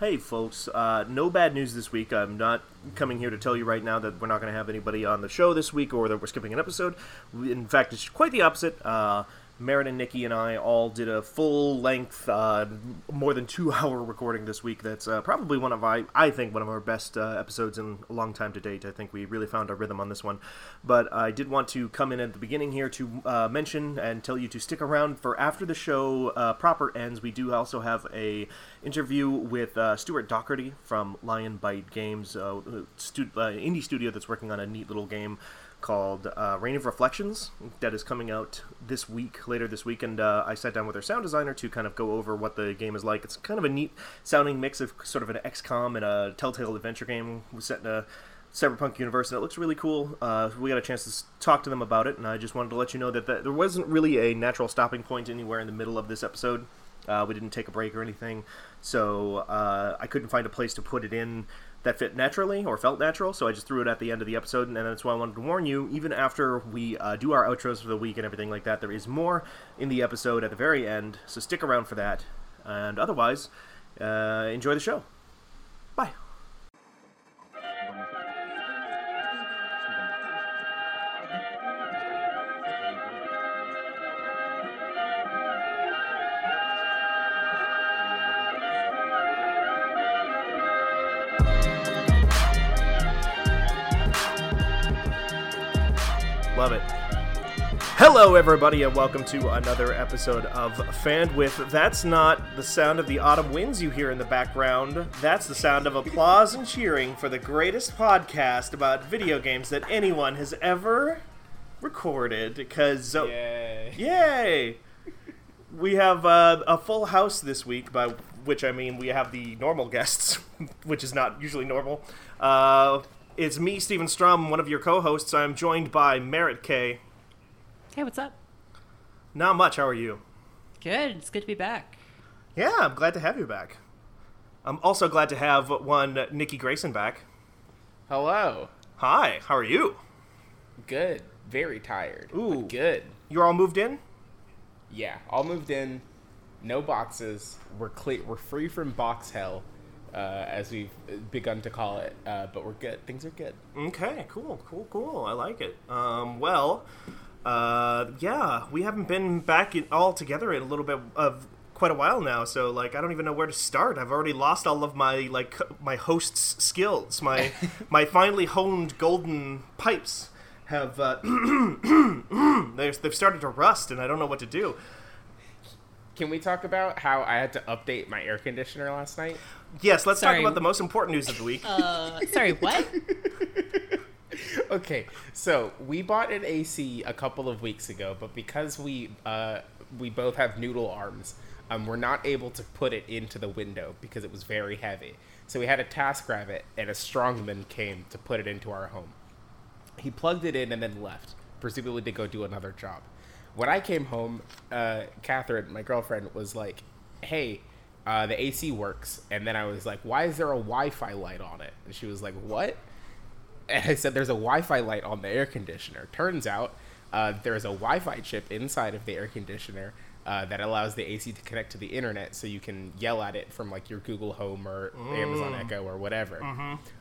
Hey, folks. Uh, no bad news this week. I'm not coming here to tell you right now that we're not going to have anybody on the show this week or that we're skipping an episode. In fact, it's quite the opposite. Uh, Merritt and Nikki and I all did a full length, uh, more than two hour recording this week. That's uh, probably one of I I think one of our best uh, episodes in a long time to date. I think we really found our rhythm on this one. But I did want to come in at the beginning here to uh, mention and tell you to stick around for after the show uh, proper ends. We do also have a interview with uh, Stuart Docherty from Lion Bite Games, stu- indie studio that's working on a neat little game called uh, Reign of Reflections that is coming out this week, later this week, and uh, I sat down with their sound designer to kind of go over what the game is like. It's kind of a neat sounding mix of sort of an XCOM and a Telltale adventure game set in a cyberpunk universe, and it looks really cool. Uh, we got a chance to talk to them about it, and I just wanted to let you know that, that there wasn't really a natural stopping point anywhere in the middle of this episode. Uh, we didn't take a break or anything, so uh, I couldn't find a place to put it in that fit naturally or felt natural, so I just threw it at the end of the episode, and that's why I wanted to warn you. Even after we uh, do our outros for the week and everything like that, there is more in the episode at the very end, so stick around for that. And otherwise, uh, enjoy the show. Bye. Love it. Hello, everybody, and welcome to another episode of Fandwith. That's not the sound of the autumn winds you hear in the background. That's the sound of applause and cheering for the greatest podcast about video games that anyone has ever recorded. Because, uh, Yay. yay! We have uh, a full house this week, by which I mean we have the normal guests, which is not usually normal. Uh, it's me, Steven Strom, one of your co-hosts. I'm joined by Merritt K. Hey, what's up? Not much. How are you? Good. It's good to be back. Yeah, I'm glad to have you back. I'm also glad to have one Nikki Grayson back. Hello. Hi, how are you? Good. Very tired. Ooh. But good. You're all moved in? Yeah. All moved in. No boxes. We're clear. We're free from box hell, uh, as we've begun to call it. Uh, but we're good. Things are good. Okay, cool, cool, cool. I like it. Um, well, uh, yeah, we haven't been back in, all together in a little bit of quite a while now. So, like, I don't even know where to start. I've already lost all of my like my host's skills. My my finely honed golden pipes have uh, they've they've started to rust, and I don't know what to do. Can we talk about how I had to update my air conditioner last night? Yes, let's talk about the most important news of the week. Uh, sorry, what? okay, so we bought an AC a couple of weeks ago, but because we uh, we both have noodle arms, um, we're not able to put it into the window because it was very heavy. So we had a task rabbit, and a strongman came to put it into our home. He plugged it in and then left, presumably to go do another job. When I came home, uh, Catherine, my girlfriend, was like, "Hey." Uh, the AC works, and then I was like, "Why is there a Wi-Fi light on it?" And she was like, "What?" And I said, "There's a Wi-Fi light on the air conditioner." Turns out, uh, there's a Wi-Fi chip inside of the air conditioner uh, that allows the AC to connect to the internet, so you can yell at it from like your Google Home or Amazon Echo or whatever.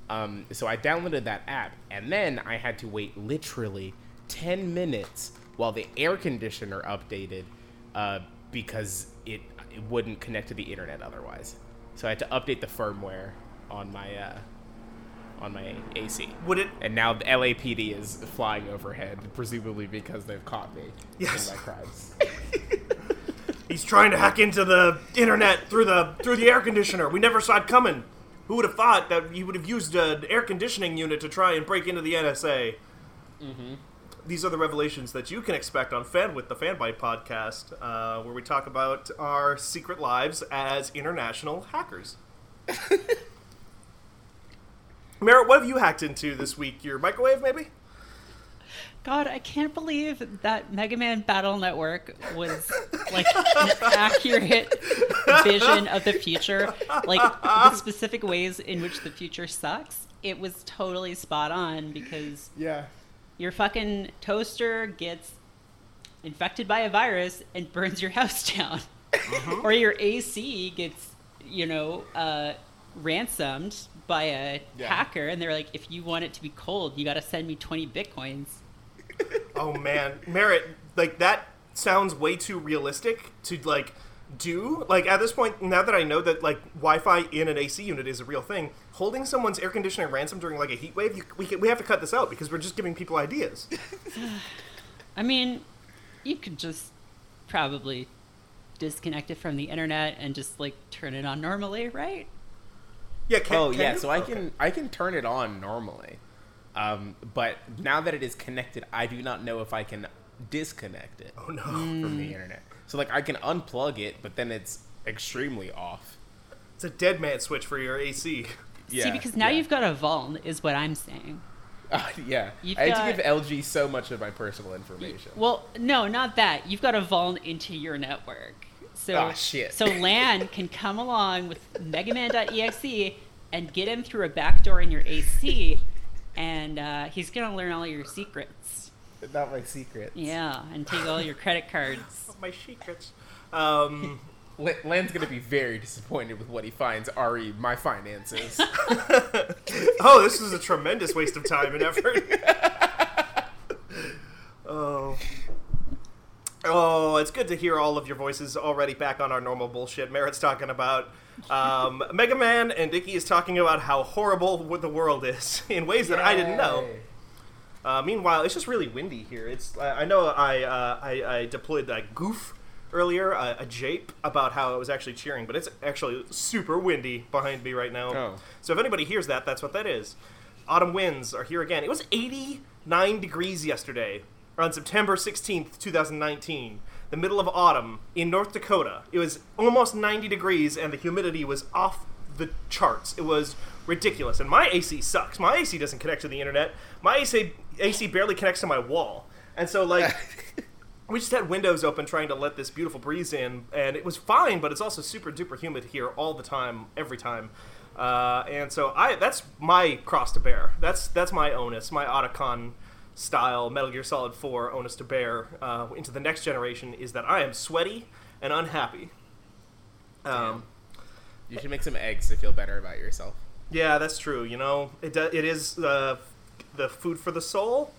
Um, so I downloaded that app, and then I had to wait literally ten minutes while the air conditioner updated uh, because it it wouldn't connect to the internet otherwise. So I had to update the firmware on my uh, on my AC. Would it? And now the LAPD is flying overhead, presumably because they've caught me Yes. in my crimes. He's trying to hack into the internet through the through the air conditioner. We never saw it coming. Who would have thought that he would have used an air conditioning unit to try and break into the NSA? Mm-hmm. These are the revelations that you can expect on Fan with the Fanbyte podcast, uh, where we talk about our secret lives as international hackers. Merritt, what have you hacked into this week? Your microwave, maybe? God, I can't believe that Mega Man Battle Network was like an accurate vision of the future. Like the specific ways in which the future sucks. It was totally spot on because Yeah. Your fucking toaster gets infected by a virus and burns your house down. or your AC gets, you know, uh, ransomed by a Yeah. hacker and they're like, if you want it to be cold, you got to send me 20 bitcoins. Oh man, Merritt, like that sounds way too realistic to like do. Like at this point, now that I know that like Wi-Fi in an AC unit is a real thing, holding someone's air conditioner ransom during like a heat wave, you, we can, we have to cut this out because we're just giving people ideas. I mean, you could just probably disconnect it from the internet and just like turn it on normally, right? Yeah. Can, oh can yeah, you? so I Okay. can I can turn it on normally, um, but now that it is connected, I do not know if I can disconnect it Oh no. from the internet. So like I can unplug it, but then it's extremely off. It's a dead man switch for your AC. Yeah, See, because now yeah. you've got a vuln, is what I'm saying. Uh, yeah, You've I got- had to give LG so much of my personal information. Well, no, not that. You've got a vuln into your network. So, Ah, shit. so LAN can come along with Megaman.exe and get him through a backdoor in your AC, and uh, he's gonna learn all your secrets. Not my secret. Yeah, and take all your credit cards. My secrets. Um, L- Land's gonna be very disappointed with what he finds. Ari, my finances. oh, this is a tremendous waste of time and effort. oh. Oh, it's good to hear all of your voices already back on our normal bullshit. Merritt's talking about um, Mega Man, and Dicky is talking about how horrible the world is in ways that I didn't know. Uh, meanwhile, it's just really windy here. It's I I know I uh, I, I deployed that goof earlier, a, a jape about how it was actually cheering, but it's actually super windy behind me right now. Oh. So if anybody hears that, that's what that is. Autumn winds are here again. It was 89 degrees yesterday on September 16th, 2019. The middle of autumn in North Dakota. It was almost 90 degrees and the humidity was off the charts. It was ridiculous. And my AC sucks. My AC doesn't connect to the internet. My AC AC barely connects to my wall. And so like we just had windows open trying to let this beautiful breeze in and it was fine but it's also super duper humid here all the time every time uh, and so i that's my cross to bear that's that's my onus my otacon style metal gear solid 4 onus to bear uh, into the next generation is that i am sweaty and unhappy um, You should make some eggs to feel better about yourself. yeah that's true you know it, do, it is uh, the food for the soul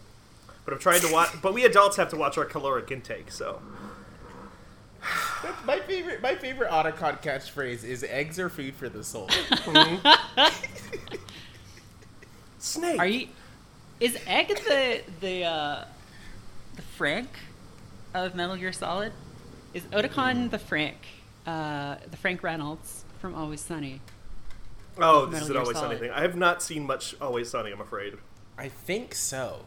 but i'm trying to watch but we adults have to watch our caloric intake so My favorite, my favorite Otacon catchphrase is "eggs are food for the soul." snake Are you? Is Egg the the uh, the Frank of Metal Gear Solid? Is Otacon the Frank? Uh, the Frank Reynolds from Always Sunny. Oh, this Metal is an Gear Always Sunny thing. I have not seen much Always Sunny, I'm afraid. I think so.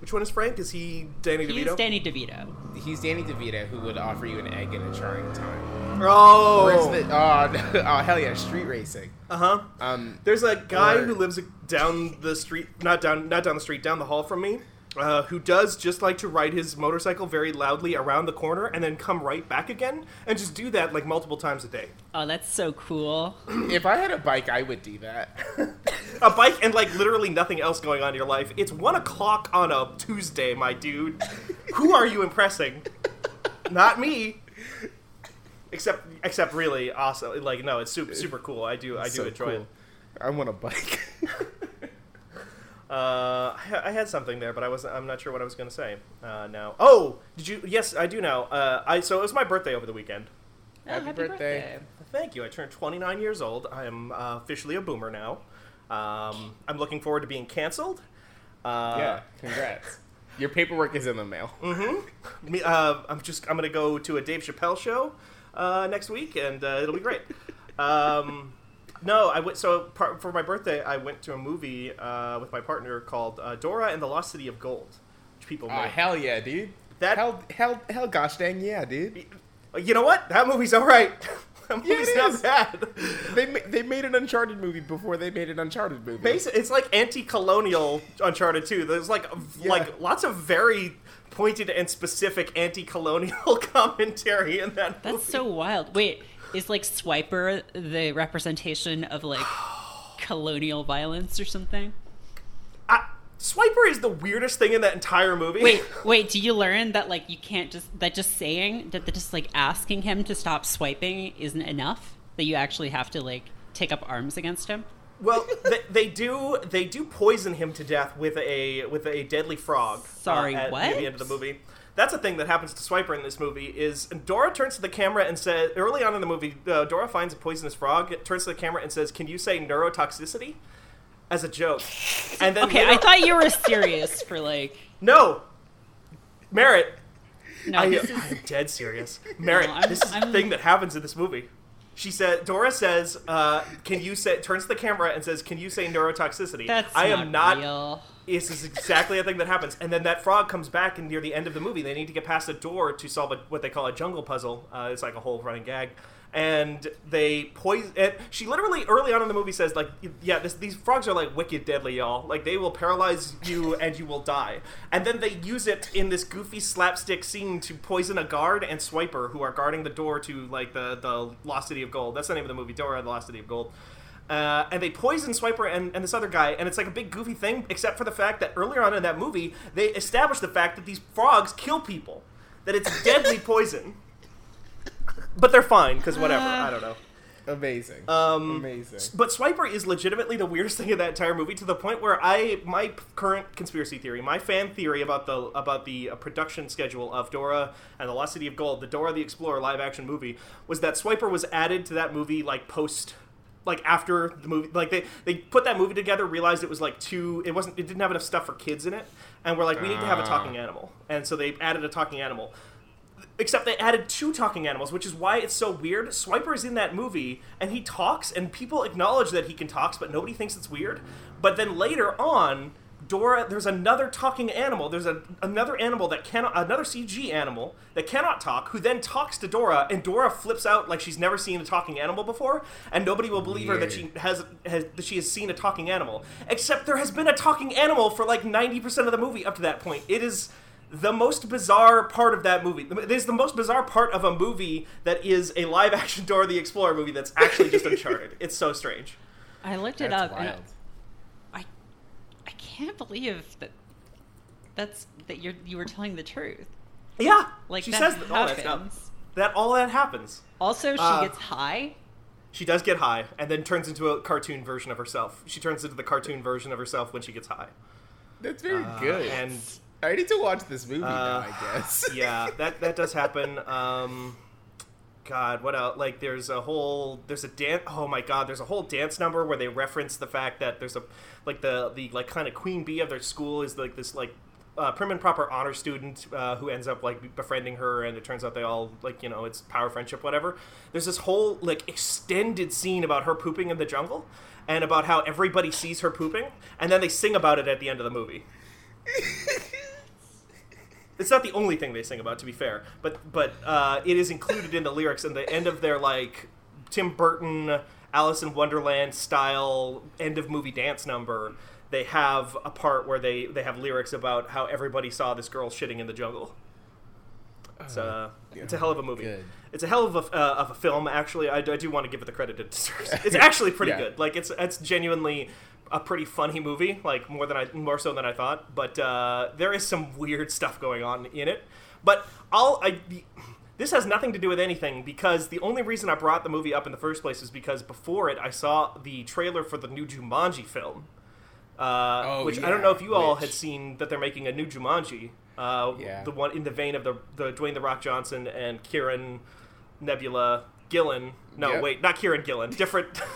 Which one is Frank? Is he Danny DeVito? He's DeVito? Danny DeVito. He's Danny DeVito who would offer you an egg in a trying time. oh! Or is the, oh, no, oh hell yeah, street racing. uh huh. Um, There's a guy Or- who lives down the street, not down, not down the street, down the hall from me, uh, who does just like to ride his motorcycle very loudly around the corner and then come right back again, and just do that like multiple times a day. Oh, that's so cool. if I had a bike, I would do that. A bike and like literally nothing else going on in your life. It's one o'clock on a Tuesday, my dude. Who are you impressing? Not me. Except, except really awesome. Like no, it's super, super cool. I do, I do So enjoy cool. it. I want a bike. Uh, I, I had something there, but I was I'm not sure what I was going to say. Uh, now, oh, did you? Yes, I do now. Uh, I so it was my birthday over the weekend. Oh, Happy birthday. Thank you. I turned 29 years old. I am uh, officially a boomer now. Um, I'm looking forward to being canceled. Uh, yeah, congrats. Your paperwork is in the mail. Me, uh, I'm just I'm gonna go to a Dave Chappelle show uh, next week, and uh, it'll be great. Um, no, I went so par- for my birthday. I went to a movie uh, with my partner called uh, Dora and the Lost City of Gold, which people Oh made. hell yeah, dude. That- hell hell hell gosh dang yeah, dude. you know what? That movie's all right. That Yeah, movie's it not is. bad. They ma- they made an Uncharted movie before they made an Uncharted movie. Basi- It's like anti-colonial Uncharted 2. There's like Yeah. like lots of very pointed and specific anti-colonial commentary in that movie. That's so wild. Wait, is like Swiper the representation of like colonial violence or something? I, Swiper is the weirdest thing in that entire movie. Wait, wait, do you learn that like you can't just that just saying that the just like asking him to stop swiping isn't enough? That you actually have to like take up arms against him? Well, they, they do they do poison him to death with a with a deadly frog. uh, Sorry, at what? The end of the movie. That's a thing that happens to Swiper in this movie. Is Dora turns to the camera and says, early on in the movie, uh, Dora finds a poisonous frog, turns to the camera and says, "Can you say neurotoxicity?" As a joke, and then Okay, I thought you were serious for like no, Merritt. no, I, this is I'm dead serious. Merritt, No, this is the I'm- thing that happens in this movie. She said, Dora says, uh, "Can you say?" Turns to the camera and says, "Can you say neurotoxicity?" that's I am not. real. This is exactly a thing that happens, and then that frog comes back, and near the end of the movie, they need to get past a door to solve a, what they call a jungle puzzle. Uh, it's like a whole running gag, and they poison. And she literally early on in the movie says, "Like, yeah, this, these frogs are like wicked deadly, y'all. Like, they will paralyze you, and you will die." And then they use it in this goofy slapstick scene to poison a guard and Swiper, who are guarding the door to like the the Lost City of Gold. That's the name of the movie, Dora and the Lost City of Gold. Uh, and they poison Swiper and, and this other guy, and it's like a big goofy thing, except for the fact that earlier on in that movie, they established the fact that these frogs kill people, that it's deadly poison. But they're fine, because whatever, I don't know. Amazing. Um, Amazing. But Swiper is legitimately the weirdest thing in that entire movie to the point where I my current conspiracy theory, my fan theory about the about the uh, production schedule of Dora and the Lost City of Gold, the Dora the Explorer live action movie, was that Swiper was added to that movie like post like after the movie like they they put that movie together realized it was like too it wasn't it didn't have enough stuff for kids in it and we're like we need to have a talking ah. animal and so they added a talking animal Except they added two talking animals, which is why it's so weird. Swiper is in that movie, and he talks, and people acknowledge that he can talk, but nobody thinks it's weird. But then later on, Dora, there's another talking animal. There's a, another animal that cannot, another CG animal that cannot talk, who then talks to Dora, and Dora flips out like she's never seen a talking animal before, and nobody will believe her that she has, has that she has seen a talking animal. Except there has been a talking animal for like 90% of the movie up to that point. It is the most bizarre part of that movie. It is the most bizarre part of a movie that is a live action Dora the Explorer movie that's actually just Uncharted. It's so strange. I looked it That's up. and wild. I I can't believe that that's that you're you were telling the truth. Yeah, Like she that says that, all that happens. stuff. That all that happens. Also, she Uh, gets high. She does get high, and then turns into a cartoon version of herself. She turns into the cartoon version of herself when she gets high. That's very good. and- I need to watch this movie now. Uh, I guess. yeah, that that does happen. Um, God, what else? Like, there's a whole there's a dance. Oh my God, there's a whole dance number where they reference the fact that there's a like the the like kind of queen bee of their school is like this like. Uh, prim and proper honor student uh, who ends up like befriending her, and it turns out they all like you know it's power friendship whatever. There's this whole like extended scene about her pooping in the jungle, and about how everybody sees her pooping, and then they sing about it at the end of the movie. It's not the only thing they sing about, to be fair, but but uh, it is included in the lyrics and the end of their like Tim Burton, Alice in Wonderland style end of movie dance number. They have a part where they they have lyrics about how everybody saw this girl shitting in the jungle. It's a it's a hell of a movie. good. It's a hell of a uh, of a film. Actually, I, do- I do want to give it the credit it deserves. It's actually pretty Yeah. good. Like it's it's genuinely a pretty funny movie. Like more than I more so than I thought. But uh, there is some weird stuff going on in it. But I'll I. This has nothing to do with anything because the only reason I brought the movie up in the first place is because before it I saw the trailer for the new Jumanji film. Uh, Oh, which I don't know if you all which- had seen that they're making a new Jumanji. Uh, Yeah. The one in the vein of the the Dwayne the Rock Johnson and Kieron Nebula Gillen. No, Yep. wait, not Kieron Gillen. Different.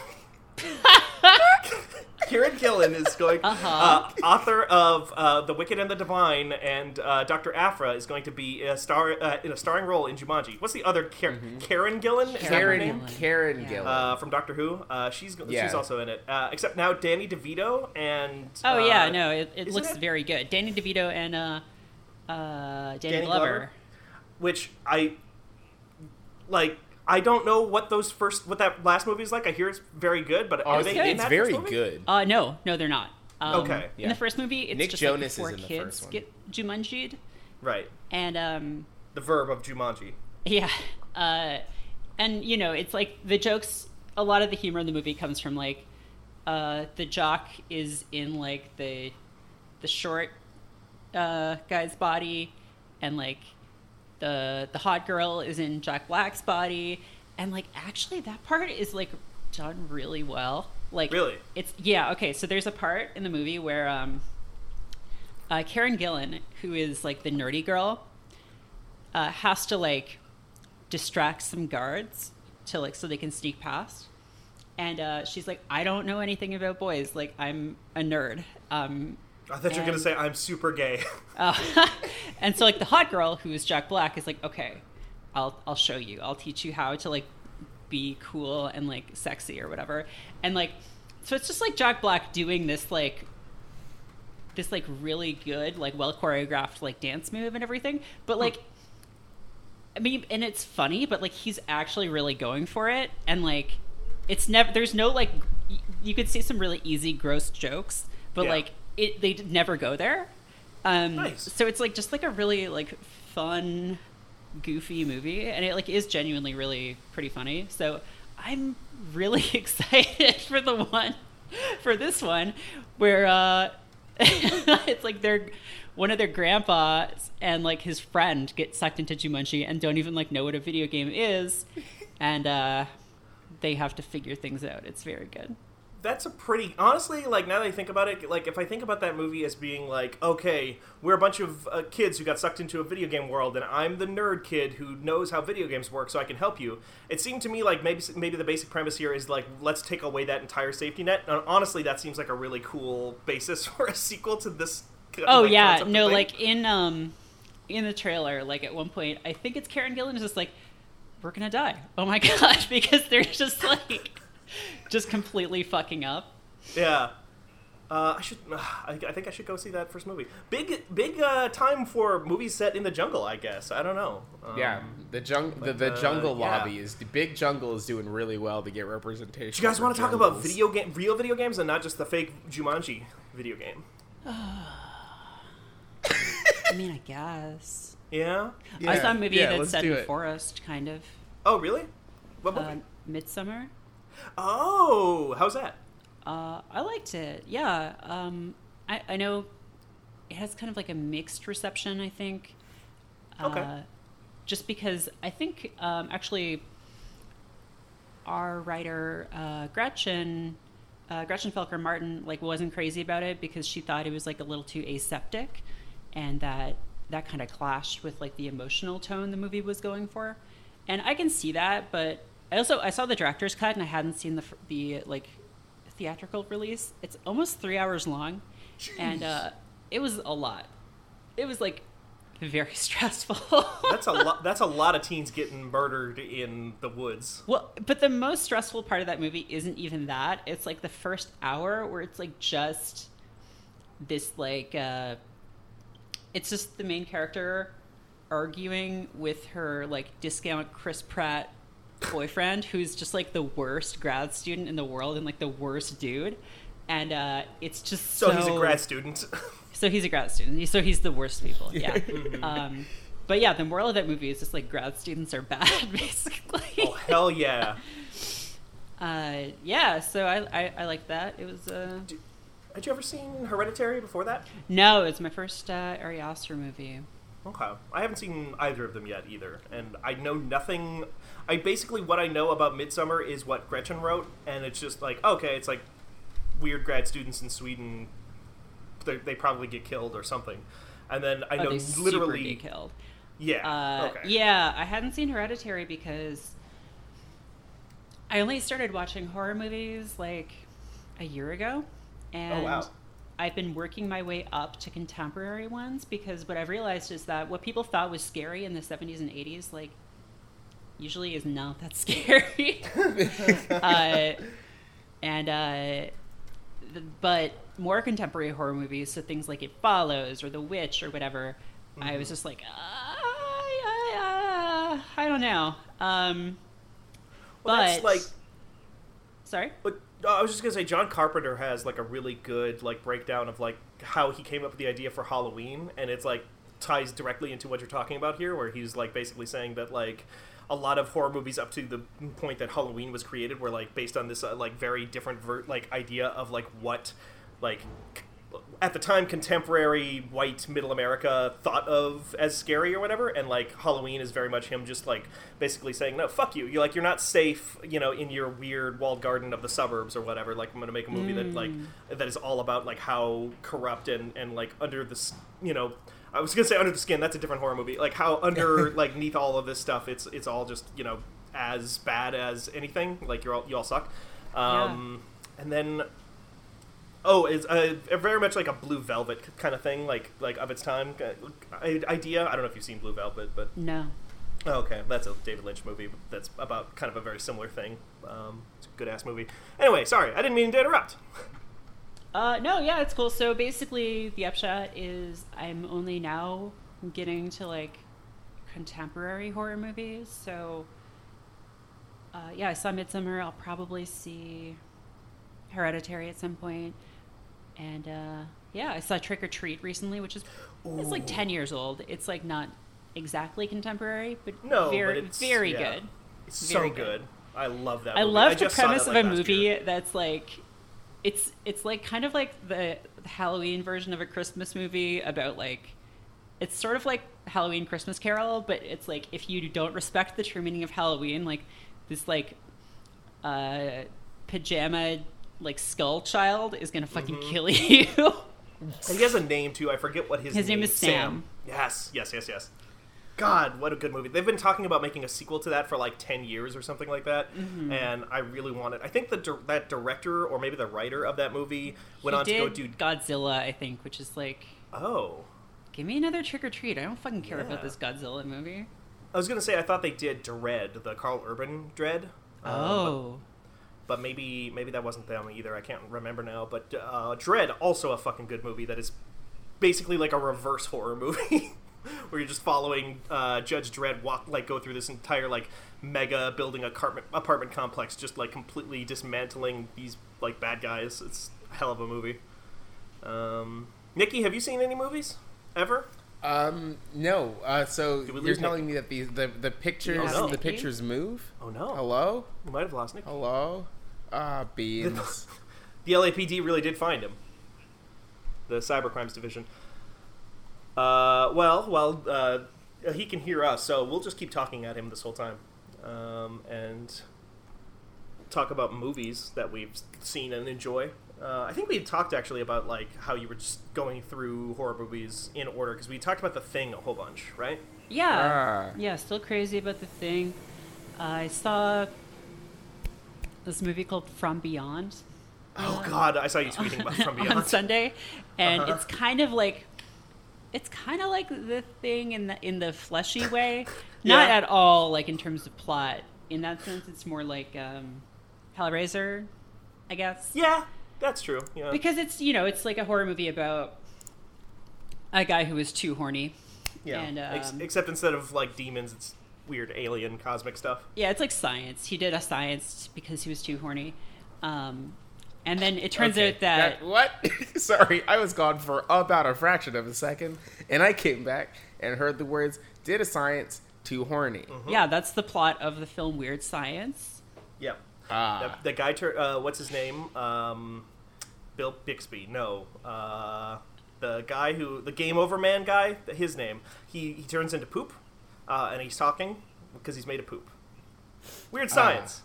Kieron Gillen is going. Uh-huh. uh author of uh, The Wicked and the Divine, and uh, Dr. Aphra is going to be a star uh, in a starring role in Jumanji. What's the other Kar- Karen Gillen? Is that her Karen name? Gillan. Karen Yeah. Gillan. Uh, from Doctor Who. Uh, she's she's also in it. Uh, except now Danny DeVito and. Oh uh, yeah, no, it, it isn't looks it? very good. Danny DeVito and uh, uh, Danny, Danny Glover. Glover? which I like. I don't know what those first what that last movie is like. I hear it's very good, but Oh, are it's, they in it's that very first movie? good. Uh, no, no, they're not. Um, Okay, In the first movie, it's Nick just Jonas like is four in the kids first one. get Jumanji'd, Right. and um, The verb of Jumanji. yeah, uh, and you know, it's like the jokes. A lot of the humor in the movie comes from like uh, the jock is in like the the short uh, guy's body, and like the the hot girl is in Jack Black's body, and like actually that part is like done really well. Like Really? it's yeah okay. So there's a part in the movie where um, uh, Karen Gillan, who is like the nerdy girl, uh, has to like distract some guards to like so they can sneak past. And uh, she's like, I don't know anything about boys. Like I'm a nerd. Um, I thought you were gonna say I'm super gay. uh, and so like the hot girl who is Jack Black is like, okay, I'll I'll show you. I'll teach you how to like be cool and like sexy or whatever. And like so it's just like Jack Black doing this like this like really good like well choreographed like dance move and everything. But like I mean and it's funny, but like he's actually really going for it and like it's never there's no like y- you could see some really easy gross jokes, but Yeah. like it they never go there. Um Nice. so it's like just like a really like fun goofy movie and it like is genuinely really pretty funny. So I'm really excited for the one for this one where uh it's like their one of their grandpas and like his friend get sucked into Jumanji and don't even like know what a video game is and uh they have to figure things out. It's very good. That's a pretty honestly like now that I think about it, like if I think about that movie as being like, okay, we're a bunch of uh, kids who got sucked into a video game world, and I'm the nerd kid who knows how video games work, so I can help you. It seemed to me like maybe maybe the basic premise here is like let's take away that entire safety net. And honestly, that seems like a really cool basis for a sequel to this. Oh like, yeah, no, thing. like in um in the trailer, like at one point, I think it's Karen Gillan is just like, "We're gonna die." Oh my god, because they're just like, just completely fucking up. Yeah. Uh, I should. Uh, I, I think I should go see that first movie. Big, big uh, time for movies set in the jungle. I guess. I don't know. Um, Yeah, the jungle, the, the uh, jungle yeah. lobby is the big jungle is doing really well to get representation. Do you guys want to talk about video game, real video games, and not just the fake Jumanji video game? I mean, I guess. Yeah. I saw a movie yeah, that's set in it. forest, kind of. Oh, really? What movie? Uh, Midsommar. Oh, how's that? Uh, I liked it. Yeah. Um, I, I know it has kind of like a mixed reception, I think. Okay. Uh, just because I think um, actually our writer uh, Gretchen uh, Gretchen Felker Martin like wasn't crazy about it because she thought it was like a little too aseptic, and that that kind of clashed with like the emotional tone the movie was going for, and I can see that. But I also I saw the director's cut and I hadn't seen the the like theatrical release. It's almost three hours long, and uh, it was a lot. It was like very stressful. That's a lot. That's a lot of teens getting murdered in the woods. Well, but the most stressful part of that movie isn't even that. It's like the first hour where it's like just this like uh it's just the main character arguing with her like discount Chris Pratt boyfriend who's just like the worst grad student in the world and like the worst dude. And uh it's just So, so, he's a grad student. so he's a grad student. So he's the worst people. Yeah. um, but yeah, the moral of that movie is just like grad students are bad, basically. oh hell yeah! Uh, yeah. So I, I I like that. It was uh Had you ever seen Hereditary before that? no, it's my first uh, Ari Aster movie. Okay. I haven't seen either of them yet either, and I know nothing. I basically what I know about Midsommar is what Gretchen wrote, and it's just like okay, it's like weird grad students in Sweden. They, they probably get killed or something, and then I Oh, know literally, get killed. yeah, Uh, okay, Yeah, I hadn't seen Hereditary because I only started watching horror movies like a year ago, and Oh, wow. I've been working my way up to contemporary ones because what I've realized is that what people thought was scary in the 70s and 80s, like, usually is not that scary. uh, and uh, the, but more contemporary horror movies, so things like It Follows or The Witch or whatever, I was just like, ah, I, I, I don't know. Um, Well, but that's like sorry. But I was just gonna say, John Carpenter has like a really good like breakdown of like how he came up with the idea for Halloween, and it's like ties directly into what you're talking about here, where he's like basically saying that like a lot of horror movies up to the point that Halloween was created were like based on this uh, like very different ver- like idea of like what like at the time contemporary white middle america thought of as scary or whatever and like halloween is very much him just like basically saying no fuck you. You're like you're not safe you know in your weird walled garden of the suburbs or whatever. Like i'm gonna make a movie that like that is all about like how corrupt and and like under the s- you know i was gonna say under the skin that's a different horror movie. Like how under like neath all of this stuff it's it's all just you know as bad as anything. Like you're all you all suck. Um and then Oh, it's uh, very much like a Blue Velvet kind of thing, like like of its time idea. I don't know if you've seen Blue Velvet, but No. oh, okay, that's a David Lynch movie that's about kind of a very similar thing. Um, it's a good ass movie. Anyway, sorry, I didn't mean to interrupt. Uh, no, yeah, it's cool. So basically, the upshot is I'm only now getting to like contemporary horror movies. So, uh, yeah, I saw Midsommar. I'll probably see Hereditary at some point. And uh, yeah, I saw Trick 'r Treat recently, which is it's like ten years old. It's like not exactly contemporary, but No, very but very yeah. good. It's Very so good. good. I love that. I movie. love the premise that, of a movie year. that's like it's it's like kind of like the, the Halloween version of a Christmas movie about like it's sort of like Halloween Christmas Carol, but it's like if you don't respect the true meaning of Halloween, like this like uh pajama like skull child is gonna fucking Mm-hmm. kill you. And he has a name too. I forget what his His name is Sam. Yes, yes, yes, yes. God, what a good movie! They've been talking about making a sequel to that for like ten years or something like that, Mm-hmm. and I really want it. I think the dir- that director or maybe the writer of that movie went he on to go do. Godzilla, I think, which is like Oh, give me another trick or treat. I don't fucking care Yeah. about this Godzilla movie. I was gonna say I thought they did Dredd, the Karl Urban Dredd. um, Oh. but, but maybe maybe that wasn't them either. I can't remember now. But uh, Dredd, also a fucking good movie. That is basically like a reverse horror movie. Where you're just following uh, Judge Dredd walk like go through this entire like mega building apartment apartment complex, just like completely dismantling these like bad guys. It's a hell of a movie. Um, Nikki, have you seen any movies ever? Um, no. Uh, so you're lose telling me that the the, the pictures Oh, no. the pictures move? Oh no! Hello, We might have lost Nikki. hello. Ah, beans. The LAPD really did find him. The cybercrimes division. Uh, well, well, uh, he can hear us, so we'll just keep talking at him this whole time, um, and talk about movies that we've seen and enjoy. Uh, I think we had talked actually about like how you were just going through horror movies in order because we talked about the thing a whole bunch, right? Yeah. Ah. Yeah, still crazy about the thing. I saw this movie called From Beyond Oh God, I saw you tweeting about From on Beyond. Sunday, and Uh-huh. it's kind of like it's kind of like the thing in the in the fleshy way, not Yeah. at all like in terms of plot. In that sense, it's more like um, Hellraiser, I guess. Yeah, that's true. Yeah. because it's you know it's like a horror movie about a guy who is too horny. yeah. and, Ex- um, except instead of like demons, it's weird alien cosmic stuff. Yeah, it's like science. He did a science because he was too horny. Um, and then it turns Okay, out that, what? Sorry, I was gone for about a fraction of a second, and I came back and heard the words "did a science too horny." yeah, that's the plot of the film Weird Science. Yeah. Ah, The, the guy, tur- uh, what's his name? Um, Bill Bixby. No. Uh, the guy who, the Game Over Man guy, his name. He, he turns into poop, uh, and he's talking because he's made of poop. Weird science.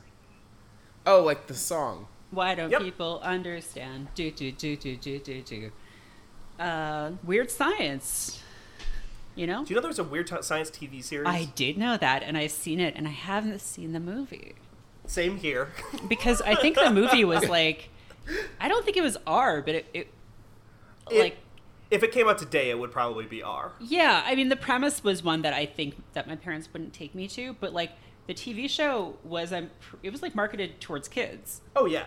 oh, like the song. Why don't Yep. people understand? Do do do do do do do. Uh, Weird Science. You know, Do you know there's a Weird Ti- Science TV series? I did know that, and I've seen it, and I haven't seen the movie Same here. because I think the movie was like, I don't think it was R, but it, it It- like if it came out today, it would probably be R. Yeah, I mean the premise was one that I think that my parents wouldn't take me to, but like the TV show was um, it was like marketed towards kids. Oh yeah.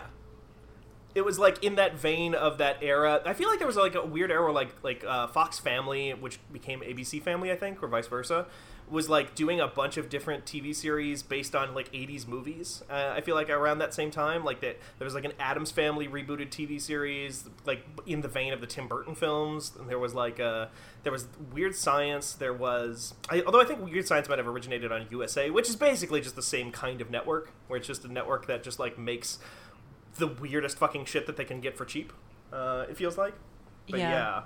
It was like in that vein of that era. I feel like there was like a weird era, like like uh, Fox Family, which became ABC Family, I think, or vice versa, was like doing a bunch of different TV series based on like 80s movies. Uh, I feel like around that same time, like that there was like an Addams Family rebooted TV series, like in the vein of the Tim Burton films. And there was like a there was Weird Science. There was I, although I think Weird Science might have originated on USA, which is basically just the same kind of network, where it's just a network that just like makes the weirdest fucking shit that they can get for cheap. Uh, it feels like, but Yeah. yeah.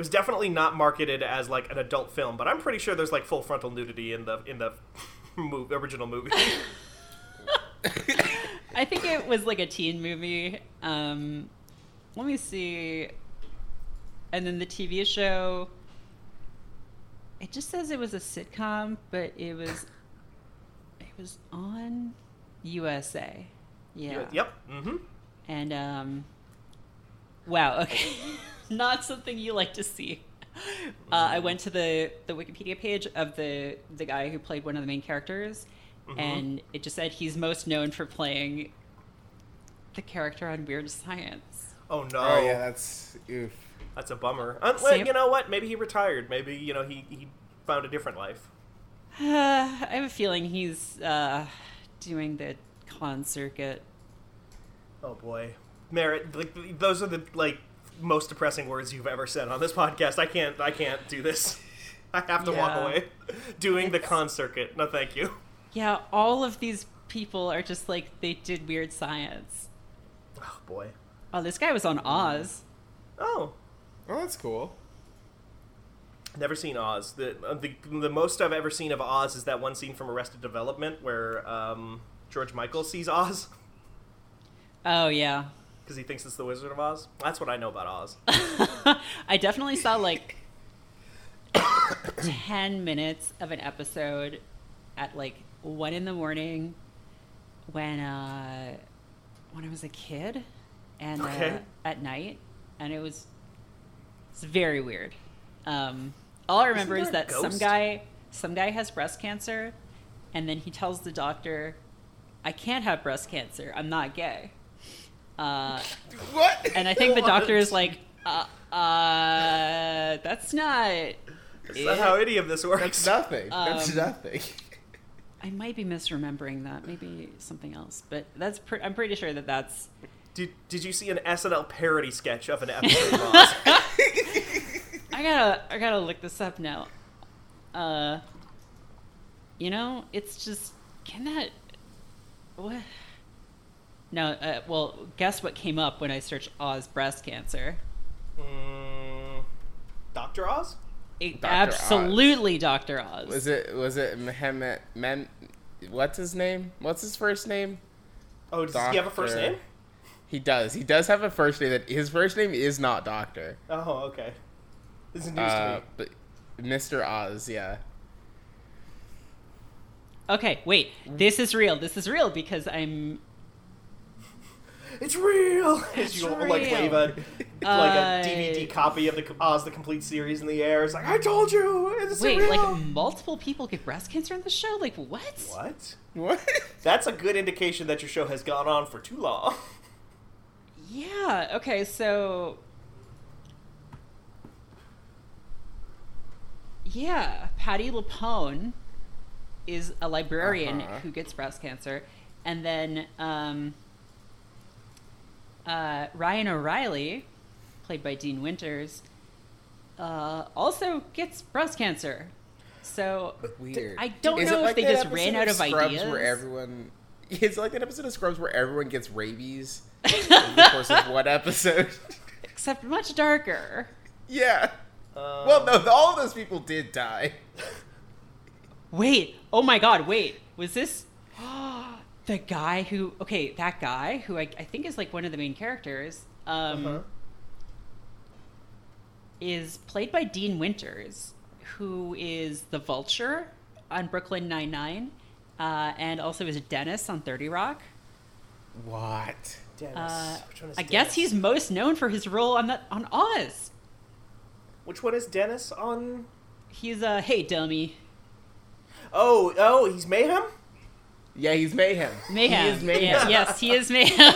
It was definitely not marketed as like an adult film, but I'm pretty sure there's like full frontal nudity in the in the move, original movie. I think it was like a teen movie. Um, let me see. And then the TV show. It just says it was a sitcom, but it was. It was on USA. Yeah. Yep. Mm-hmm. And um. Wow. Okay. Not something you like to see. Uh, I went to the the Wikipedia page of the the guy who played one of the main characters, and it just said he's most known for playing the character on Weird Science. Oh no. Oh yeah, that's oof. That's a bummer. Uh, well, you know what? Maybe he retired. Maybe you know he he found a different life. Uh, I have a feeling he's uh, doing the con circuit. Oh boy, Merritt. Like those are the like most depressing words you've ever said on this podcast. I can't. I can't do this. I have to walk away. Doing the con circuit. No, thank you. Yeah, all of these people are just like they did Weird Science. Oh boy. Oh, this guy was on Oz. Oh, Oh, that's cool. never seen Oz. The, uh, the the most I've ever seen of Oz is that one scene from Arrested Development where um, George Michael sees Oz Oh yeah, because he thinks it's the Wizard of Oz. That's what I know about Oz. I definitely saw like 10 minutes of an episode at like 1 in the morning when uh when I was a kid and Okay. uh, at night and it was it's very weird. Um all I remember is that some guy some guy has breast cancer and then he tells the doctor I can't have breast cancer. I'm not gay. Uh What? and I think the doctor is like, uh, uh that's not. That's not how any of this works. That's nothing. That's Um, nothing. I might be misremembering that. Maybe something else, but that's. Pre- I'm pretty sure that that's. Did, did you see an SNL parody sketch of an episode of Oz? I gotta. I gotta look this up now. Uh. You know, it's just. Can that. What? No. Uh, well, guess what came up when I searched Oz breast cancer. mm, Dr. Oz? It, Dr. Oz. absolutely, Doctor Oz. Was it was it Mehmet Mem? What's his name? What's his first name? Oh, does he have a first name? He does. He does have a first name. That his first name is not Doctor. Oh, okay. This is news Uh, to me. but Mr. Oz, yeah. Okay, wait. This is real. This is real because I'm It's real! It's you like real. wave a, like Uh, a DVD copy of the Oz the Complete series in the air. It's like, I told you! It's Wait, real! like multiple people get breast cancer in the show? Like what? What? What? That's a good indication that your show has gone on for too long. Yeah. Okay. So. Yeah, Patti LuPone is a librarian Uh-huh. who gets breast cancer, and then um, uh, Ryan O'Reilly, played by Dean Winters, uh, also gets breast cancer. So Weird. I don't Is know if like they just ran out of Scrubs ideas. Where everyone, it's like that episode of Scrubs where everyone gets rabies in the course of one episode. except much darker. yeah. Um, Well, no, all of those people did die. Wait, oh my god, wait. Was this the guy who okay, that guy who I, I think is like one of the main characters, um Uh-huh. is played by Dean Winters, who is the vulture on Brooklyn Nine Nine, uh, and also is Dennis on Thirty Rock. What? Dennis. Uh, Which one is I guess he's most known for his role on that on Oz. Which one is Dennis on? He's a hey dummy. Oh, oh, he's Mayhem? Yeah, he's mayhem. Mayhem. He is mayhem. Yeah, yes, he is mayhem.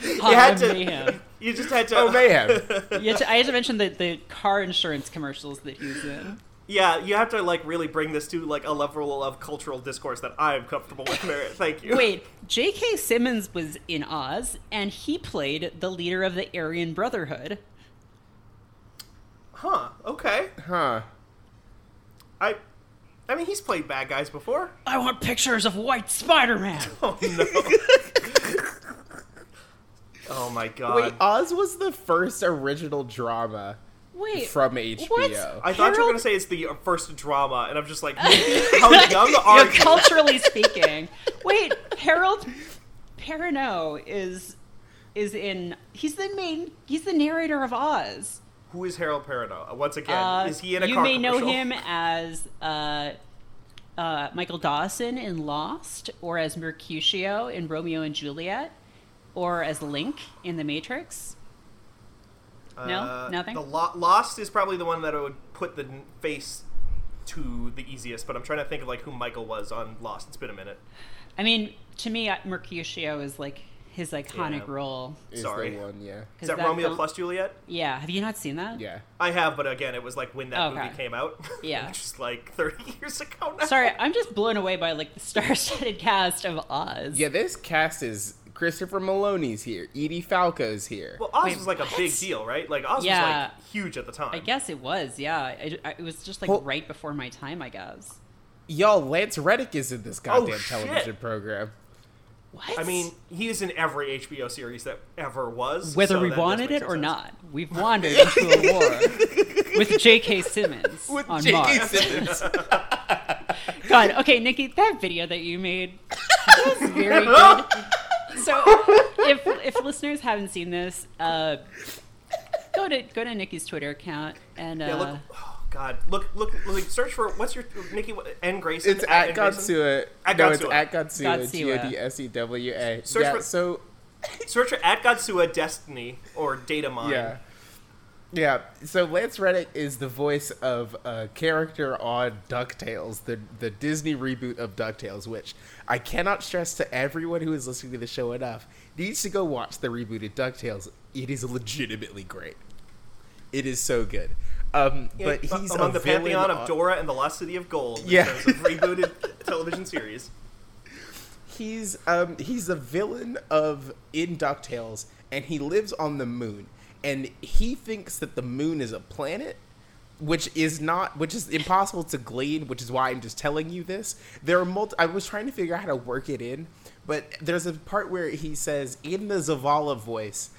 You had to. mayhem. You just had to. Oh, mayhem. You had to- I had to mention the, the car insurance commercials that he's in. Yeah, you have to like really bring this to like a level of cultural discourse that I'm comfortable with. Merritt, thank you. Wait, J.K. Simmons was in Oz, and he played the leader of the Aryan Brotherhood. Huh? Okay. Huh. I, I mean, he's played bad guys before. I want pictures of White Spider-Man. Oh no. oh my god. Wait, Oz was the first original drama Wait, from HBO. what? I thought you were Harold- gonna say it's the uh, first drama, and I'm just like, how young are you? culturally speaking. Wait, Harold Perrineau is is in. He's the main. He's the narrator of Oz. Who is Harold Perrineau? Once again, Uh, is he in a you may know commercial? him as uh, uh, Michael Dawson in Lost, or as Mercutio in Romeo and Juliet, or as Link in The Matrix. No, Uh, nothing. The Lo- Lost is probably the one that I would put the face to the easiest, but I'm trying to think of like who Michael was on Lost. It's been a minute. I mean, to me, uh, Mercutio is like his iconic Yeah. role. is Sorry. the one, yeah. 'Cause Is that, Romeo film- plus Juliet? Yeah, have you not seen that? Yeah. I have, but again, it was like when that oh, Okay. movie came out. Yeah. which is like 30 years ago now. Sorry, I'm just blown away by like the star-studded cast of Oz. Yeah, this cast is Christopher Meloni's here. Edie Falco's here. Well, Oz Wait, was like a big what? deal, right? Like Oz Yeah. was like huge at the time. I guess it was. Yeah, I, I- it was just like Well- right before my time. I guess. Y'all, Lance Reddick is in this oh, goddamn Oh, shit. television program. What? I mean, he is in every HBO series that ever was. whether so we wanted it or sense. not, we've wandered into a war with J.K. Simmons With on J.K. Mars. Simmons. God, okay, Nikki, that video that you made was very good. So, if if listeners haven't seen this, uh, go to go to Nikki's Twitter account and uh, Yeah, look. God, look, look, look. Search for what's your Nikki and N Grayson. It's at N Grayson? Godsewa. At no, it's Godsewa. at Godsewa. G Godsewa. O D S E W A. Search Yeah, for- so Search for at Godsewa Destiny or Data Mine. Yeah. Yeah, so Lance Reddick is the voice of a character on DuckTales, the the Disney reboot of DuckTales, which I cannot stress to everyone who is listening to the show enough needs to go watch the rebooted DuckTales. It is legitimately great. It is so good. Um, but he's among a the pantheon of Dora and the Lost City of Gold. Yeah. rebooted television series. he's um he's a villain of in DuckTales and he lives on the moon and he thinks that the moon is a planet which is not which is impossible to glean which is why I'm just telling you this there are multi- I was trying to figure out how to work it in but there's a part where he says in the Zavala voice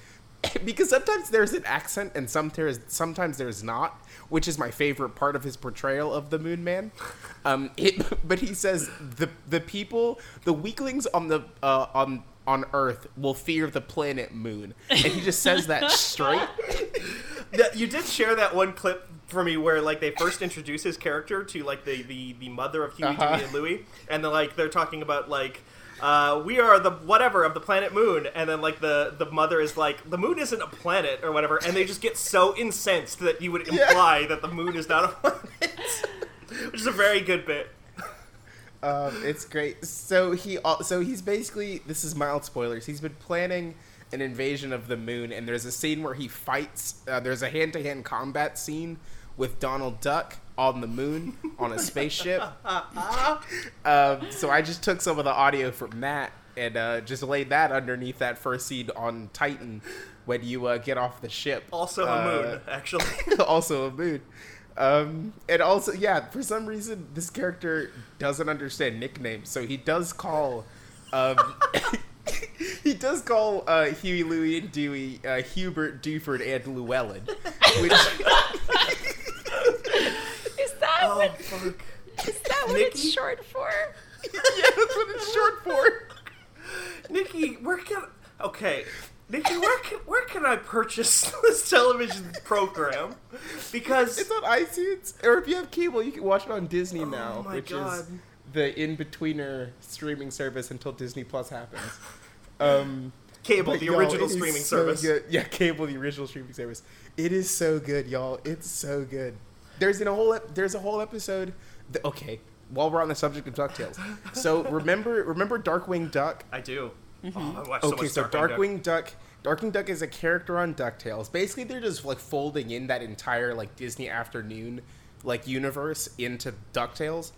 because sometimes there's an accent and sometimes sometimes there's not, which is my favorite part of his portrayal of the Moon Man. Um, it, but he says the the people, the weaklings on the uh, on on Earth will fear the planet Moon, and he just says that straight. You did share that one clip for me where like they first introduce his character to like the the, the mother of Huey, Uh-huh. Dewey, and Louie, and they're like they're talking about like. Uh, we are the whatever of the planet Moon, and then like the the mother is like the Moon isn't a planet or whatever, and they just get so incensed that you would imply that the Moon is not a planet, which is a very good bit. Um, it's great. So he so he's basically this is mild spoilers. He's been planning an invasion of the moon, and there's a scene where he fights. Uh, there's a hand to hand combat scene with Donald Duck on the moon on a spaceship. um, so I just took some of the audio from that and uh, just laid that underneath that first scene on Titan when you uh, get off the ship. Also a Uh, moon, actually. also a moon. Um, and also, yeah, for some reason, this character doesn't understand nicknames, so he does call, um, he does call uh, Huey, Louie, and Dewey uh, Hubert, Dewford, and Llewellyn, which oh what fuck! is that what Nikki? it's short for? yeah, that's what it's short for. Nikki, where can okay? Nikki, where can where can I purchase this television program? Because It's on iTunes, or if you have cable, you can watch it on Disney now, Oh my which God. is the in-betweener streaming service until Disney Plus happens. Um, cable, the original streaming so service. good. Yeah, cable, the original streaming service. It is so good, y'all. It's so good. There's in a whole ep- there's a whole episode. th- okay, while we're on the subject of Ducktales, so remember remember Darkwing Duck. I do. Mm-hmm. Oh, I watched so Okay, so Darkwing Duck. Darkwing Duck. Darkwing Duck is a character on DuckTales. Basically, they're just like folding in that entire like Disney afternoon like universe into Ducktales.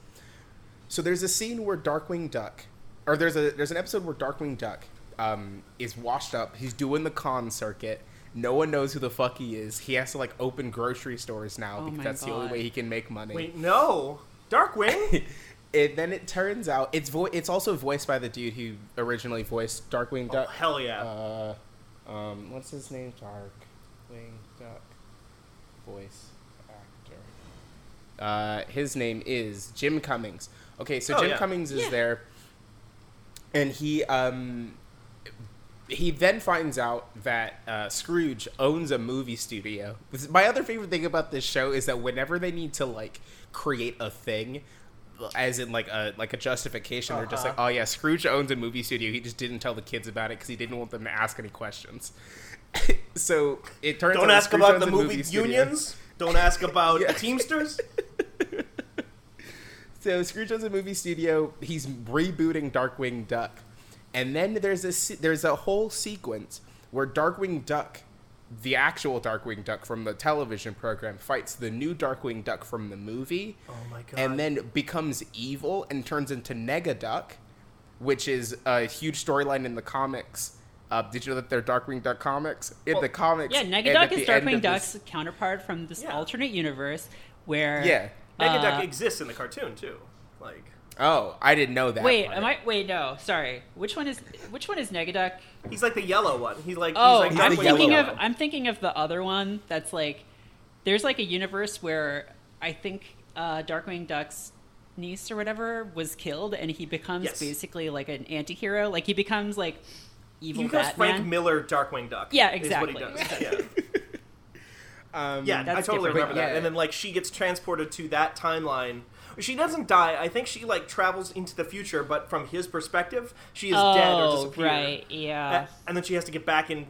So there's a scene where Darkwing Duck, or there's a there's an episode where Darkwing Duck um, is washed up. He's doing the con circuit. No one knows who the fuck he is. He has to like open grocery stores now Oh because that's the only way he can make money. Wait, no, Darkwing. It, then it turns out it's vo- it's also voiced by the dude who originally voiced Darkwing oh, Duck. hell yeah. Uh, um, what's his name? Darkwing Duck voice actor. Uh, his name is Jim Cummings. Okay, so Oh, Jim yeah. Cummings is Yeah. there, and he um he then finds out that uh, Scrooge owns a movie studio. My other favorite thing about this show is that whenever they need to like create a thing, as in like a like a justification, they're just like, Uh-huh. "Oh yeah, Scrooge owns a movie studio. He just didn't tell the kids about it because he didn't want them to ask any questions." so it turns Don't out ask about owns the a movie unions. Don't ask about Yeah. Teamsters. So Scrooge has a movie studio. He's rebooting Darkwing Duck, and then there's a there's a whole sequence where Darkwing Duck, the actual Darkwing Duck from the television program, fights the new Darkwing Duck from the movie, Oh my god. and then becomes evil and turns into Negaduck, which is a huge storyline in the comics. Uh, did you know that they're Darkwing Duck comics? In the comics, Yeah, and Negaduck is the end Darkwing of this- Duck's counterpart from this Yeah. alternate universe where. Yeah. Negaduck uh, exists in the cartoon too. Like, Oh, I didn't know that. Wait, part. am I? Wait, no, sorry. Which one is? Which one is Negaduck? he's like the yellow one. He's like, Oh, he's like I'm the yellow thinking Duck. of. I'm thinking of the other one. That's like, there's like a universe where I think uh, Darkwing Duck's niece or whatever was killed, and he becomes Yes. basically like an anti-hero. Like he becomes like evil He becomes Batman. Frank Miller, Darkwing Duck. Yeah, is what he exactly. does. Yeah. Um, Yeah, I totally different. remember But that. yeah. And then like she gets transported to that timeline. She doesn't die. I think she like travels into the future, but from his perspective, she is dead or Oh, disappeared. right, yeah. A- And then she has to get back in,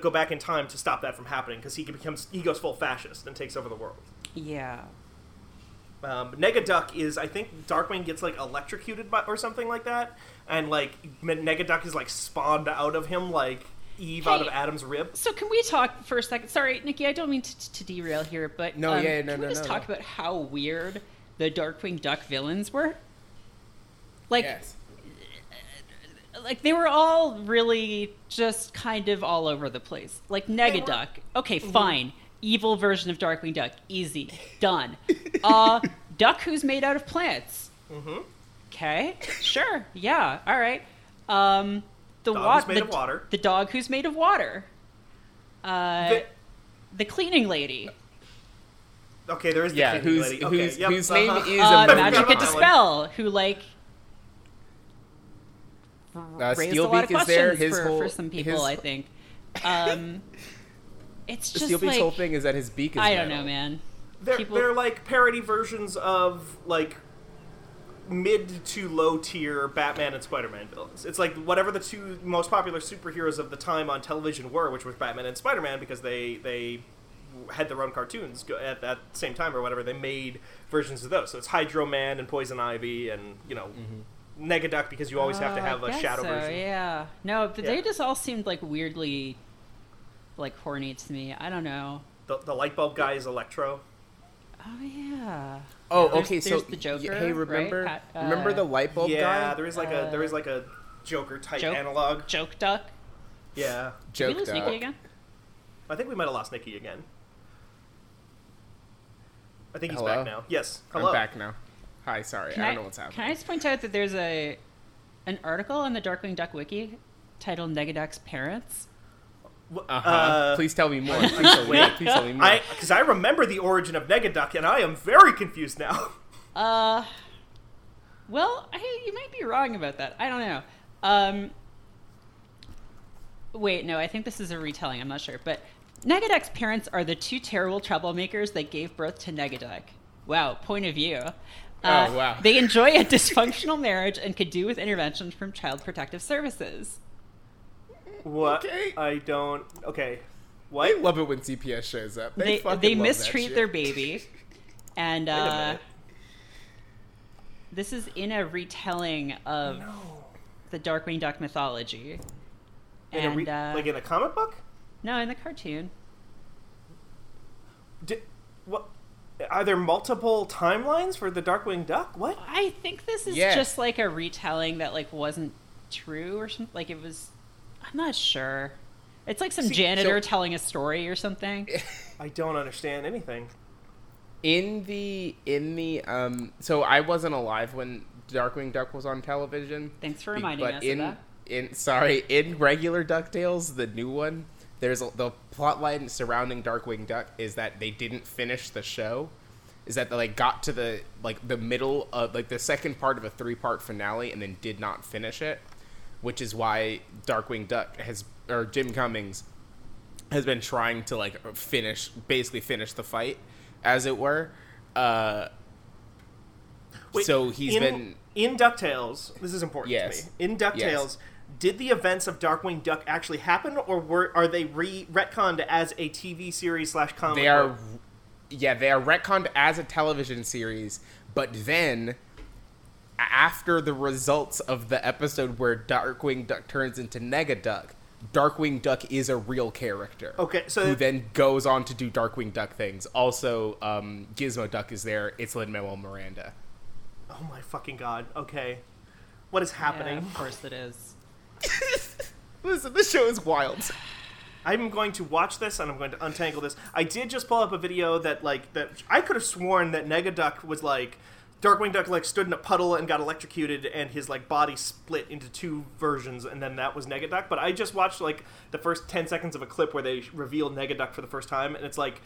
go back in time to stop that from happening because he becomes he goes full fascist and takes over the world. Yeah. Um, Negaduck is, I think, Darkwing gets like electrocuted by, or something like that, and like Me- Negaduck is like spawned out of him like Eve out of Adam's rib. So can we talk for a second? Sorry, Nikki, I don't mean to, to derail here, but No, um, yeah, no, can we no, just no, talk no. about how weird the Darkwing Duck villains were? Like, Yes. like they were all really just kind of all over the place. Like Negaduck, okay, Mm-hmm. fine, evil version of Darkwing Duck, easy, done. Uh, Duck who's made out of plants. Mm-hmm. Okay, sure, yeah, all right. Um, the Dog wa- who's made the, of water. The dog who's made of water. Uh, The- the cleaning lady. Okay, there is the Yeah, cleaning whose- lady. Okay, whose- yep, whose name uh-huh. is Uh, a Magic about at. Dispel, who like Uh, raised a lot of questions there. His for, whole, for some people. his, I think. Um, it's just Steelbeak's like whole thing is that his beak is. I don't metal. know, man. They're, people- they're like parody versions of like mid to low tier Batman and Spider Man villains. It's like whatever the two most popular superheroes of the time on television were, which was Batman and Spider Man, because they they had their own cartoons go- at that same time or whatever. They made versions of those. So it's Hydro Man and Poison Ivy and you know Negaduck because you always have to Uh, have I a guess shadow so, version. Yeah. No, but Yeah. they just all seemed like weirdly, like horny to me. I don't know. The, the light bulb guy is Electro. Oh yeah. Oh, There's- okay. So there's the y- Joker, hey, right? remember Pat- uh, remember the light bulb yeah, guy? there is like a there is like a Joker type Joke- analog. Joke Duck. Yeah, Joke Did we Joke lose duck. Nikki again? I think we might have lost Nikki again. I think he's Hello? back now. Yes. Hello. I'm back now. Hi, sorry, Can I I, don't know what's happening. Can I just point out that there's a an article on the Darkwing Duck wiki titled Negaduck's parents? Uh-huh. uh, please tell me more. Please tell me more. Please tell me more. I because I remember the origin of Negaduck, and I am very confused now. Uh, well, I, you might be wrong about that. I don't know. Um, wait, no, I think this is a retelling. I'm not sure, but Negaduck's parents are the two terrible troublemakers that gave birth to Negaduck. Wow, point of view. Uh, Oh, wow. They enjoy a dysfunctional marriage and could do with intervention from Child Protective Services. what? Okay. I don't. Okay. I What? love it when CPS shows up. They They they mistreat their baby, and uh, this is in a retelling of No. the Darkwing Duck mythology. In a And re- uh, like in a comic book? No, in the cartoon. Did, what? Are there multiple timelines for the Darkwing Duck? What? I think this is Yeah. just like a retelling that like wasn't true or something. Like it was. I'm not sure. It's like some See, janitor so- telling a story or something. I don't understand anything. in the in the um so I wasn't alive when Darkwing Duck was on television. Thanks for Be- reminding but us in, of that. In sorry, in regular DuckTales, the new one, there's a, the plot line surrounding Darkwing Duck is that they didn't finish the show. Is that they like got to the like the middle of like the second part of a three part finale and then did not finish it, which is why Darkwing Duck has or Jim Cummings has been trying to like finish basically finish the fight as it were uh Wait, so he's in, been in Ducktales. This is important Yes. to me. In Ducktales, Yes. Did the events of Darkwing Duck actually happen, or were are they re retconned as a TV series slash comic? they are book? yeah they are retconned as a television series but then after the results of the episode where darkwing duck turns into Nega Duck, darkwing duck is a real character Okay, so- who then goes on to do darkwing duck things also um, gizmo duck is there it's lin manuel miranda Oh my fucking god. Okay, what is happening? Yeah, of course it is. listen this show is wild I'm going to watch this and I'm going to untangle this. I did just pull up a video that like that I could have sworn that Negaduck was like Darkwing Duck like stood in a puddle and got electrocuted and his like body split into two versions and then that was Negaduck. But I just watched like the first ten seconds of a clip where they revealed Negaduck for the first time and it's like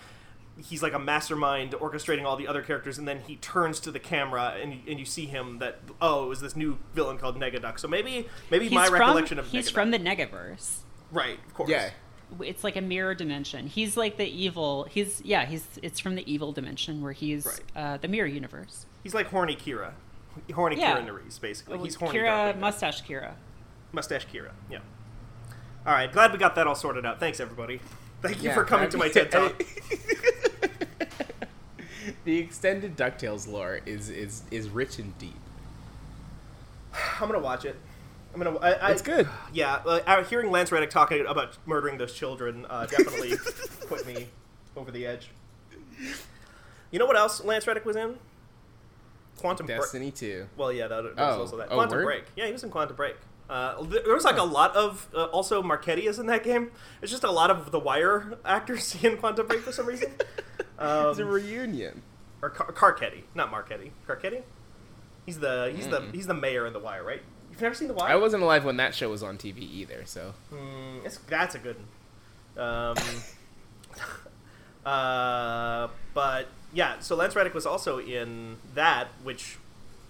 he's like a mastermind orchestrating all the other characters and then he turns to the camera and you, and you see him that oh it was this new villain called Negaduck. So maybe maybe He's my from, recollection of he's Negaduck. from the Negaverse. right of course yeah It's like a mirror dimension. He's like the evil. He's yeah. He's it's from the evil dimension where he's Right. uh, the mirror universe. He's like horny Kira. Horny Yeah. Kira Nerys, basically. He's horny. Kira mustache Kira. Mustache Kira. Yeah. All right. Glad we got that all sorted out. Thanks, everybody. Thank you Yeah, for coming to my TED Talk. the extended ducktales lore is is is rich and deep I'm gonna watch it. I'm gonna. I, I, it's good Yeah. Uh, uh, hearing Lance Reddick talking about murdering those children uh, definitely put me over the edge. You know what else Lance Reddick was in? Quantum Break. destiny 2 Well, yeah, that, that was Oh. also that. Oh, Quantum word? Break. Yeah, he was in Quantum Break. Uh, there was like a lot of uh, also Marchetti is in that game. It's just a lot of the Wire actors in Quantum Break for some reason. Um, it's a reunion or Car- Carcetti, not Marchetti. Carcetti. He's the he's the he's the mayor in the Wire, right? You've never seen the Wire? I wasn't alive when that show was on TV either, so Mm, it's, that's a good one. Um, uh, but yeah, so Lance Reddick was also in that, which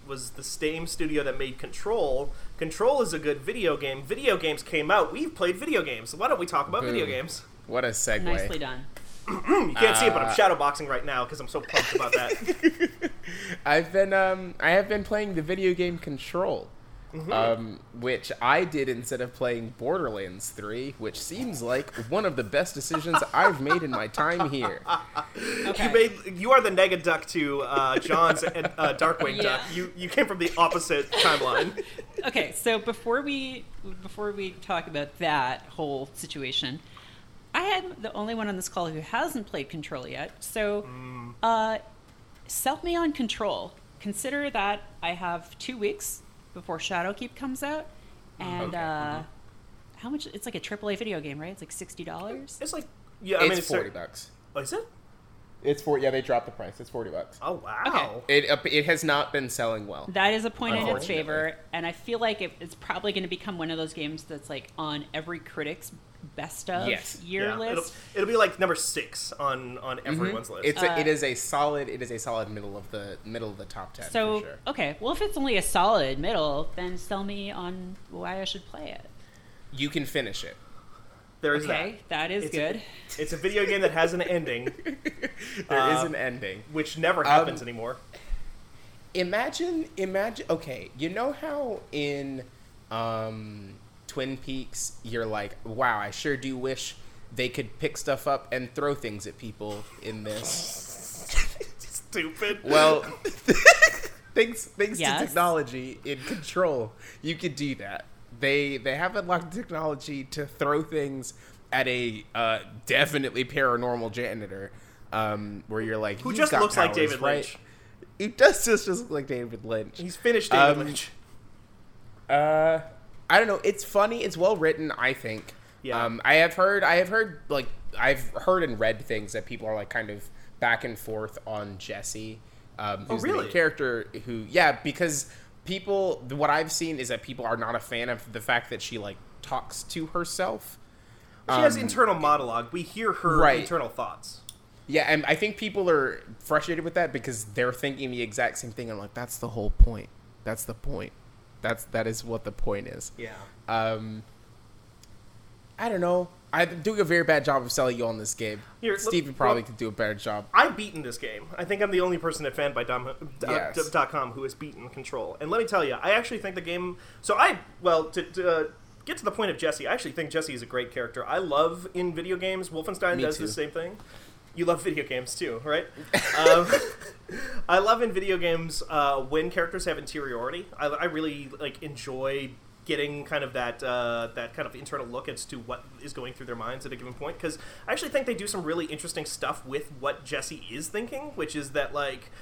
was the same studio that made Control. Control is a good video game. Video games came out. We've played video games. Why don't we talk about video games? what a segue. Nicely done. You can't see it, but I'm Uh, shadowboxing right now because I'm so pumped about that. I've been um I have been playing the video game Control. Mm-hmm. Um, which I did instead of playing Borderlands 3, which seems like one of the best decisions I've made in my time here. Okay. You made you are the Negaduck to uh, John's uh, Darkwing Yeah. Duck. You you came from the opposite timeline. okay, so before we before we talk about that whole situation, I am the only one on this call who hasn't played Control yet. So, Mm. uh, sell me on Control. Consider that I have two weeks before Shadowkeep comes out, and Okay. uh, how much? It's like a AAA video game, right? It's like sixty dollars. It's like yeah, I mean it's it's 40 bucks. Oh, is it? It's for yeah, they dropped the price. It's 40 bucks. Oh wow. Okay. It uh, it has not been selling well. That is a point in its favor, and I feel like it, it's probably going to become one of those games that's like on every critic's best of Yes. year Yeah, list. It'll, it'll be like number six on on everyone's list. Mm-hmm. It's a, Uh, it is a solid it is a solid middle of the middle of the top 10 So for sure. okay, well if it's only a solid middle, then sell me on why I should play it. You can finish it. there is Okay, that is It's good. that. It's a video game that has an ending, There is Uh, an ending. which never happens Um, anymore. Imagine, imagine. Okay, you know how in um, Twin Peaks you're like, wow, I sure do wish they could pick stuff up and throw things at people in this. Stupid. Well, thanks thanks Yes. to technology in Control, you could do that. They they have unlocked technology to throw things at a uh, definitely paranormal janitor. um, where you're like, Who just got looks like David right?" Lynch. He does just, just look like David Lynch. He's finished David Um, Lynch. Uh, I don't know. It's funny. It's well written. I think. Yeah. Um, I have heard. I have heard like I've heard and read things that people are like kind of back and forth on Jesse, um, who's the Oh, really? main character. Who, yeah, because people. What I've seen is that people are not a fan of the fact that she like talks to herself. She has um, internal monologue. We hear her right. internal thoughts. Yeah, and I think people are frustrated with that because they're thinking the exact same thing. I'm like, that's the whole point. That's the point. That's that is what the point is. Yeah. Um, I don't know. I'm doing a very bad job of selling you on this game. Here, Steven probably well- could do a better job. I've beaten this game. I think I'm the only person at fanbyte.com Yes. dot com who has beaten Control. And let me tell you, I actually think the game. So I well to. to uh, Get to the point of Jesse. I actually think Jesse is a great character. I love in video games. Wolfenstein Me does too. the same thing. You love video games too, right? um, I love in video games uh, when characters have interiority. I, I really like enjoy getting kind of that uh, that kind of internal look as to what is going through their minds at a given point. Because I actually think they do some really interesting stuff with what Jesse is thinking, which is that like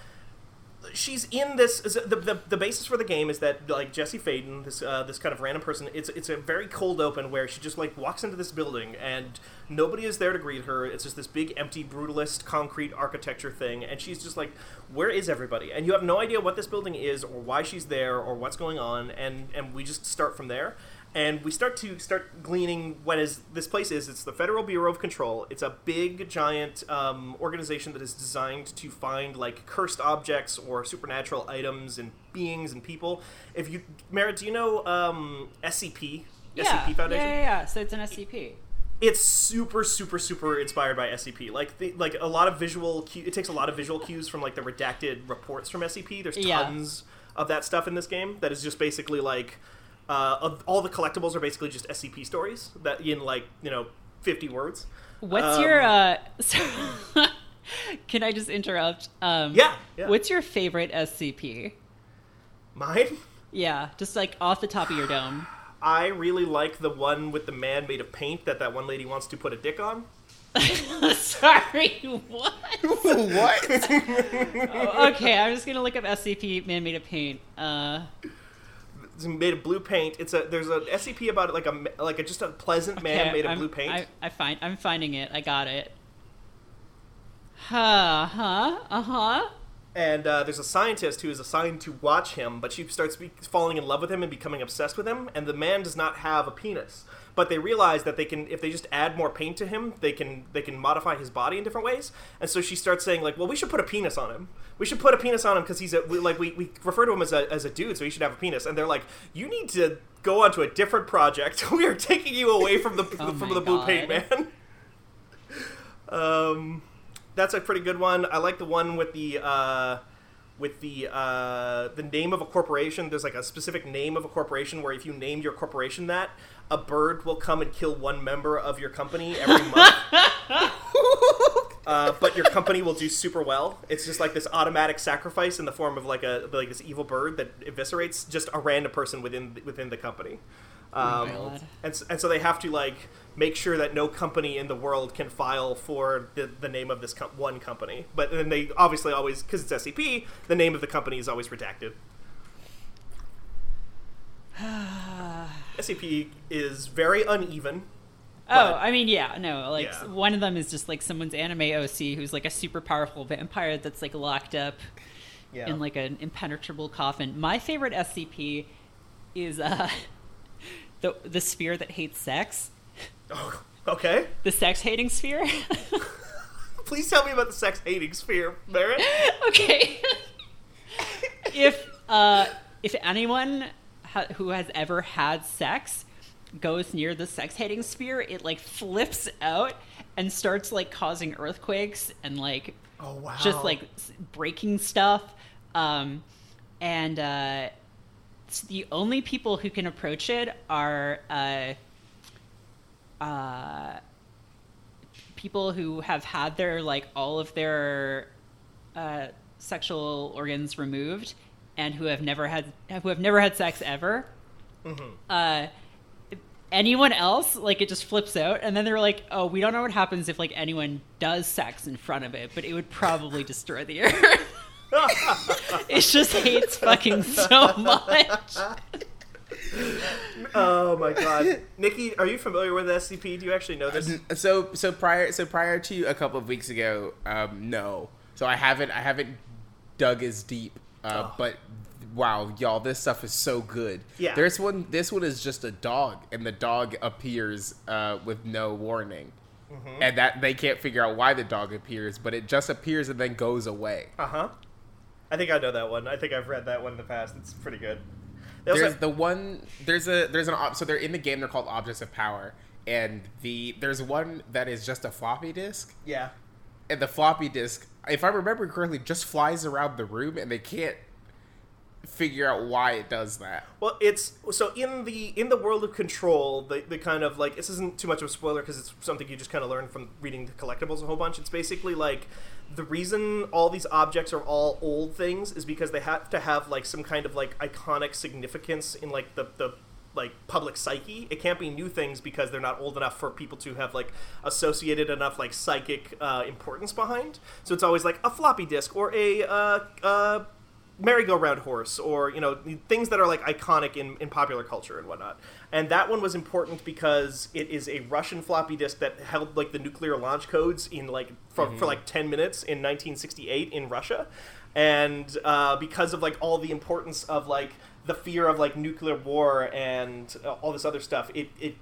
she's in this the, the, the basis for the game is that like Jesse Faden this uh, this kind of random person it's it's a very cold open where she just like walks into this building and nobody is there to greet her. It's just this big empty brutalist concrete architecture thing and she's just like where is everybody? And you have no idea what this building is or why she's there or what's going on and and we just start from there and we start to start gleaning what is this place is it's the federal bureau of control. It's a big giant um, organization that is designed to find like cursed objects or supernatural items and beings and people. If you Merritt, do you know um, scp Yeah, scp yeah, foundation? yeah, yeah. So it's an SCP. it's super super super inspired by scp like the, like a lot of visual cue, it takes a lot of visual cues from like the redacted reports from scp there's Yeah. tons of that stuff in this game that is just basically like uh, of- all the collectibles are basically just scp stories that in like you know 50 words What's Um, your uh so, Can I just interrupt? Um Yeah, yeah. What's your favorite SCP? mine Yeah, just like off the top of your dome. i really like the one with the man made of paint that that one lady wants to put a dick on Sorry, what? what? okay, I'm just gonna look up SCP Man Made of Paint. Uh, it's made of blue paint it's a there's an scp about it like a like a just a pleasant man made of I'm, blue paint I, I find I'm finding it. I got it. Huh? Huh? Uh huh. and uh, there's a scientist who is assigned to watch him, but she starts be- falling in love with him and becoming obsessed with him. And the man does not have a penis, but they realize that they can, if they just add more paint to him, they can they can modify his body in different ways. And so she starts saying like, well, we should put a penis on him. We should put a penis on him because he's a we, like we, we refer to him as a as a dude, so he should have a penis. And they're like, you need to go on to a different project. we are taking you away from the Oh from the blue paint man. um, that's a pretty good one. I like the one with the uh, with the uh, the name of a corporation. There's like a specific name of a corporation where if you name your corporation that, a bird will come and kill one member of your company every month. Uh, but your company will do super well. It's just like this automatic sacrifice in the form of like a like this evil bird that eviscerates just a random person within within the company. Um, God. and, and so they have to like make sure that no company in the world can file for the, the name of this com- one company. But then they obviously always because it's SCP, the name of the company is always redacted. SCP is very uneven. Oh, I mean, yeah, no, like Yeah. one of them is just like someone's anime OC who's like a super powerful vampire that's like locked up Yeah. in like an impenetrable coffin. My favorite SCP is uh the the sphere that hates sex, Oh, okay. the sex hating sphere. Please tell me about the sex hating sphere, Barrett. okay. if uh if anyone ha- who has ever had sex goes near the sex hating sphere, it like flips out and starts like causing earthquakes and like Oh wow. just like breaking stuff. Um, and uh, the only people who can approach it are uh, uh, people who have had their like all of their uh, sexual organs removed and who have never had who have never had sex ever. Uh, anyone else, like it just flips out, and then they're like, "Oh, we don't know what happens if like anyone does sex in front of it, but it would probably destroy the Earth." it just hates fucking so much. Oh my god, Nikki, are you familiar with SCP? Do you actually know this? So so prior so prior to a couple of weeks ago, um, no. So I haven't I haven't dug as deep, uh, Oh. but wow, y'all, this stuff is so good. Yeah. There's one. This one is just a dog, and the dog appears uh, with no warning, Mm-hmm. and that they can't figure out why the dog appears, but it just appears and then goes away. Uh huh. I think I know that one. I think I've read that one in the past. It's pretty good. There's the one. There's a there's an so they're in the game. They're called objects of power, and the there's one that is just a floppy disk, yeah. and the floppy disk, if I remember correctly, just flies around the room, and they can't figure out why it does that. Well, it's so in the in the world of control, the the kind of like this isn't too much of a spoiler because it's something you just kind of learn from reading the collectibles a whole bunch. It's basically like the reason all these objects are all old things is because they have to have like some kind of like iconic significance in like the the like public psyche. It can't be new things because they're not old enough for people to have like associated enough like psychic uh, importance behind. So it's always like a floppy disk or a uh, uh, merry-go-round horse or you know things that are like iconic in, in popular culture and whatnot. And that one was important because it is a russian floppy disk that held like the nuclear launch codes in like for, for like 10 minutes in 1968 in russia. And uh, because of like all the importance of like the fear of like nuclear war and uh, all this other stuff it, it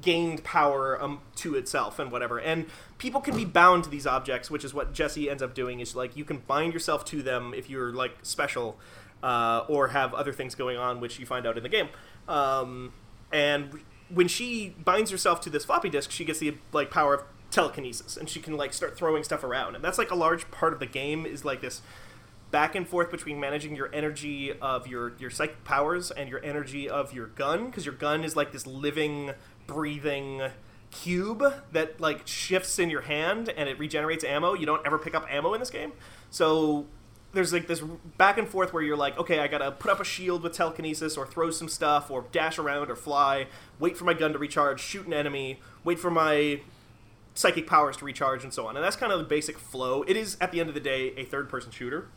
gained power um, to itself and whatever. And people can be bound to these objects, which is what Jesse ends up doing. Is like you can bind yourself to them if you're like special uh, or have other things going on, which you find out in the game. Um, and when she binds herself to this floppy disk, she gets the like power of telekinesis, and she can like start throwing stuff around. And that's like a large part of the game is like this back and forth between managing your energy of your your psychic powers and your energy of your gun because your gun is like this living breathing cube that like shifts in your hand and it regenerates ammo. You don't ever pick up ammo in this game. So there's like this back and forth where you're like okay i gotta put up a shield with telekinesis or throw some stuff or dash around or fly wait for my gun to recharge shoot an enemy wait for my psychic powers to recharge and so on. And that's kind of the basic flow. It is at the end of the day a third person shooter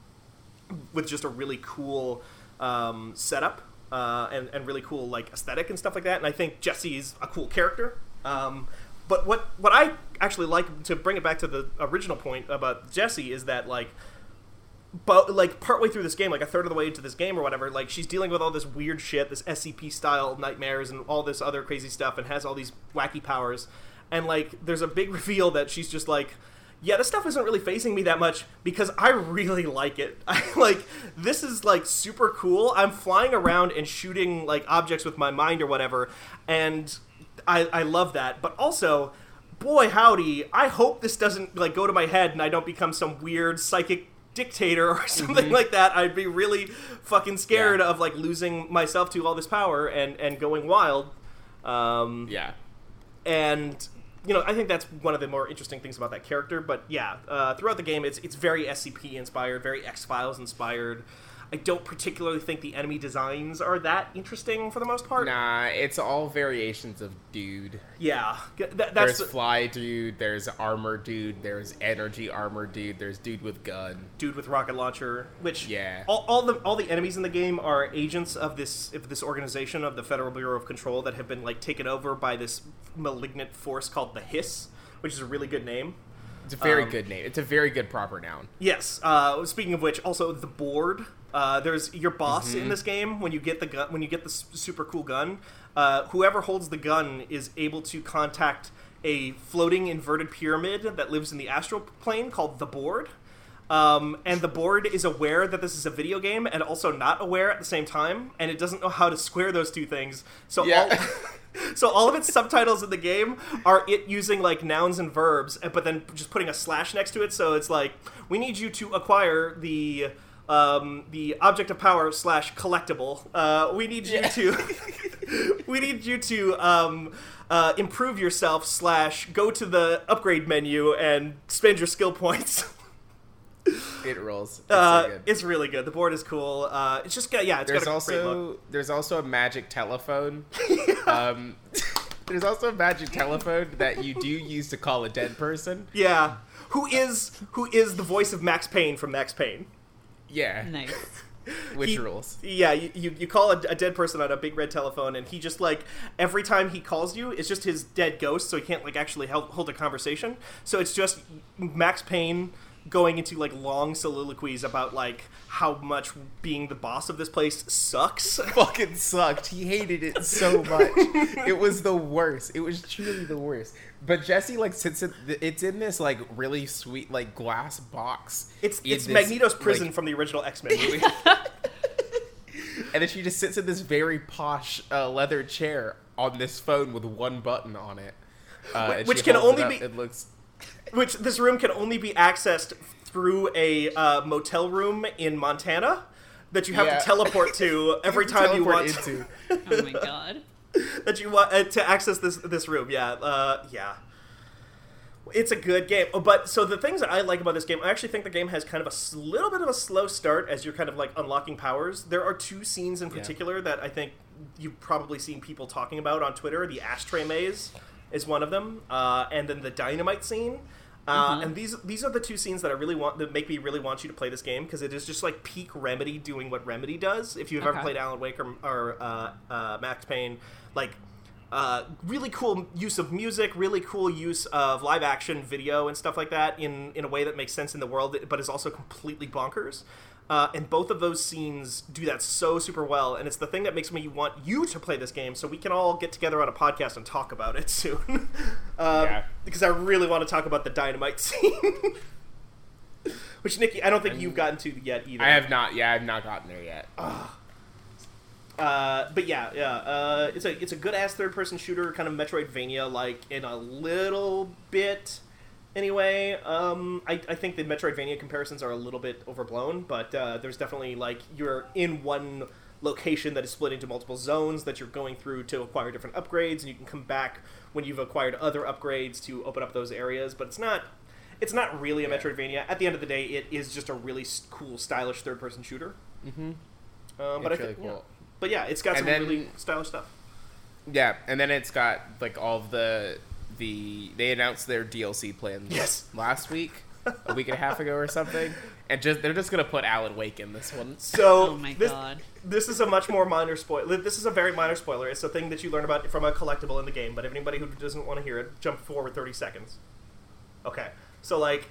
with just a really cool um, setup uh, and, and really cool like aesthetic and stuff like that. And I think Jesse's a cool character. Um, but what what I actually like to bring it back to the original point about Jesse is that like but like partway through this game, like a third of the way into this game or whatever, like she's dealing with all this weird shit, this SCP style nightmares and all this other crazy stuff, and has all these wacky powers. And like, there's a big reveal that she's just like, yeah, this stuff isn't really facing me that much because I really like it. I like this is like super cool. I'm flying around and shooting like objects with my mind or whatever, and I I love that. But also, boy howdy, I hope this doesn't like go to my head and I don't become some weird psychic dictator or something like that. I'd be really fucking scared Yeah. of like losing myself to all this power and and going wild. Um, Yeah. and you know, I think that's one of the more interesting things about that character. But yeah, uh, throughout the game, it's it's very SCP inspired, very X Files inspired. I don't particularly think the enemy designs are that interesting for the most part. Nah, it's all variations of dude. Yeah, that, that's There's the- fly dude, there's armor dude, there's energy armor dude, there's dude with gun. dude with rocket launcher. Which Yeah. all, all the all the enemies in the game are agents of this of this organization of the Federal Bureau of Control that have been like taken over by this malignant force called the Hiss, which is a really good name. It's a very Um, good name. It's a very good proper noun. Yes. Uh, speaking of which, also the board. Uh, there's your boss Mm-hmm. in this game when you get the gun. When you get the super cool gun, uh, whoever holds the gun is able to contact a floating inverted pyramid that lives in the astral plane called the board. Um, and the board is aware that this is a video game and also not aware at the same time, and it doesn't know how to square those two things. So Yeah. all, so all of its subtitles in the game are it using like nouns and verbs, but then just putting a slash next to it. So it's like we need you to acquire the um, the object of power slash collectible. Uh, we need you to we need you to um, uh, improve yourself slash go to the upgrade menu and spend your skill points. It rolls. It's Uh, so good. it's really good. The board is cool. Uh, it's just got yeah. It's There's got a great look. also there's also a magic telephone. um, There's also a magic telephone that you do use to call a dead person. Yeah, who is who is the voice of Max Payne from Max Payne? Yeah, Nice. which He- rules? Yeah, you, you, you call a, a dead person on a big red telephone, and he just like every time he calls you, it's just his dead ghost, so he can't like actually help, hold a conversation. So it's just Max Payne going into like long soliloquies about like how much being the boss of this place sucks. Fucking sucked. He hated it so much. it was the worst. It was truly the worst. But Jesse like sits in. It's in this like really sweet like glass box. It's it's this, Magneto's prison like- from the original X Men movie. and then she just sits in this very posh uh, leather chair on this phone with one button on it. Uh, and Which can only it be- It looks. Which this room can only be accessed through a uh, motel room in Montana that you have Yeah. to teleport to every time you want into. Oh my god. that you want uh, to access this this room. Yeah, uh, yeah. It's a good game, Oh, but so the things that I like about this game, I actually think the game has kind of a little bit of a slow start as you're kind of like unlocking powers. There are two scenes in particular that I think you've probably seen people talking about on Twitter. The ashtray maze is one of them, uh, and then the dynamite scene. Uh, And these these are the two scenes that I really want that make me really want you to play this game because it is just like peak Remedy doing what Remedy does. If you've ever played Alan Wake or, or uh, uh, Max Payne, like uh, really cool use of music, really cool use of live action video and stuff like that in in a way that makes sense in the world, but is also completely bonkers. Uh, and both of those scenes do that so super well, and it's the thing that makes me want you to play this game so we can all get together on a podcast and talk about it soon. um, Yeah. Because I really want to talk about the dynamite scene, which Nikki, I don't think you've gotten to yet either. I have not. Yeah, I have not gotten there yet. Uh, but yeah, yeah, uh, it's a it's a good ass third person shooter, kind of Metroidvania like in a little bit. Anyway, um, I, I think the Metroidvania comparisons are a little bit overblown, but uh, there's definitely like you're in one location that is split into multiple zones that you're going through to acquire different upgrades, and you can come back when you've acquired other upgrades to open up those areas. But it's not it's not really a Metroidvania. At the end of the day, it is just a really cool, stylish third person shooter. Mm-hmm. Um, but I think, really cool. But yeah, it's got And some then- really stylish stuff. Yeah, and then it's got like all of the the they announced their DLC plans Yes. last week, a week and a half ago or something, and just they're just gonna put Alan Wake in this one. So Oh my this, God. this is a much more minor spoiler. This is a very minor spoiler. It's a thing that you learn about from a collectible in the game. But if anybody who doesn't want to hear it, jump forward thirty seconds. Okay, so like,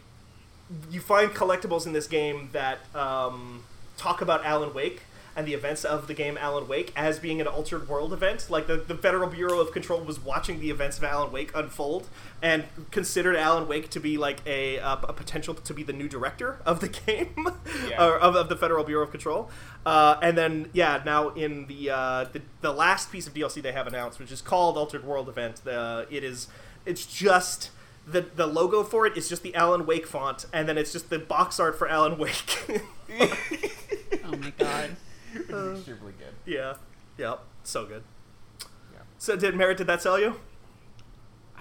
you find collectibles in this game that um, talk about Alan Wake and the events of the game Alan Wake as being an altered world event. Like the, the Federal Bureau of Control was watching the events of Alan Wake unfold and considered Alan Wake to be like a, uh, a potential to be the new director of the game Yeah. or of, of the Federal Bureau of Control. Uh, and then yeah, now in the, uh, the the last piece of DLC they have announced, which is called Altered World Event, the it is it's just. The, the logo for it is just the Alan Wake font, and then it's just the box art for Alan Wake. Oh my god. Uh, extremely good. Yeah. Yep. So good. Yeah. So did Merritt did that sell you?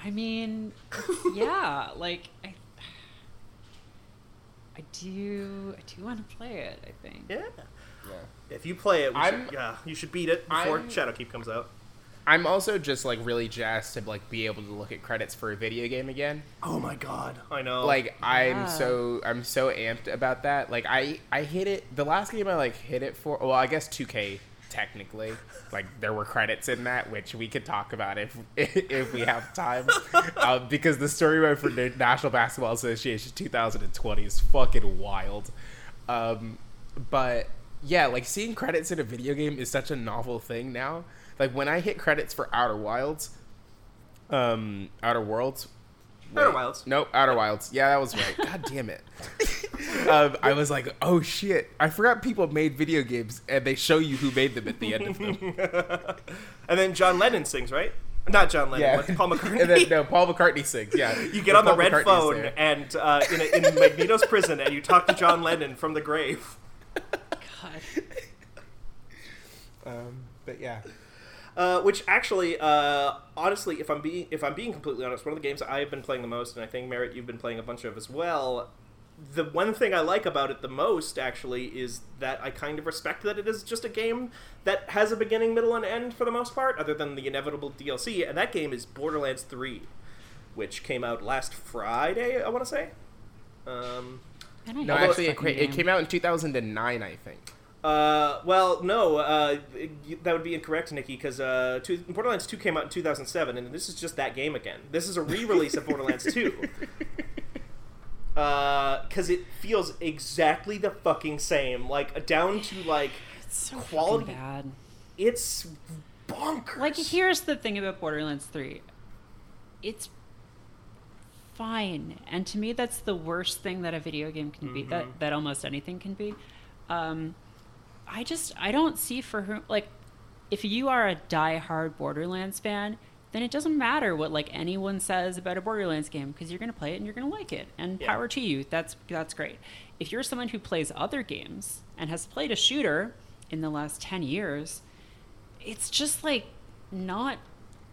I mean, yeah, like I, I do, I do want to play it. I think. Yeah. Yeah. If you play it, we should, yeah, you should beat it before I'm- Shadowkeep comes out. I'm also just like really jazzed to like be able to look at credits for a video game again. Oh my god. I know. Like I'm Yeah. so I'm so amped about that. Like I I hit it the last game I like hit it for. Well, I guess 2K technically. Like there were credits in that, which we could talk about if if we have time, uh, because the story mode for the National Basketball Association 2020 is fucking wild. Um, but yeah, like seeing credits in a video game is such a novel thing now. Like when I hit credits for Outer Wilds, um, Outer Worlds. Outer Wilds. No, Outer Wilds. Yeah, that was right. God damn it. um, I was like, oh shit! I forgot people made video games, and they show you who made them at the end of them. and then John Lennon sings, right? Not John Lennon, Yeah, but Paul McCartney. and then no, Paul McCartney sings. Yeah, you get on the red McCartney's phone there. and uh, in, a, in Magneto's prison, and you talk to John Lennon from the grave. God. Um, but yeah, Uh, which actually, uh, honestly, if I'm being if I'm being completely honest, one of the games I have been playing the most, and I think Merritt you've been playing a bunch of as well. the one thing I like about it the most, actually, is that I kind of respect that it is just a game that has a beginning, middle, and end for the most part, other than the inevitable DLC. And that game is Borderlands 3, which came out last Friday, I want to say. Um, I No, actually, it, it came out in 2009, I think. Uh, well, no, uh, that would be incorrect, Nikki, because uh, two, Borderlands 2 came out in 2007, and this is just that game again. This is a re release of Borderlands 2. Because it feels exactly the fucking same. Like, down to, like, It's so quality- bad. it's bonkers. Like, here's the thing about Borderlands 3 it's fine. And to me, that's the worst thing that a video game can be, that, that almost anything can be. Um, I just, I don't see for whom, like, if you are a die-hard Borderlands fan, then it doesn't matter what like anyone says about a Borderlands game because you're gonna play it and you're gonna like it. And Yeah. power to you. That's that's great. If you're someone who plays other games and has played a shooter in the last ten years, it's just like not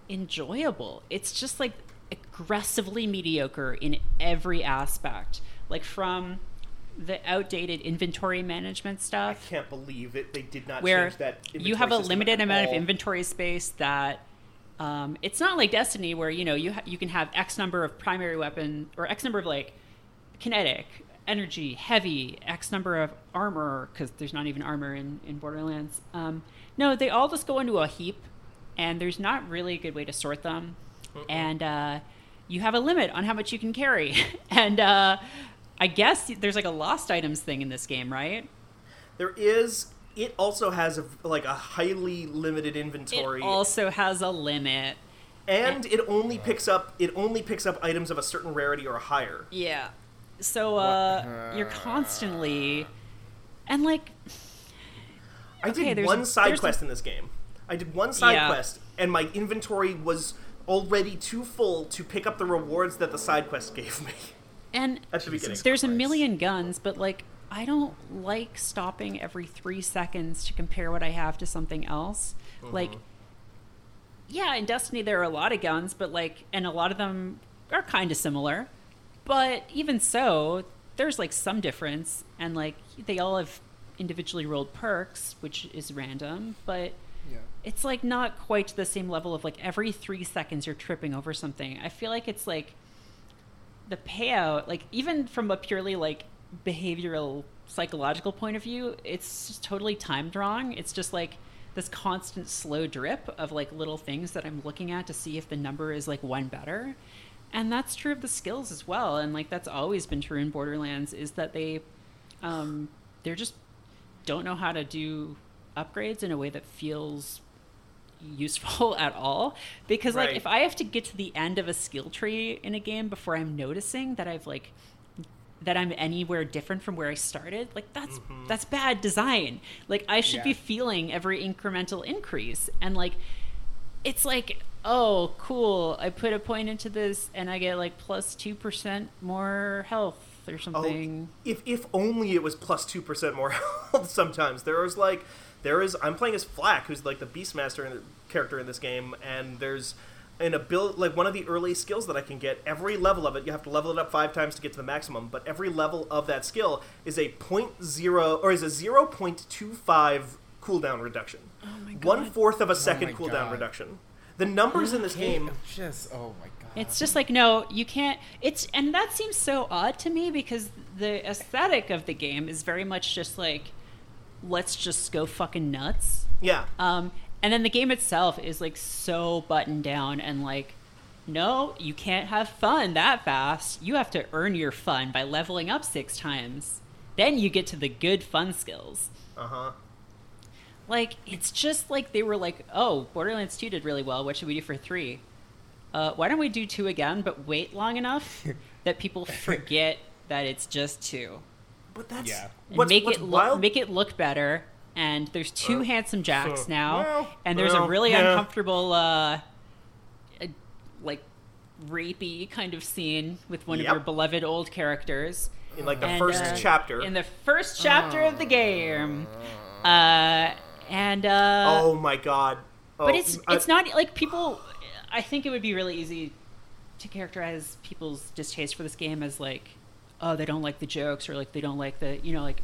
enjoyable. It's just like aggressively mediocre in every aspect. Like from the outdated inventory management stuff. I can't believe it. They did not where change that. Inventory. You have a limited amount of inventory space that um, it's not like Destiny where you know you ha- you can have X number of primary weapon or X number of like kinetic energy, heavy, X number of armor because there's not even armor in in Borderlands. Um, no, they all just go into a heap, and there's not really a good way to sort them, and uh, you have a limit on how much you can carry, and uh, I guess there's like a lost items thing in this game, right? There is. It also has a like a highly limited inventory, It also has a limit. and it only picks up it only picks up items of a certain rarity or higher. Yeah. So uh, you're constantly, and like, I Okay, did one side there's a- quest in this game. I did one side Yeah. quest, and my inventory was already too full to pick up the rewards that the side quest gave me. and At the beginning. there's a million guns, but like, I don't like stopping every three seconds to compare what I have to something else. Uh-huh. Like, yeah, in Destiny there are a lot of guns, but like, and a lot of them are kind of similar. But even so, there's like some difference, and like they all have individually rolled perks, which is random, but Yeah. it's like not quite to the same level of like every three seconds you're tripping over something. I feel like it's like the payout, like even from a purely like behavioral psychological point of view, it's just totally time drawing. It's just like this constant slow drip of like little things that I'm looking at to see if the number is like one better. And that's true of the skills as well. And like that's always been true in Borderlands is that they um they're just don't know how to do upgrades in a way that feels useful at all. Because like if i have to get to the end of a skill tree in a game before i'm noticing that i've like that i'm anywhere different from where i started like that's mm-hmm. that's bad design. Like i should be feeling every incremental increase. And like it's like oh cool. I put a point into this and i get like plus 2% more health or Oh, something. if if only it was plus plus two percent more health. Sometimes. There was like there is. I'm playing as Flack, who's like the Beastmaster in the, character in this game, and there's an ability like one of the early skills that I can get. Every level of it, you have to level it up five times to get to the maximum. But every level of that skill is a point zero or is a zero point two five cooldown reduction. Oh my God. fourth of a oh second my cooldown God. reduction. The numbers in this game. Just oh my god. It's just like no, you can't. It's and that seems so odd to me because the aesthetic of the game is very much just like, let's just go fucking nuts. Yeah. Um, and then the game itself is like so buttoned down and like, no, you can't have fun that fast. You have to earn your fun by leveling up six times. Then you get to the good fun skills. Uh huh. Like it's just like they were like, oh, Borderlands Two did really well. What should we do for three? Uh, why don't we do two again, but wait long enough that people forget that it's just two, But that's Yeah. and what's, make what's it look wild. make it look better. And there's two Uh, handsome jacks uh, now, well, and there's a really yeah. uncomfortable, uh, uh, like rapey kind of scene with one Yep. of your beloved old characters. in like the And, first uh, chapter. In the first chapter of the game, uh, and uh, oh my god. Oh, but it's I- it's not like people. I think it would be really easy to characterize people's distaste for this game as like oh they don't like the jokes or like they don't like the you know like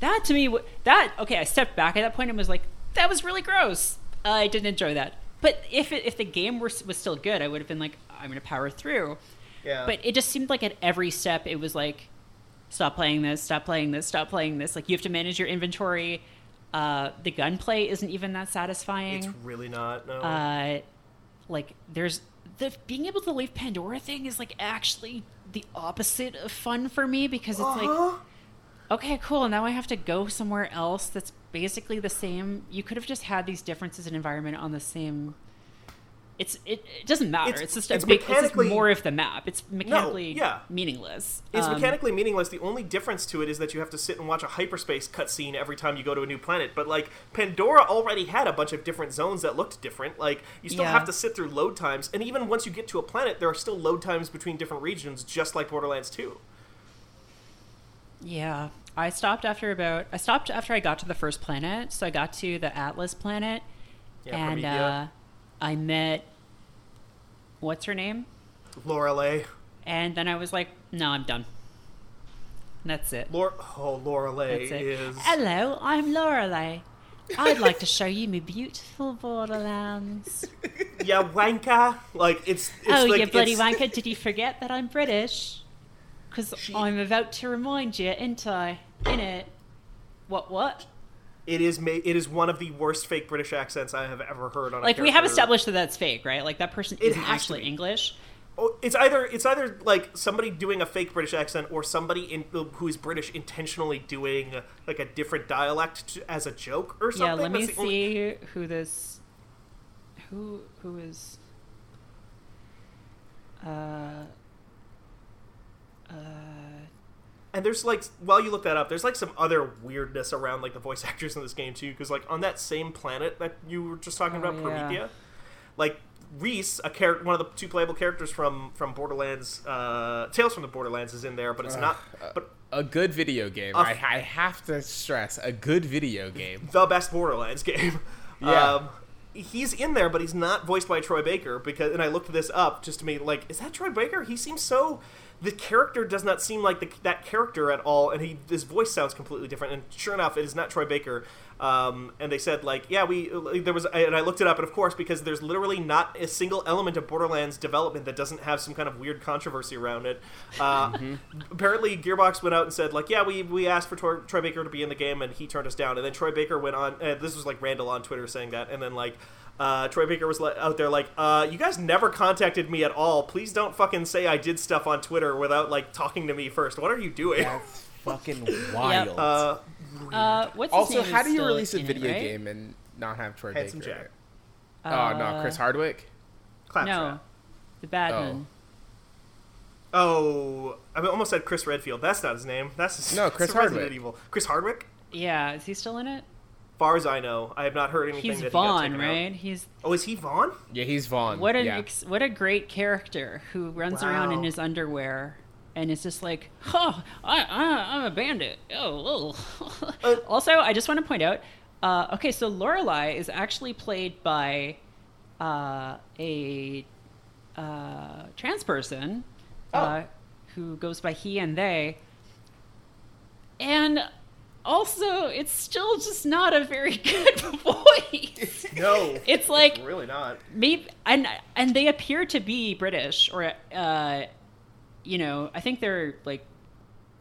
that to me that okay I stepped back at that point and was like that was really gross. I didn't enjoy that. But if it, if the game were, was still good, I would have been like I'm gonna power through. Yeah. But it just seemed like at every step it was like stop playing this, stop playing this, stop playing this. Like you have to manage your inventory. Uh, the gunplay isn't even that satisfying it's really not. No. uh, like there's the being able to leave Pandora thing is like actually the opposite of fun for me because it's Uh-huh. like okay, cool. Now I have to go somewhere else that's basically the same. You could have just had these differences in environment on the same. It's it, it doesn't matter. It's- It's, just it's a big. It's just mechanically- more of the map. It's mechanically yeah. meaningless. It's Um, mechanically meaningless. The only difference to it is that you have to sit and watch a hyperspace cutscene every time you go to a new planet. But like Pandora already had a bunch of different zones that looked different. Like you still Yeah. have to sit through load times, and even once you get to a planet, there are still load times between different regions, just like Borderlands 2. Yeah, I stopped after about. I stopped after I got to the first planet. So I got to the Atlas planet, Yeah, and uh, I met what's her name, Lorelei, and then I was like, no, I'm done. And that's it. Lor oh Lorelei is Hello, I'm Lorelei. I'd like to show you my beautiful Borderlands. yeah wanka. Like it's, it's oh, like, you bloody it's- wanker! Did you forget that I'm British? Because I'm about to remind you, ain't I? In it. What? What? It is ma- it is one of the worst fake British accents I have ever heard on. a like we have established that that's fake, right? Like that person It isn't actually. English. Oh, it's either it's either like somebody doing a fake British accent or somebody in, who is British intentionally doing like a different dialect to, as a joke or something. Yeah, let me That's only- see who this who who is uh uh And there's like while you look that up, there's like some other weirdness around like the voice actors in this game too, because like on that same planet that you were just talking Oh, about, yeah. Promethea, like Rhys, a character, one of the two playable characters from from Borderlands, uh, Tales from the Borderlands, is in there, but it's not. But A good video game. A I, f- I have to stress a good video game. the best Borderlands game. Yeah. Um, he's in there, but he's not voiced by Troy Baker because. And I looked this up just to me like, is that Troy Baker? He seems so. The character does not seem like the, that character at all, and he his voice sounds completely different. And sure enough, it is not Troy Baker. Um, and they said like, yeah, we there was, and I looked it up, and of course, because there's literally not a single element of Borderlands development that doesn't have some kind of weird controversy around it. Uh, Apparently, Gearbox went out and said like, yeah, we we asked for Troy, Troy Baker to be in the game, and he turned us down. And then Troy Baker went on. Uh, this was like Randall on Twitter saying that, and then like. Uh, Troy Baker was like, out there like, uh, you guys never contacted me at all. Please don't fucking say I did stuff on Twitter without like talking to me first. What are you doing? That's fucking wild. Uh, uh what's also, name how is do you release a in it, video right? game and not have Troy Handsome Baker? Jack. it? Oh no, Uh, Chris Hardwick. Claptrap. No. The bad Oh. one. Oh, I almost said Chris Redfield. That's not his name. That's No, Chris Resident Hardwick. Evil. Chris Hardwick. Yeah, is he still in it? Far as I know, I have not heard anything. He's that he got Vaughn, out. right? He's Oh, is he Vaughn? Yeah, he's Vaughn. what an yeah. ex- what a great character who runs around in his underwear and is just like, "Oh, I, I I'm a bandit." Oh, oh. Uh, also, I just want to point out, uh, okay, so Lorelei is actually played by uh, a uh, trans person uh, who goes by he and they, and also it's still just not a very good voice. No, It's like really not. maybe and and they appear to be British or uh, you know I think they're like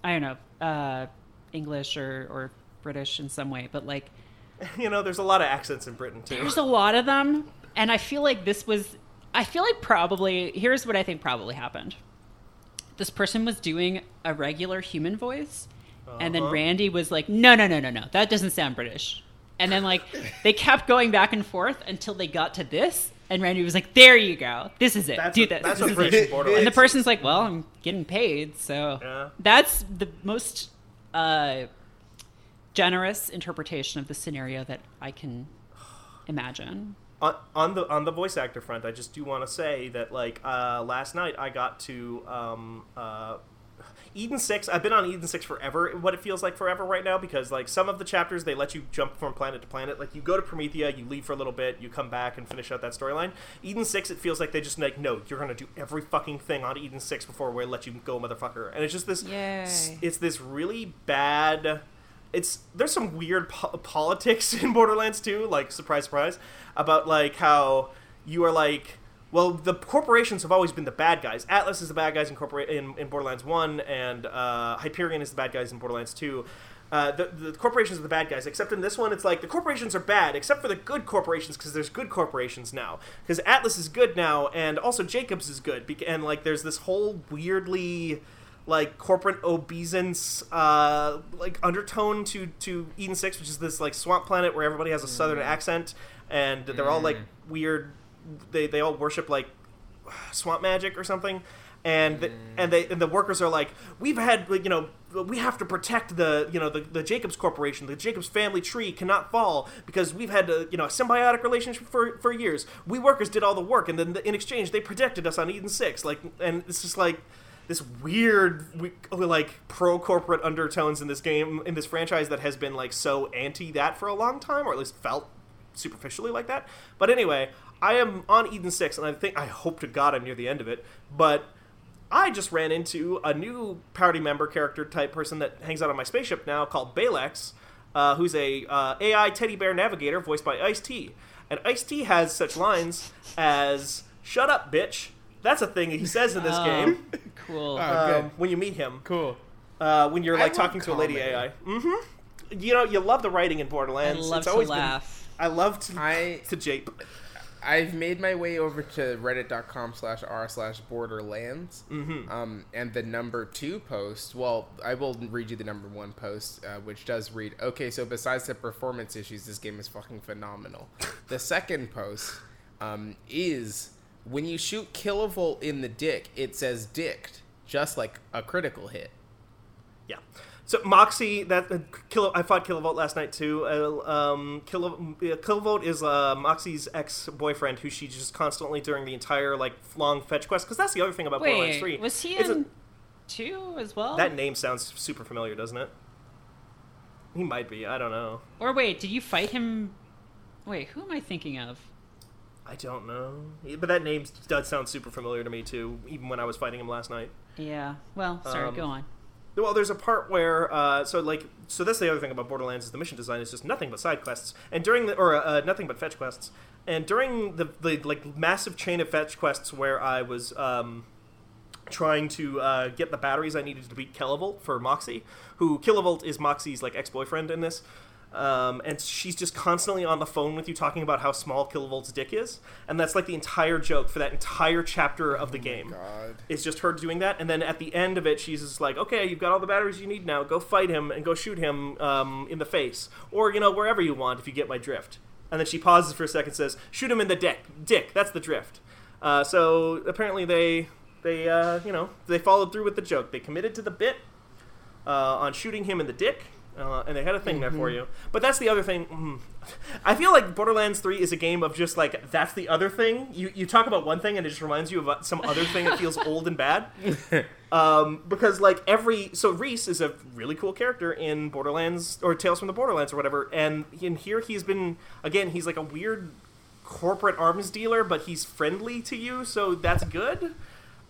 I don't know uh, English or or British in some way, but like You know, there's a lot of accents in Britain too. there's a lot of them, and I feel like this was I feel like probably here's what I think probably happened. This person was doing a regular human voice, and then Uh-huh. Randy was like, "No, no, no, no, no, that doesn't sound British." And then like they kept going back and forth until they got to this, and Randy was like, "There you go, this is it. That's Do what- this. That's this is British it." and And the person's like, "Well, I'm getting paid, so Yeah. that's the most uh, generous interpretation of the scenario that I can imagine." on, on the on the voice actor front, I just do want to say that like uh, last night I got to um, uh, Eden Six. I've been on Eden Six forever. What it feels like forever right now because like some of the chapters they let you jump from planet to planet. Like you go to Promethea, you leave for a little bit, you come back and finish out that storyline. Eden Six, it feels like they just like no, you're gonna do every fucking thing on Eden Six before we let you go, motherfucker. And it's just this. Yay. It's this really bad. It's there's some weird po- politics in Borderlands 2, like surprise, surprise, about like how you are like well, the corporations have always been the bad guys. Atlas is the bad guys in, corpora- in, in Borderlands 1, and uh, Hyperion is the bad guys in Borderlands 2. Uh, the, the corporations are the bad guys, except in this one, it's like the corporations are bad, except for the good corporations, because there's good corporations now. Because Atlas is good now, and also Jacobs is good. And, like, there's this whole weirdly like corporate obeisance uh, like undertone to to Eden Six, which is this like swamp planet where everybody has a southern accent and they're all like weird. They they all worship like swamp magic or something. And the, mm. and they and the workers are like we've had you know we have to protect the you know the, the Jacobs Corporation. The Jacobs family tree cannot fall because we've had a, you know a symbiotic relationship for, for years. We workers did all the work and then in exchange they protected us on Eden Six. Like and it's just like this weird like pro corporate undertones in this game in this franchise that has been like so anti that for a long time or at least felt superficially like that. But anyway i am on eden 6 and i think i hope to god i'm near the end of it but i just ran into a new party member character type person that hangs out on my spaceship now called balex uh, who's a uh, ai teddy bear navigator voiced by ice-t and ice-t has such lines as shut up bitch that's a thing he says in this Oh, game Cool. Oh, um, good. when you meet him. Cool. Uh, when you're like love talking to a lady. AI. Mm-hmm. You know, you love the writing in I Borderlands. love it's to always laugh. Been, I love to I- to jape. I've made my way over to reddit.com slash r slash borderlands. Mm-hmm. Um, and the number two post, well, I will read you the number one post, uh, which does read, okay, so besides the performance issues, this game is fucking phenomenal. the second post um, is when you shoot Killavolt in the dick, it says dicked, just like a critical hit. Yeah. So Moxie, that uh, Kilo, I fought Killavolt last night too. Uh, um, Kilo, uh, Killavolt is uh, Moxie's ex-boyfriend, who she just constantly during the entire like long fetch quest. Because that's the other thing about Borderlands Three. was he It's a- in two as well? that name sounds super familiar, doesn't it? He might be. I don't know. Or wait, did you fight him? Wait, who am I thinking of? I don't know. But that name does sound super familiar to me too. Even when I was fighting him last night. Yeah. Well, sorry. Um, go on. Well, there's a part where, uh, so like, so that's the other thing about Borderlands is the mission design is just nothing but side quests, and during the, or uh, nothing but fetch quests, and during the, the like massive chain of fetch quests where I was um, trying to uh, get the batteries I needed to beat Killavolt for Moxie, who Killavolt is Moxie's like ex-boyfriend in this. Um, and she's just constantly on the phone with you talking about how small Killavolt's dick is, and that's like the entire joke for that entire chapter of the game. God. It's just her doing that, and then at the end of it, she's just like, "Okay, you've got all the batteries you need now. Go fight him and go shoot him um, in the face, or you know wherever you want if you get my drift." And then she pauses for a second, and says, "Shoot him in the dick. Dick. That's the drift." Uh, so apparently they they uh, you know they followed through with the joke. They committed to the bit uh, on shooting him in the dick. Uh, and they had a thing there for you, but that's the other thing. mm. I feel like Borderlands Three is a game of just like that's the other thing. You you talk about one thing and it just reminds you of uh, some other thing that feels old and bad. Um, because like every so Rhys is a really cool character in Borderlands or Tales from the Borderlands or whatever, and in here he's been again he's like a weird corporate arms dealer, but he's friendly to you, so that's good.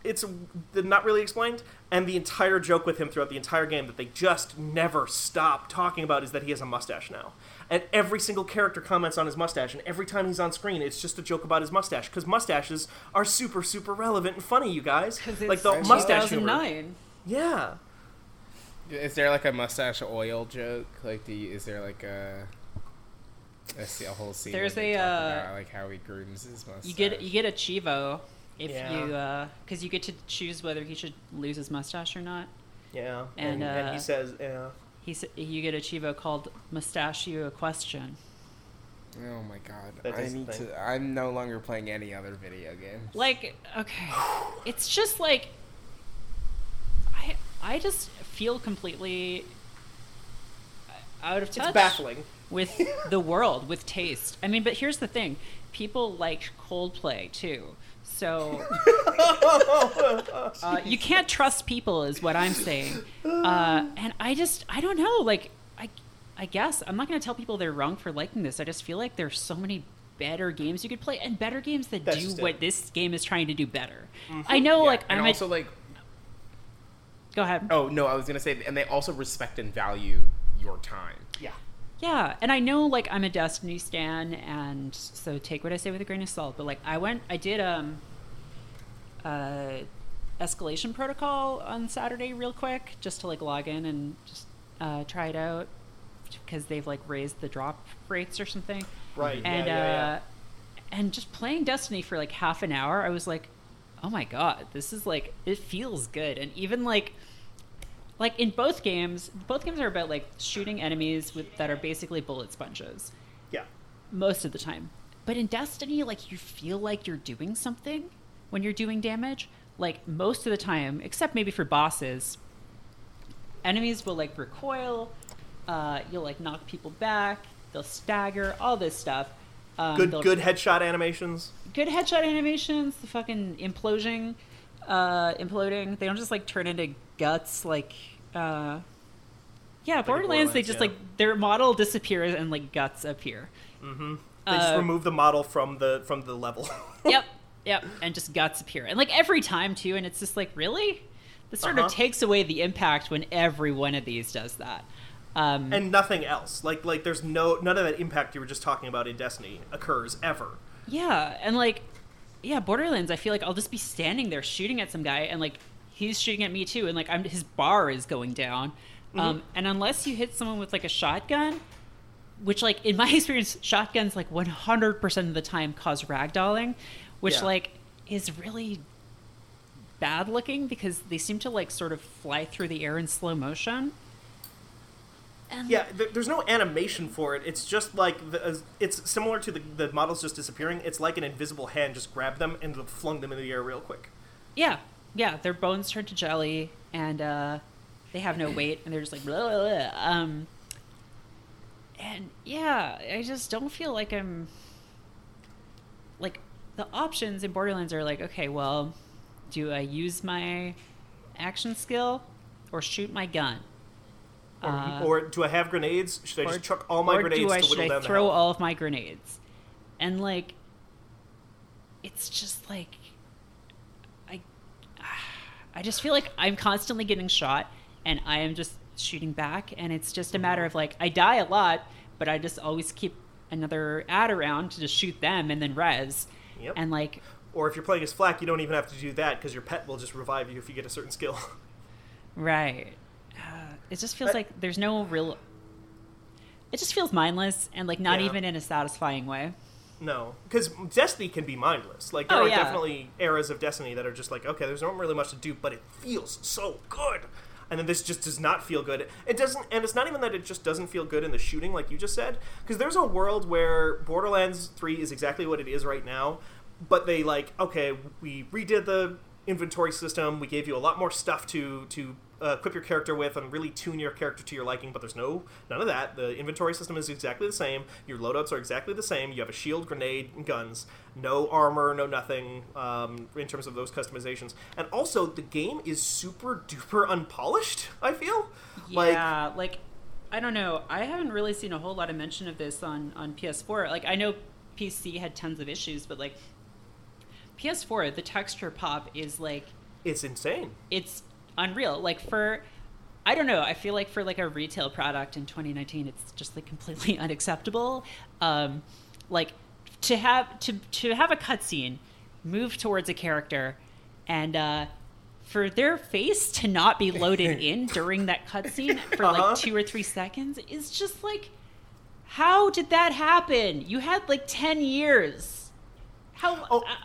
It's not really explained, and the entire joke with him throughout the entire game that they just never stop talking about is that he has a mustache now, and every single character comments on his mustache, and every time he's on screen, it's just a joke about his mustache because mustaches are super super relevant and funny, you guys. Like the mustache humor. 2009. Yeah. Is there like a mustache oil joke? Like, do you, is there like a I see a whole scene? There's they a, uh, about, like how he grooms his mustache. You get you get a Chivo if Yeah. you because you get to choose whether he should lose his mustache or not. Yeah, And, and, uh, he says, yeah, He s- you get a Chivo called Mustachio a question. Oh my god! That I need thing. to. I'm no longer playing any other video games. Like okay, it's just like I I just feel completely out of touch. it's baffling. with the world, with taste. I mean, but here's the thing: people liked Coldplay too, So uh, you can't trust people, is what I'm saying. Uh, and I just, I don't know. Like, I, I guess I'm not going to tell people they're wrong for liking this. I just feel like there's so many better games you could play, and better games that That's do just what this game is trying to do better. I know, Yeah, like, and I'm also a, like go ahead. oh no, I was gonna say, and they also respect and value your time. Yeah. Yeah, and I know like I'm a Destiny stan, and so take what I say with a grain of salt. But like I went, I did um, uh, escalation protocol on Saturday real quick, just to like log in and just uh, try it out because they've like raised the drop rates or something. Right. And yeah, yeah, yeah. uh, and just playing Destiny for like half an hour, I was like, oh my god, this is like it feels good, and even like like in both games, both games are about like shooting enemies with that are basically bullet sponges yeah. most of the time. But in Destiny, like you feel like you're doing something when you're doing damage. Like most of the time, except maybe for bosses, enemies will like recoil. Uh, you'll like knock people back. They'll stagger. All this stuff. Um, Good good headshot animations. good headshot animations, the fucking imploding, uh, imploding. They don't just like turn into guts like, uh, yeah, Borderlands. They just yeah. like their model disappears and like guts appear. Mm-hmm. They just Uh, remove the model from the from the level. yep, yep, and just guts appear, and like every time too. And it's just like really, this sort Uh-huh. of takes away the impact when every one of these does that. Um, and nothing else. Like like there's no none of that impact you were just talking about in Destiny occurs ever. Yeah, and like, yeah, Borderlands. I feel like I'll just be standing there shooting at some guy, and like he's shooting at me too, and like I'm his bar is going down. Um, and unless you hit someone with like a shotgun, which like in my experience, shotguns like 100% of the time cause ragdolling, which Yeah. like is really bad looking because they seem to like sort of fly through the air in slow motion. And Yeah, th- there's no animation for it. It's just like the, uh, it's similar to the the models just disappearing. It's like an invisible hand just grabbed them and flung them in the air real quick. Yeah, yeah. Their bones turn to jelly, and uh, they have no weight, and they're just like blah, blah, blah. Um, and yeah, I just don't feel like I'm like the options in Borderlands are like, okay, well, do I use my action skill or shoot my gun? Or, Uh, or do I have grenades? Should I or- just chuck all my or grenades I, to whittle I down throw all of my grenades? And like, it's just like, I, I just feel like I'm constantly getting shot, and I am just shooting back, and it's just a matter of like I die a lot, but I just always keep another ad around to just shoot them and then res, Yep. and like Or if you're playing as Flack, you don't even have to do that because your pet will just revive you if you get a certain skill. Right. It just feels I- like there's no real. It just feels mindless and like not Yeah. even in a satisfying way. no, because Destiny can be mindless. Like there Oh, are yeah. definitely eras of Destiny that are just like, okay, there's not really much to do, but it feels so good. And then this just does not feel good. It doesn't, and it's not even that it just doesn't feel good in the shooting, like you just said. Because there's a world where Borderlands 3 is exactly what it is right now, but they like, okay, we redid the inventory system. We gave you a lot more stuff to to uh, equip your character with and really tune your character to your liking. But there's no none of that. The inventory system is exactly the same. Your loadouts are exactly the same. You have a shield, grenade, and guns. No armor, no nothing um, in terms of those customizations. And also, the game is super duper unpolished. I feel like Yeah, like I don't know. I haven't really seen a whole lot of mention of this on on PS4. Like I know PC had tons of issues, but like PS4, the texture pop is like it's insane. it's unreal. Like for I don't know. I feel like for like a retail product in 2019, it's just like completely unacceptable. Um, like to have to to have a cutscene move towards a character and uh, for their face to not be loaded in during that cutscene for Uh-huh. like two or three seconds is just like how did that happen? You had like 10 years. How? Oh. uh,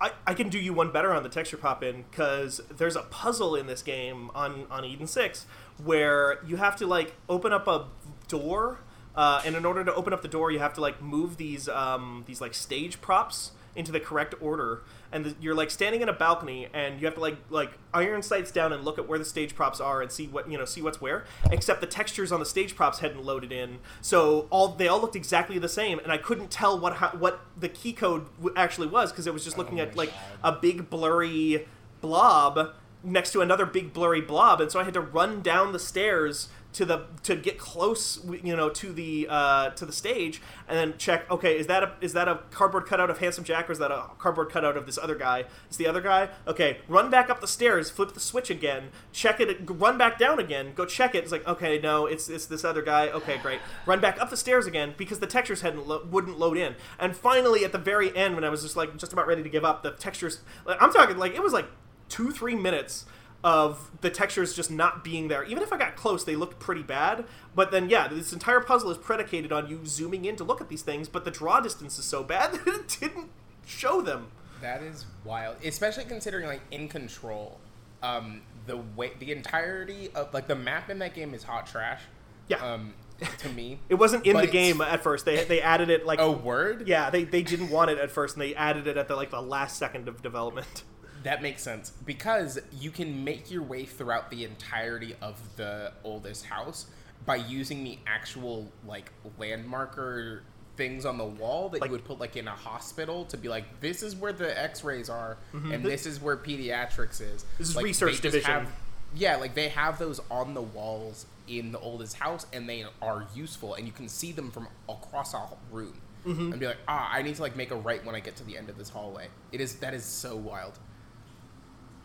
I, I can do you one better on the texture pop in because there's a puzzle in this game on, on Eden 6 where you have to like open up a door uh, and in order to open up the door you have to like move these um, these like stage props into the correct order, and the, you're like standing in a balcony, and you have to like like iron sights down and look at where the stage props are and see what you know see what's where. Except the textures on the stage props hadn't loaded in, so all they all looked exactly the same, and I couldn't tell what how, what the key code w- actually was because it was just looking Oh at like God. a big blurry blob next to another big blurry blob, and so I had to run down the stairs to the to get close, you know, to the uh, to the stage, and then check. Okay, is that a is that a cardboard cutout of Handsome Jack, or is that a cardboard cutout of this other guy? It's the other guy. Okay, run back up the stairs, flip the switch again, check it, run back down again, go check it. It's like okay, no, it's it's this other guy. Okay, great. Run back up the stairs again because the textures hadn't lo- wouldn't load in, and finally at the very end when I was just like just about ready to give up, the textures. I'm talking like it was like two three minutes of the textures just not being there. Even if I got close, they looked pretty bad. But then, yeah, this entire puzzle is predicated on you zooming in to look at these things, but the draw distance is so bad that it didn't show them. That is wild, especially considering like in control, um, the way the entirety of like the map in that game is hot trash. Yeah. Um, to me. It wasn't in the game at first. They they added it like a word. yeah, they, they didn't want it at first, and they added it at the like the last second of development. That makes sense because you can make your way throughout the entirety of the oldest house by using the actual like landmarker things on the wall that Like- you would put like in a hospital to be like this is where the x-rays are and this is where pediatrics is Mm-hmm. This is Like, research division. have- yeah like they have those on the walls in the oldest house and they are useful and you can see them from across a room Mm-hmm. and be like ah i need to like make a right when i get to the end of this hallway it is that is so wild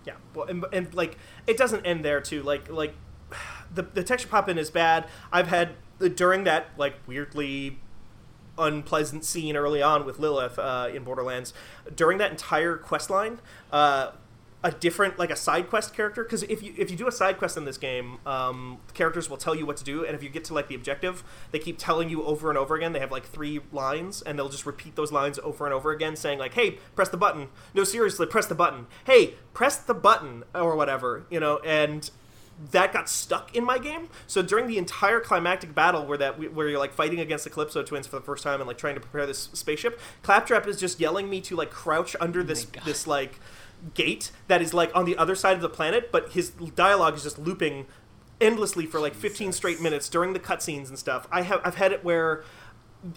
Yeah, well, and, and like it doesn't end there too. Like like the the texture pop in is bad. I've had during that like weirdly unpleasant scene early on with Lilith uh, in Borderlands. During that entire quest line, uh, a different like a side quest character because if you if you do a side quest in this game, um, characters will tell you what to do, and if you get to like the objective, they keep telling you over and over again. They have like three lines, and they'll just repeat those lines over and over again, saying like, "Hey, press the button." No, seriously, press the button. Hey, press the button or whatever, you know, and that got stuck in my game. So during the entire climactic battle where that where you're like fighting against the Calypso twins for the first time and like trying to prepare this spaceship, Claptrap is just yelling me to like crouch under this this like gate that is like on the other side of the planet, but his dialogue is just looping endlessly for like 15 straight minutes during the cutscenes and stuff. I have I've had it where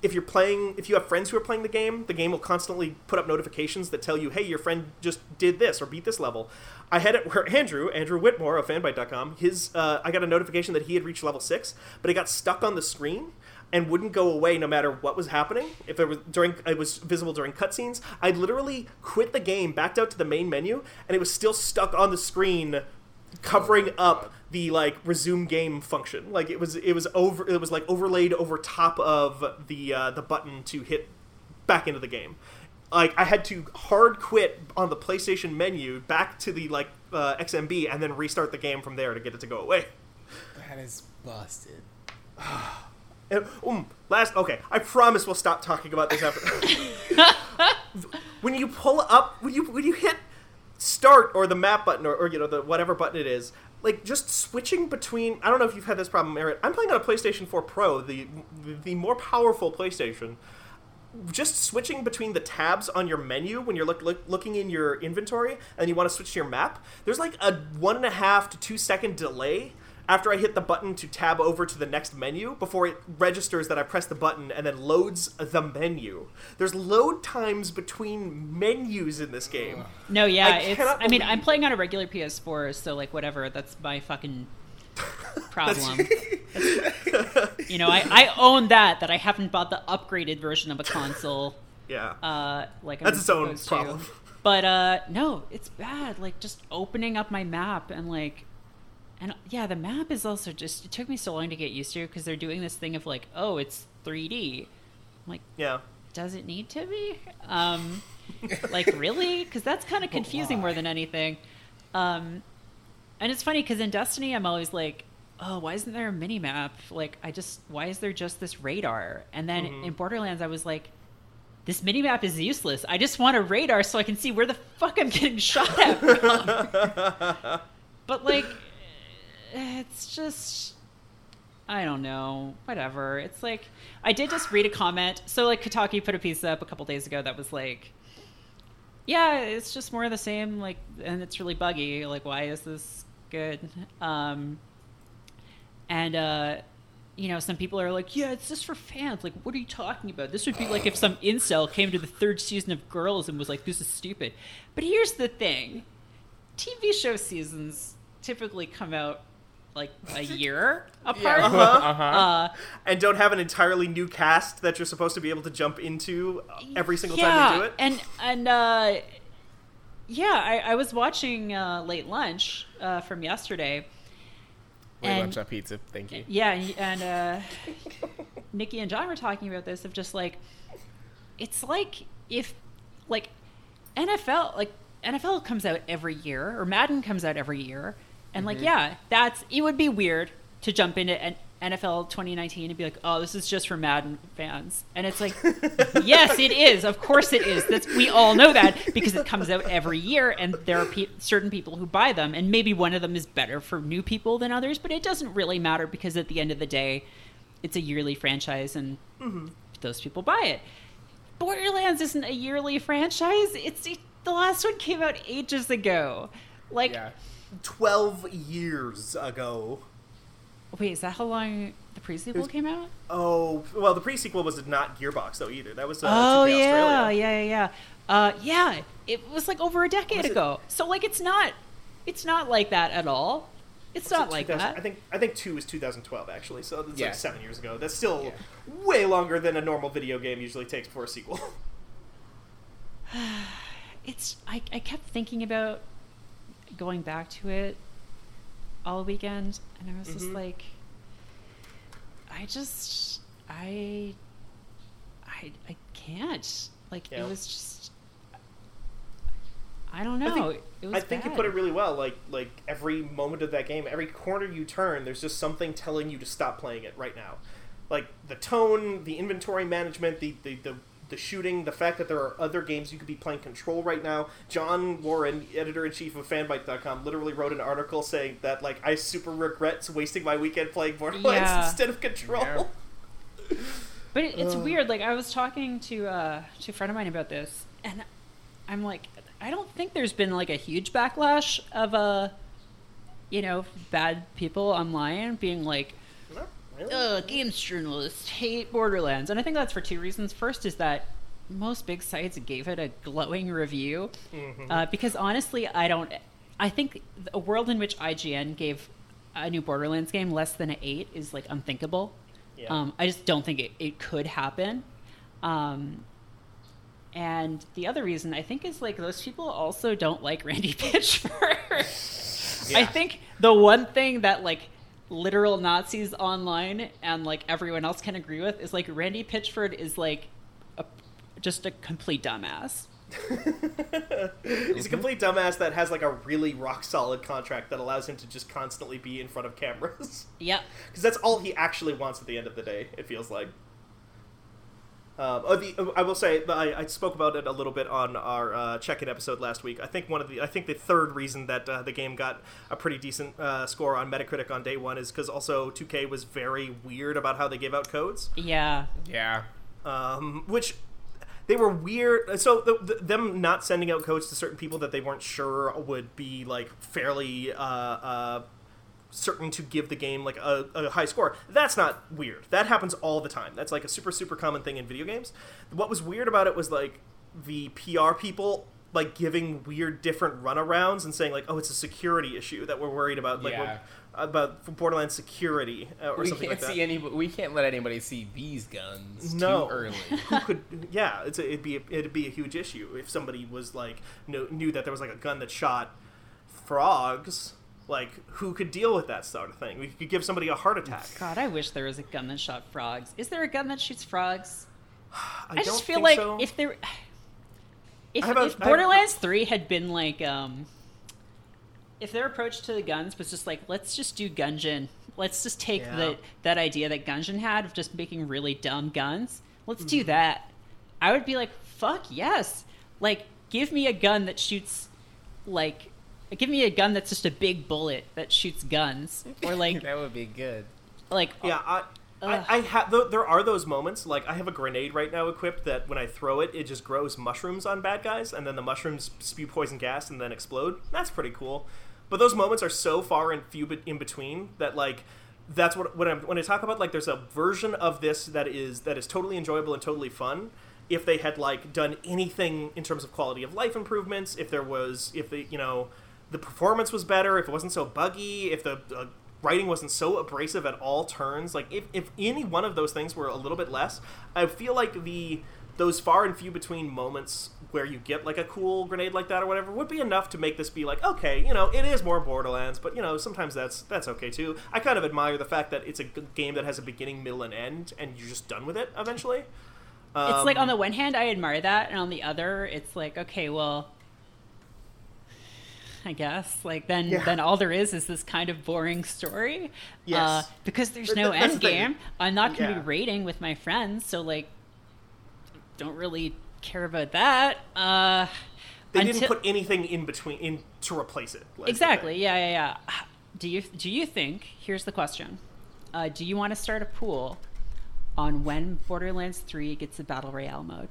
if you're playing if you have friends who are playing the game the game will constantly put up notifications that tell you hey your friend just did this or beat this level i had it where andrew andrew whitmore of fanbyte.com his uh, i got a notification that he had reached level 6 but it got stuck on the screen and wouldn't go away no matter what was happening if it was during it was visible during cutscenes i literally quit the game backed out to the main menu and it was still stuck on the screen covering up the like resume game function. Like it was it was over it was like overlaid over top of the uh, the button to hit back into the game. Like I had to hard quit on the PlayStation menu back to the like uh, XMB and then restart the game from there to get it to go away. that is busted And, um, last okay, I promise we'll stop talking about this after. when you pull up, when you when you hit start or the map button or, or you know the whatever button it is, like just switching between. I don't know if you've had this problem, Merritt. I'm playing on a PlayStation 4 Pro, the the more powerful PlayStation. Just switching between the tabs on your menu when you're look, look, looking in your inventory and you want to switch to your map, there's like a one and a half to two second delay after I hit the button to tab over to the next menu before it registers that I pressed the button and then loads the menu. There's load times between menus in this game. No, yeah, I it's. I mean, I'm playing on a regular PS4, so like whatever. That's my fucking problem. you know, I, I own that that I haven't bought the upgraded version of a console. Yeah. Uh, like That's I'm its own supposed to. problem. But uh, no, it's bad. Like just opening up my map and like, and yeah, the map is also just. It took me so long to get used to because they're doing this thing of like, oh, it's 3D. I'm like, yeah. does it need to be? Um, like really? Because that's kind of confusing more than anything. Um, and it's funny because in Destiny, I'm always like, oh, why isn't there a mini map? Like, I just, why is there just this radar? And then in Borderlands, I was like, this mini map is useless. I just want a radar so I can see where the fuck I'm getting shot at but like, it's just. I don't know. Whatever. It's like I did just read a comment. So like Kotaku put a piece up a couple days ago that was like yeah, it's just more of the same. Like, and it's really buggy. Like, why is this good? Um, and uh, you know, some people are like, yeah, it's just for fans. Like, what are you talking about? This would be like if some incel came to the third season of Girls and was like, this is stupid. But here's the thing: TV show seasons typically come out like a year apart. Uh-huh. Uh, and don't have an entirely new cast that you're supposed to be able to jump into every single yeah, time you do it. And and uh, yeah, I, I was watching uh, Late Lunch uh, from yesterday. Wait, and- lunch on pizza. Thank you. Yeah, and uh, Nikki and John were talking about this of just like it's like if like NFL like NFL comes out every year or Madden comes out every year and like mm-hmm. yeah, that's it would be weird to jump into an NFL 2019 and be like, "Oh, this is just for Madden fans." And it's like, "Yes, it is. Of course it is. That's we all know that because it comes out every year and there are pe- certain people who buy them and maybe one of them is better for new people than others, but it doesn't really matter because at the end of the day, it's a yearly franchise and mm-hmm. those people buy it. Borderlands isn't a yearly franchise. It's it, the last one came out ages ago. Like, Yeah. Twelve years ago. wait, is that how long the pre-sequel came out? Oh well, the pre-sequel was not Gearbox though either. That was uh, oh yeah, Australia. yeah, yeah, yeah. Uh, yeah, it was like over a decade Was it- ago. So like, it's not, it's not like that at all. It's not like 2000 that. I think I think two is 2012 actually, so it's Yeah. like seven years ago. That's still Yeah. way longer than a normal video game usually takes for a sequel. it's I, I kept thinking about going back to it all weekend and i was just Mhm. like i just i i i can't like Yeah. it was just i don't I know think- it was I think you put it really well. Like like every moment of that game, every corner you turn, there's just something telling you to stop playing it right now. Like the tone, the inventory management, the the, the the shooting, the fact that there are other games you could be playing Control right now. John Warren, editor in chief of Fanbyte.com, literally wrote an article saying that like I super regret wasting my weekend playing Borderlands Yeah. instead of Control. Yeah. But it, it's weird. Like I was talking to uh, to a friend of mine about this, and I'm like, I don't think there's been like a huge backlash of uh, you know, bad people online being like, Not really. "Ugh, games journalists hate Borderlands," and I think that's for two reasons. First is that most big sites gave it a glowing review, uh, because honestly, I don't. I think a world in which IGN gave a new Borderlands game less than an eight is like unthinkable. Yeah. Um, I just don't think it, it could happen. Um, and the other reason I think is like those people also don't like Randy Pitchford. I think the one thing that like literal Nazis online and like everyone else can agree with is like Randy Pitchford is like a, just a complete dumbass. He's a mm-hmm. complete dumbass that has like a really rock solid contract that allows him to just constantly be in front of cameras. Yep. Because that's all he actually wants at the end of the day. It feels like. Um, oh, the, I will say I, I spoke about it a little bit on our uh, check-in episode last week. I think one of the I think the third reason that uh, the game got a pretty decent uh, score on Metacritic on day one is because also 2K was very weird about how they gave out codes Yeah. Yeah. um, which they were weird. So the, the, them not sending out codes to certain people that they weren't sure would be like fairly uh, uh, certain to give the game like a, a high score. That's not weird. That happens all the time. That's like a super super common thing in video games. What was weird about it was like the PR people like giving weird different runarounds and saying like, "Oh, it's a security issue that we're worried about." Like Yeah. about Borderlands security uh, or we something can't like that. see any. We can't let anybody see these guns No. too early. who could yeah it's a, it'd be a, it'd be a huge issue if somebody was like knew, knew that there was like a gun that shot frogs like who could deal with that sort of thing we could give somebody a heart attack God, I wish there was a gun that shot frogs. Is there a gun that shoots frogs? i, I, don't just feel like so. if there, if, a- if have- Borderlands Three had been like, um, if their approach to the guns was just like, let's just do Gungeon, let's just take Yeah. the that idea that Gungeon had of just making really dumb guns, let's Mm-hmm. do that. I would be like, fuck yes, like give me a gun that shoots, like, give me a gun that's just a big bullet that shoots guns, or like, that would be good. like yeah I, I, I have th- there are those moments like I have a grenade right now equipped that when I throw it, it just grows mushrooms on bad guys, and then the mushrooms spew poison gas and then explode. That's pretty cool. But those moments are so far and few be- in between that like that's what when I when I talk about like there's a version of this that is that is totally enjoyable and totally fun. If they had like done anything in terms of quality of life improvements, if there was if the you know the performance was better, if it wasn't so buggy, if the uh, writing wasn't so abrasive at all turns, like if, if any one of those things were a little bit less, I feel like the those far and few between moments where you get like a cool grenade like that or whatever would be enough to make this be like okay you know it is more borderlands but you know sometimes that's that's okay too. I kind of admire the fact that it's a game that has a beginning middle and end and you're just done with it eventually. It's like Um, on the one hand, I admire that, and on the other, it's like, okay, well, I guess like then Yeah. then all there is is this kind of boring story. Yes. Uh, because there's But no th- that's end the game. I'm not going to Yeah. be raiding with my friends, so like, don't really care about that. Uh, they until- didn't put anything in between in to replace it That's exactly. Yeah, yeah, yeah. Do you do you think? Here's the question: uh, Do you want to start a pool on when Borderlands Three gets a battle royale mode?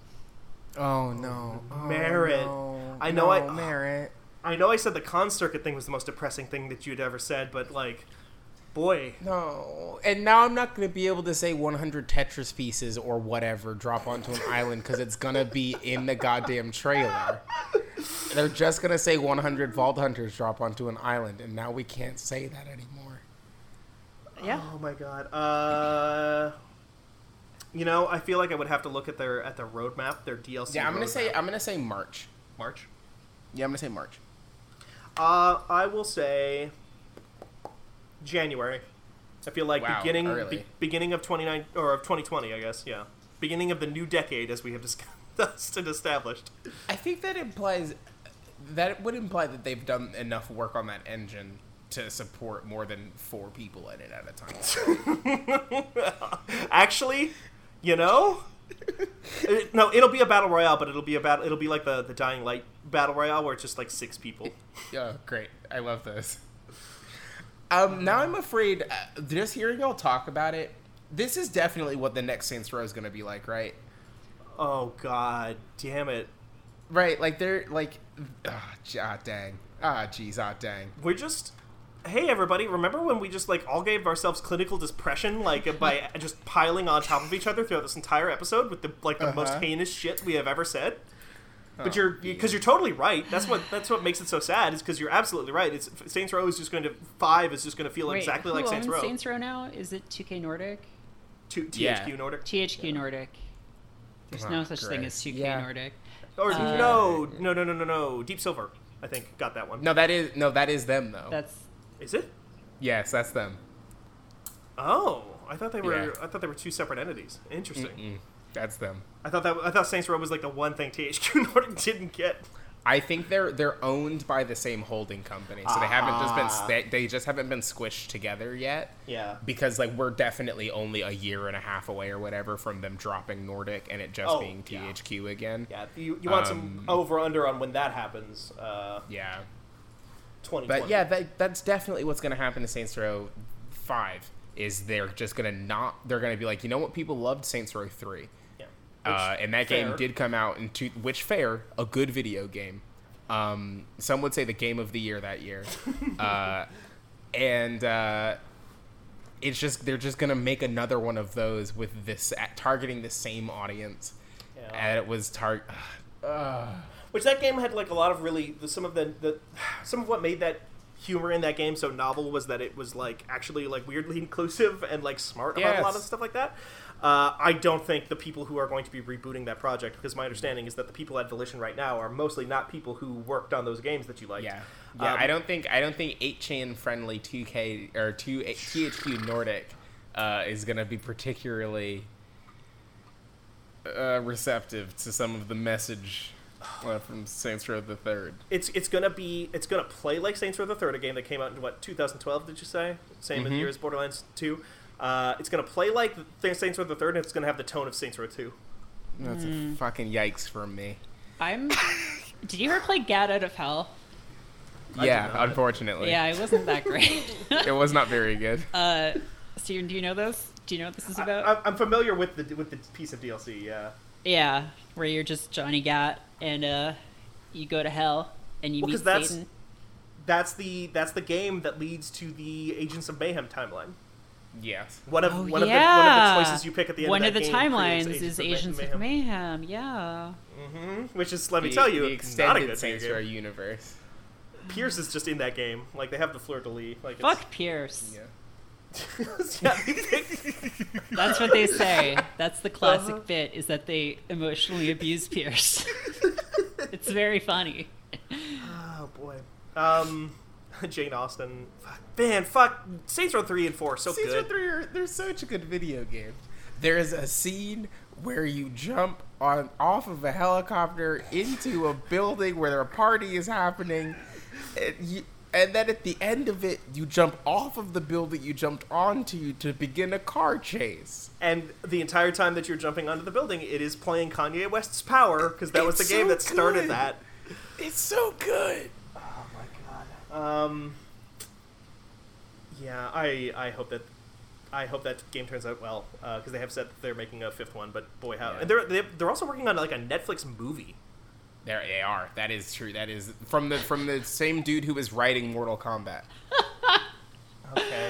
Oh no, oh, Merritt. no. I know No, I- Merritt. I know i said the con circuit thing was the most depressing thing that you'd ever said but like boy No, and now I'm not gonna be able to say 100 Tetris pieces or whatever drop onto an island because it's gonna be in the goddamn trailer. They're just gonna say 100 Vault Hunters drop onto an island, and now we can't say that anymore. Yeah. Oh my god. Uh, you know, I feel like I would have to look at their at their roadmap, their DLC. Yeah, I'm gonna say. I'm gonna say March. March. Yeah, I'm gonna say March. Uh, I will say January. I feel like Wow, beginning be, beginning of 29 or of 2020, I guess. Yeah, beginning of the new decade, as we have discussed and established. I think that implies that would imply that they've done enough work on that engine to support more than four people in it at a time. Actually, you know. It- no, it'll be a battle royale, but it'll be a battle. It'll be like the the Dying Light battle royale, where it's just like six people. Yeah, great. I love this. Um, now I'm afraid, uh, just hearing y'all talk about it, this is definitely what the next Saints Row is going to be like, right? Oh God, damn it! Right, like they're like, ah, ah dang, ah, jeez, ah, dang. We're just. Hey everybody! Remember when we just like all gave ourselves clinical depression, like by just piling on top of each other throughout this entire episode with the like the most Uh-huh. heinous shit we have ever said? But Oh, you're because you're totally right. That's what that's what makes it so sad. Is because you're absolutely right. It's Saints Row is just going to five is just going to feel Wait, exactly like Saints Row. Saints Row now? Is it 2K Nordic? T- THQ Yeah. Nordic. THQ Nordic. There's Oh, no such thing as 2K Yeah. Nordic. Or Uh, no, no, no, no, no, no. Deep Silver, I think, got that one. No, that is no, that is them though. That's Is it? yes, that's them. Oh, I thought they were. Yeah. I thought they were two separate entities. Interesting. Mm, that's them. I thought that. I thought Saints Row was like the one thing THQ Nordic didn't get. I think they're they're owned by the same holding company, so they haven't just Ah. been they, they just haven't been squished together yet. Yeah. because like we're definitely only a year and a half away or whatever from them dropping Nordic and it just Oh, being yeah. THQ again. Yeah. You, you want some Um, over under on when that happens? Uh, Yeah. But yeah, that, that's definitely what's going to happen to Saints Row 5 is they're just going to not they're going to be like, "You know what? People loved Saints Row 3." Yeah. Uh, and that fair. game did come out in two, which fair, a good video game. Um, some would say the game of the year that year. uh, and uh, it's just they're just gonna make another one of those with this at targeting the same audience. Yeah. And it was tar- Which that game had like a lot of really the, some of the, the some of what made that humor in that game so novel was that it was like actually like weirdly inclusive and like smart about a lot of stuff like that. Uh, I don't think the people who are going to be rebooting that project, because my understanding is that the people at Volition right now are mostly not people who worked on those games that you liked. Yeah, yeah. Um, I don't think I don't think 8chan friendly two K or two THQ Nordic uh, is gonna be particularly uh, receptive to some of the message uh, from Saints Row the Third. It's it's gonna be it's gonna play like Saints Row the Third, a game that came out in what 2012. Did you say same Mm-hmm. year as Borderlands 2? Uh, it's gonna play like the Saints Row the Third, and it's gonna have the tone of Saints Row 2. That's Hmm. a fucking yikes from me. I'm. Did you ever play Gat Out of Hell? Yeah, unfortunately, Yeah, it wasn't that great. it was not very good. uh, Steven, do you know this? Do you know what this is about? I, I'm familiar with the with the piece of DLC. Yeah. yeah, where you're just Johnny Gat and uh, you go to hell and you Well, meet 'cause that's- Satan. That's the that's the game that leads to the Agents of Mayhem timeline. Yes. One of Oh, one of the yeah. one of the choices you pick at the end of the game. One of, of the game timelines creates is Ma- Agents of Mayhem. Yeah. which is let me The- tell you, the not a extended good Saints video Row universe. Pierce is just in that game. Like they have the fleur de lis. Like Fuck Pierce. Yeah. That's what they say. That's the classic Uh-huh. bit is that they emotionally abuse Pierce. it's very funny. oh boy. Um, Jane Austen. Fuck, man, fuck. Saints Row three and four so Saints Row 3 are they're such a good video game. There is a scene where you jump on off of a helicopter into a building where a party is happening, and, you, and then at the end of it, you jump off of the building you jumped onto to begin a car chase. And the entire time that you're jumping onto the building, it is playing Kanye West's Power because that was the It's game that started good. that. It's so good. Oh my god. Um, yeah, I I hope that I hope that game turns out well because they have said that they're making a fifth one. But boy, how Yeah. and they're they're they're also working on like a Netflix movie. There they are. That is true. That is from the from the same dude who was writing Mortal Kombat. Okay.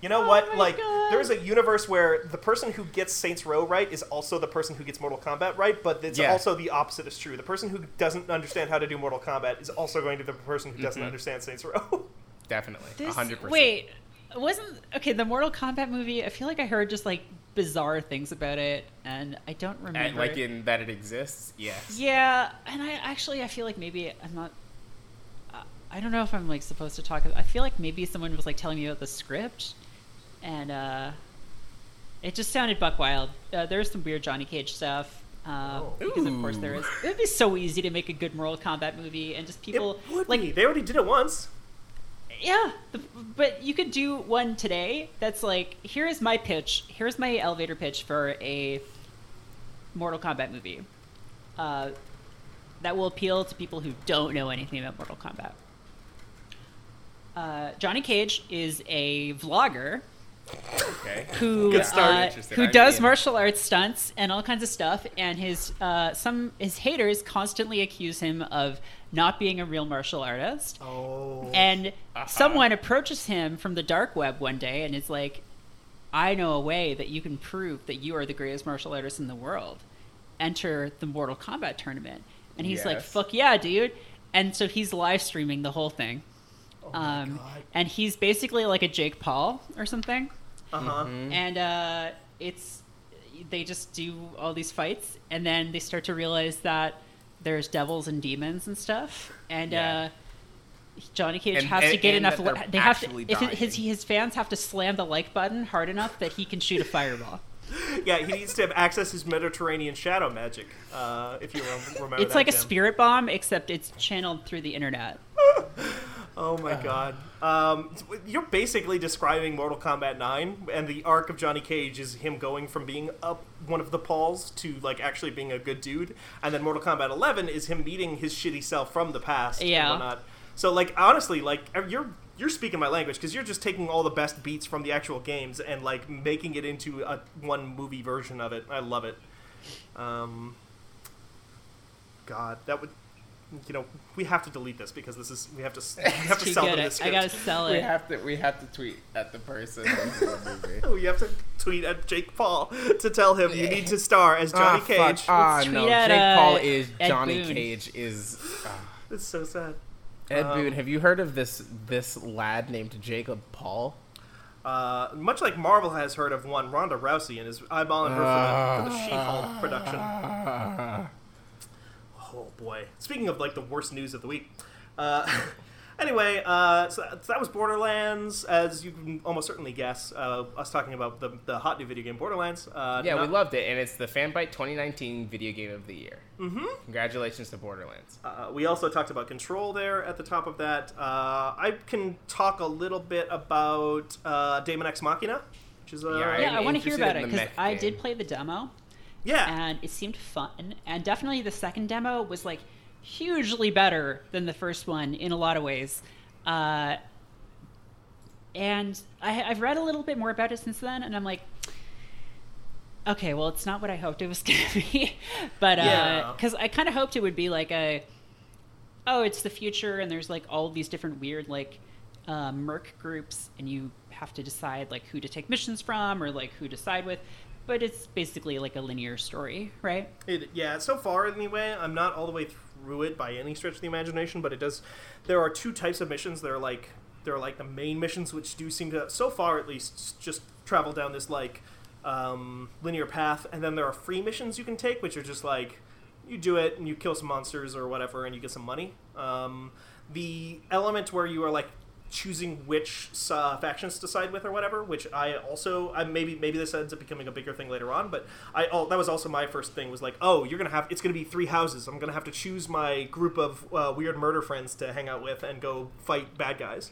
You know Oh what? Like, God. there's a universe where the person who gets Saints Row right is also the person who gets Mortal Kombat right, but it's Yeah. also the opposite is true. The person who doesn't understand how to do Mortal Kombat is also going to be the person who doesn't Mhm. understand Saints Row. Definitely, This- hundred percent. Wait, wasn't okay? The Mortal Kombat movie. I feel like I heard just like bizarre things about it, and I don't remember. And, like in that it exists. Yes. yeah, and I actually I feel like maybe I'm not. I- I don't know if I'm like supposed to talk. I feel like maybe someone was like telling me about the script, and uh, it just sounded buck wild. Uh, there's some weird Johnny Cage stuff. Uh, Oh. because of course there is. It would be so easy to make a good Mortal Kombat movie, and just people it would like be. They already did it once. Yeah, the, but you could do one today that's like, here is my pitch. Here's my elevator pitch for a Mortal Kombat movie uh, that will appeal to people who don't know anything about Mortal Kombat. Uh, Johnny Cage is a vlogger Okay. who uh, who does martial arts stunts and all kinds of stuff, and his uh, some his haters constantly accuse him of not being a real martial artist. Oh. And Uh-huh. someone approaches him from the dark web one day and is like, I know a way that you can prove that you are the greatest martial artist in the world. Enter the Mortal Kombat tournament. And he's like, fuck yeah, dude. And so he's live streaming the whole thing. Oh um, and he's basically like a Jake Paul or something. Uh huh. Mm-hmm. And uh, it's they just do all these fights, and then they start to realize that there's devils and demons and stuff. And Yeah. uh, Johnny Cage And- has to get enough. li- they're have to. If his his fans have to slam the like button hard enough that he can shoot a fireball. Yeah, he needs to have access his Mediterranean shadow magic. Uh, if you remember, It's like a spirit bomb, except it's channeled through the internet. Oh my god. Um, you're basically describing Mortal Kombat 9, and the arc of Johnny Cage is him going from being up one of the Pauls to like actually being a good dude, and then Mortal Kombat 11 is him meeting his shitty self from the past. Yeah. So like honestly, like you're you're speaking my language because you're just taking all the best beats from the actual games and like making it into a one movie version of it. I love it. Um, God, that would. You know, we have to delete this because this is we have to we have to sell good. them I, this I gotta sell it. We have to we have to tweet at the person. the movie. Oh, you have to tweet at Jake Paul to tell him you need to star as Johnny ah, Cage. Fuck. Ah, Tweet no. at, Jake uh, Paul is Ed Johnny Boon. Cage is. ah. It's so sad. Ed Um, Boon, have you heard of this this lad named Jacob Paul? Uh, much like Marvel has heard of one Ronda Rousey and is eyeballing her for the, for the She-Hulk production. Oh boy! Speaking of like the worst news of the week. Uh, anyway, uh, so, so that was Borderlands, as you can almost certainly guess. Uh, us talking about the, the hot new video game Borderlands. Uh, Yeah, we loved it, and it's the Fanbyte 2019 Video Game of the Year. Mm-hmm. Congratulations to Borderlands. Uh, we also talked about Control there at the top of that. Uh, I can talk a little bit about uh, Daemon X Machina, which is a Yeah, I- yeah, I want to hear about it because I did play the demo. Yeah. and it seemed fun. And definitely the second demo was like hugely better than the first one in a lot of ways. Uh, and I, I've read a little bit more about it since then, and I'm like, okay, well, it's not what I hoped it was going to be, but Yeah. because I kind of hoped it would be like a, oh, it's the future, and there's like all these different weird like uh, merc groups, and you have to decide like who to take missions from or like who to side with, but it's basically like a linear story, right? It, yeah, so far anyway, I'm not all the way through it by any stretch of the imagination, but it does. There are two types of missions. They're like they're like the main missions, which do seem to, so far at least, just travel down this like um, linear path, and then there are free missions you can take, which are just like you do it and you kill some monsters or whatever, and you get some money. Um, the element where you are like choosing which uh, factions to side with or whatever, which I also I maybe maybe this ends up becoming a bigger thing later on, but I oh, that was also my first thing was like oh you're gonna have it's gonna be three houses I'm gonna have to choose my group of uh, weird murder friends to hang out with and go fight bad guys.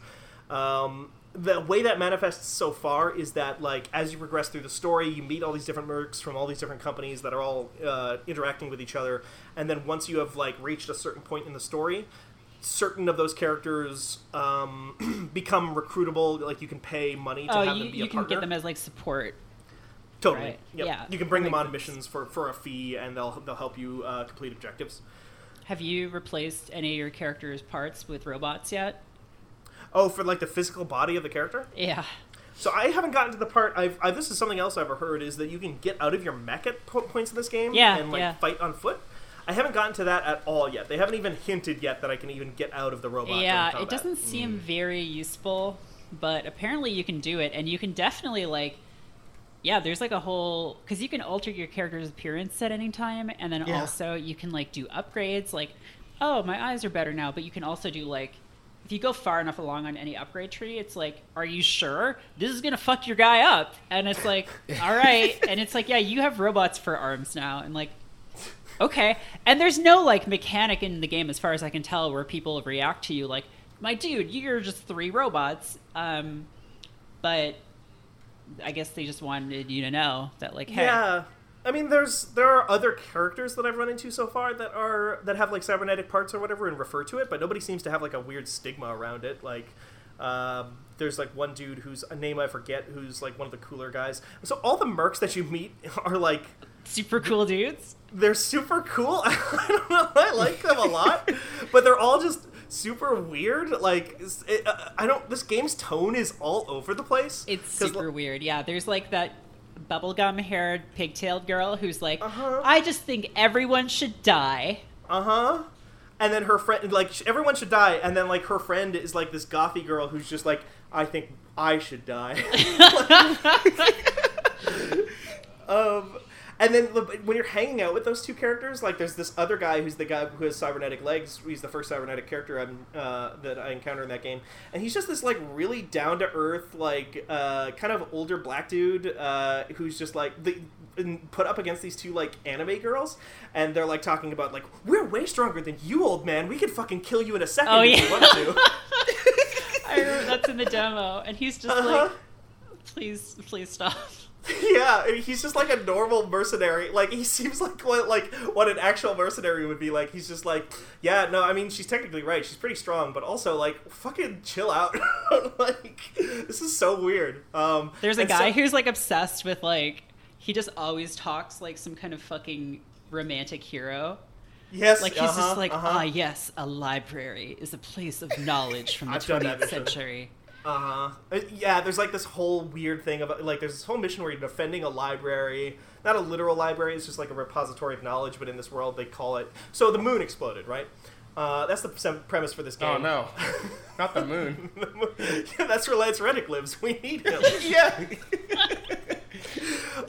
Um, the way that manifests so far is that like as you progress through the story you meet all these different mercs from all these different companies that are all uh, interacting with each other and then once you have like reached a certain point in the story certain of those characters um, become recruitable like you can pay money to oh, have you, them be you a can partner get them as like support. totally right. Yep. Yeah, you can bring them on sense. missions for, for a fee and they'll they'll help you uh, complete objectives Have you replaced any of your character's parts with robots yet? oh for like the physical body of the character Yeah. So I haven't gotten to the part. I've, I, this is something else I've ever heard is that you can get out of your mech at po- points in this game Yeah, and like yeah. fight on foot. I haven't gotten to that at all yet. They haven't even hinted yet that I can even get out of the robot. yeah, it doesn't seem mm. very useful, but apparently you can do it, and you can definitely like, yeah, there's like a whole because you can alter your character's appearance at any time, and then Yeah. also you can like do upgrades. Like, oh, my eyes are better now, but you can also do like. If you go far enough along on any upgrade tree, it's like, are you sure this is gonna fuck your guy up? And it's like, all right, and it's like, yeah, you have robots for arms now, and like, okay and there's no like mechanic in the game as far as i can tell where people react to you like my dude you're just three robots um but i guess they just wanted you to know that like hey Yeah, I mean, there's there are other characters that I've run into so far that are that have like cybernetic parts or whatever and refer to it, but nobody seems to have like a weird stigma around it. Like, um, there's like one dude whose name I forget, who's like one of the cooler guys. So all the mercs that you meet are like super cool dudes they're super cool. I don't know. I like them a lot, but they're all just super weird. Like it, uh, I don't. This game's tone is all over the place. It's super like, weird yeah there's like that bubblegum haired pigtailed girl who's like Uh-huh. i just think everyone should die Uh huh. And then her friend, like sh- everyone should die, and then like her friend is like this gothy girl who's just like, I think I should die. um, and then when you're hanging out with those two characters, like there's this other guy who's the guy who has cybernetic legs. He's the first cybernetic character I'm, uh, that I encounter in that game, and he's just this like really down to earth, like uh, kind of older black dude uh, who's just like the put up against these two like anime girls, and they're like talking about like we're way stronger than you, old man. We could fucking kill you in a second Oh, if yeah. we wanted to. i remember that's in the demo and he's just Uh-huh. like please please stop yeah, he's just like a normal mercenary. Like he seems like what like what an actual mercenary would be like. He's just like, yeah, no, I mean she's technically right. She's pretty strong, but also like fucking chill out. like this is so weird. Um, There's a guy so- who's like obsessed with like he just always talks like some kind of fucking romantic hero. yes, Like he's uh-huh, just like, uh-huh. ah, yes, a library is a place of knowledge from the I've done that 20th mission. century. Uh-huh. Uh, Yeah, there's like this whole weird thing about like there's this whole mission where you're defending a library, not a literal library, it's just like a repository of knowledge, but in this world they call it. So the moon exploded, right? Uh, that's the premise for this game. Oh no, not the moon. yeah, that's where Lance Reddick lives. We need him. yeah.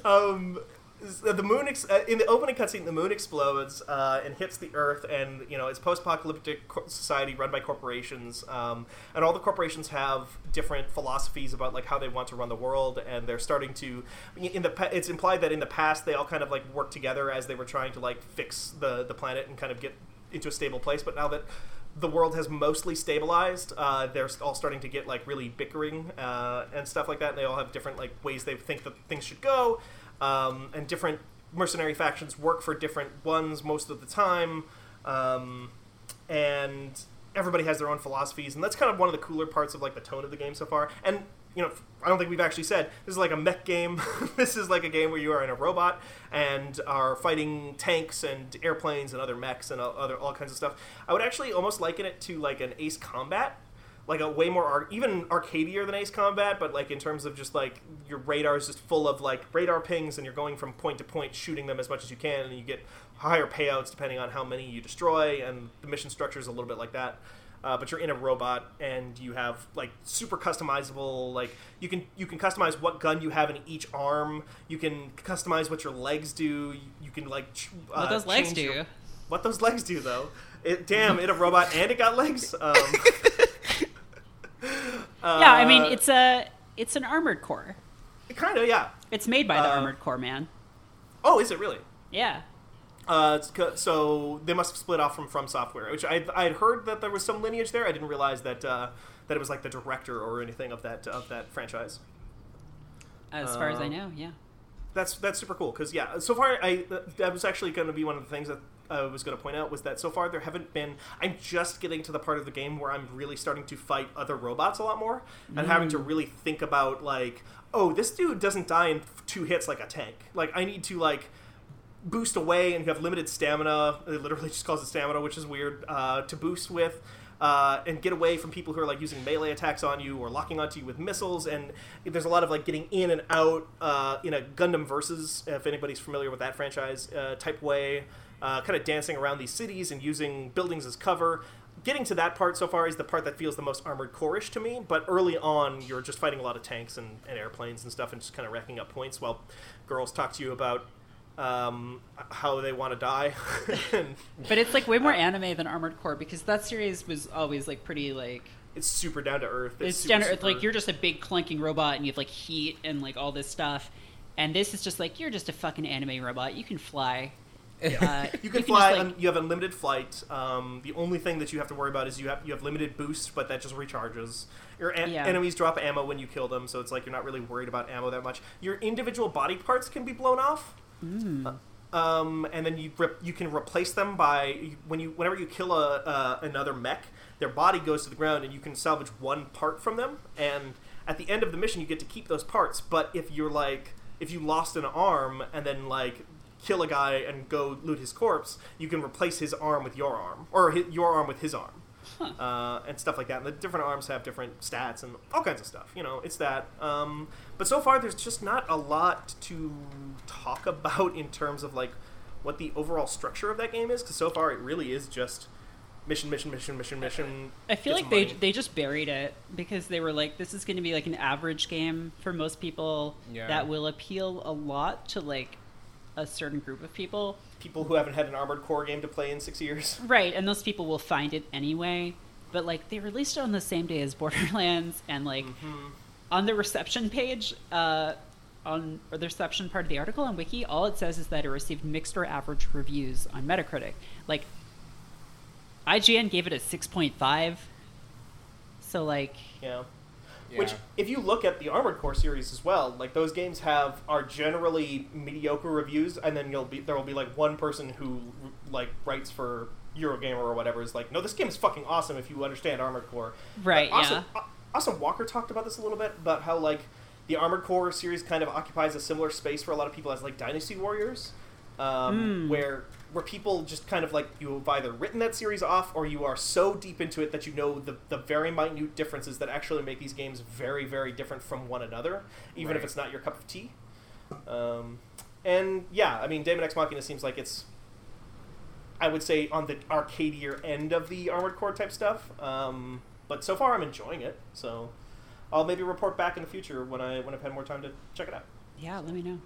um, the moon ex- uh, in the opening cutscene, the moon explodes uh, and hits the Earth, and you know it's post-apocalyptic co- society run by corporations, um, and all the corporations have different philosophies about like how they want to run the world, and they're starting to. In the it's implied that in the past they all kind of like worked together as they were trying to like fix the the planet and kind of get into a stable place, but now that the world has mostly stabilized. Uh, they're all starting to get like really bickering uh, and stuff like that. And they all have different like ways they think that things should go, um, and different mercenary factions work for different ones most of the time. Um, and everybody has their own philosophies, and that's kind of one of the cooler parts of like the tone of the game so far. And you know, I don't think we've actually said this is like a mech game. this is like a game where you are in a robot and are fighting tanks and airplanes and other mechs and other all kinds of stuff. I would actually almost liken it to like an Ace Combat, like a way more ar- even arcadier than Ace Combat, but like in terms of just like your radar is just full of like radar pings and you're going from point to point shooting them as much as you can and you get higher payouts depending on how many you destroy and the mission structure is a little bit like that. Uh, but you're in a robot and you have like super customizable like you can you can customize what gun you have in each arm you can customize what your legs do you, you can like ch- uh, What those legs do? your- what those legs do though it, damn it a robot and it got legs um, yeah, I mean uh, it's a it's an armored core. kind of yeah It's made by the Uh, armored core man. oh is it really Yeah. Uh, so they must have split off from From Software, which I I had heard that there was some lineage there. I didn't realize that uh, that it was like the director or anything of that of that franchise. As far as I Um, know, yeah. That's that's super cool because yeah, so far I that was actually going to be one of the things that I was going to point out was that so far there haven't been. I'm just getting to the part of the game where I'm really starting to fight other robots a lot more and having to really think about like, oh, this dude doesn't die in two hits like a tank. Like I need to like boost away and you have limited stamina. It literally just calls it stamina, which is weird uh, to boost with. Uh, and get away from people who are like using melee attacks on you or locking onto you with missiles. And there's a lot of like getting in and out uh, in a Gundam versus, if anybody's familiar with that franchise uh, type way, uh, kind of dancing around these cities and using buildings as cover. Getting to that part so far is the part that feels the most armored core-ish to me. But early on, you're just fighting a lot of tanks and, and airplanes and stuff, and just kind of racking up points while girls talk to you about um, how they want to die. and But it's like way more anime than Armored Core because that series was always like pretty like it's super down to earth. it's super, down to earth. super- Like you're just a big clunking robot and you have like heat and like all this stuff. And this is just like you're just a fucking anime robot. You can fly. Uh, You can just, fly. like- un- you have unlimited flight. Um, the only thing that you have to worry about is you have you have limited boost, but that just recharges. Your en- Yeah. enemies drop ammo when you kill them, so it's like you're not really worried about ammo that much. Your individual body parts can be blown off. Hmm. Um, and then you rep- you can replace them by when you whenever you kill a uh, another mech, their body goes to the ground, and you can salvage one part from them. And at the end of the mission, you get to keep those parts. But if you're like if you lost an arm and then like kill a guy and go loot his corpse, you can replace his arm with your arm or hi your arm with his arm. Uh, and stuff like that. And the different arms have different stats and all kinds of stuff. You know, it's that. Um, but so far, there's just not a lot to talk about in terms of like what the overall structure of that game is. Because so far, it really is just mission, mission, mission, mission, mission. I feel like they money. they just buried it because they were like, this is going to be like an average game for most people Yeah. that will appeal a lot to like a certain group of people. people who haven't had an armored core game to play in six years. Right, and those people will find it anyway. But like they released it on the same day as Borderlands, and like Mm-hmm. on the reception page, uh, on the reception part of the article on Wiki, all it says is that it received mixed or average reviews on Metacritic. Like IGN gave it a six point five. So like know. Yeah. Which, if you look at the Armored Core series as well, like those games have are generally mediocre reviews, and then you'll be there will be like one person who like writes for Eurogamer or whatever is like, no, this game is fucking awesome if you understand Armored Core. Right, Uh, Austin, yeah. Au- Austin Walker talked about this a little bit about how like the Armored Core series kind of occupies a similar space for a lot of people as like Dynasty Warriors, um, Hmm. where where people just kind of like you have either written that series off or you are so deep into it that you know the, the very minute differences that actually make these games very very different from one another, even if it's not your cup of tea. Um, and yeah, I mean, Daemon X Machina seems like it's I would say on the arcadier end of the Armored Core type stuff. Um, but so far, I'm enjoying it. So I'll maybe report back in the future when I when I've had more time to check it out. yeah, let me know.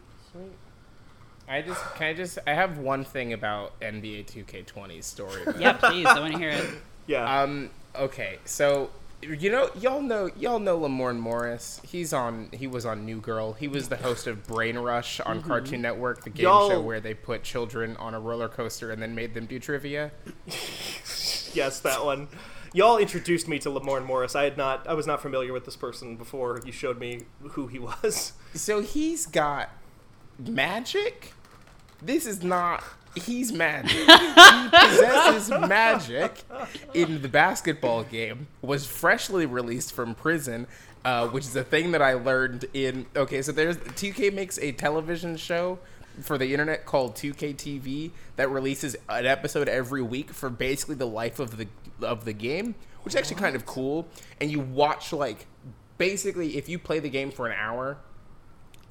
I just can I just I have one thing about NBA 2K20's story. mode. Yeah, please, I want to hear it. Yeah. Um. Okay. So you know y'all know y'all know Lamorne Morris. He's on. He was on New Girl. He was the host of Brain Rush on Cartoon Network, the game Y'all- show where they put children on a roller coaster and then made them do trivia. yes, that one. Y'all introduced me to Lamorne Morris. I had not. I was not familiar with this person before you showed me who he was. So he's got magic. This is not He's magic. he possesses magic in the basketball game. Was freshly released from prison, uh, which is a thing that I learned in. Okay, so there's 2K makes a television show for the internet called 2K TV that releases an episode every week for basically the life of the of the game, which is actually kind of cool. And you watch like basically if you play the game for an hour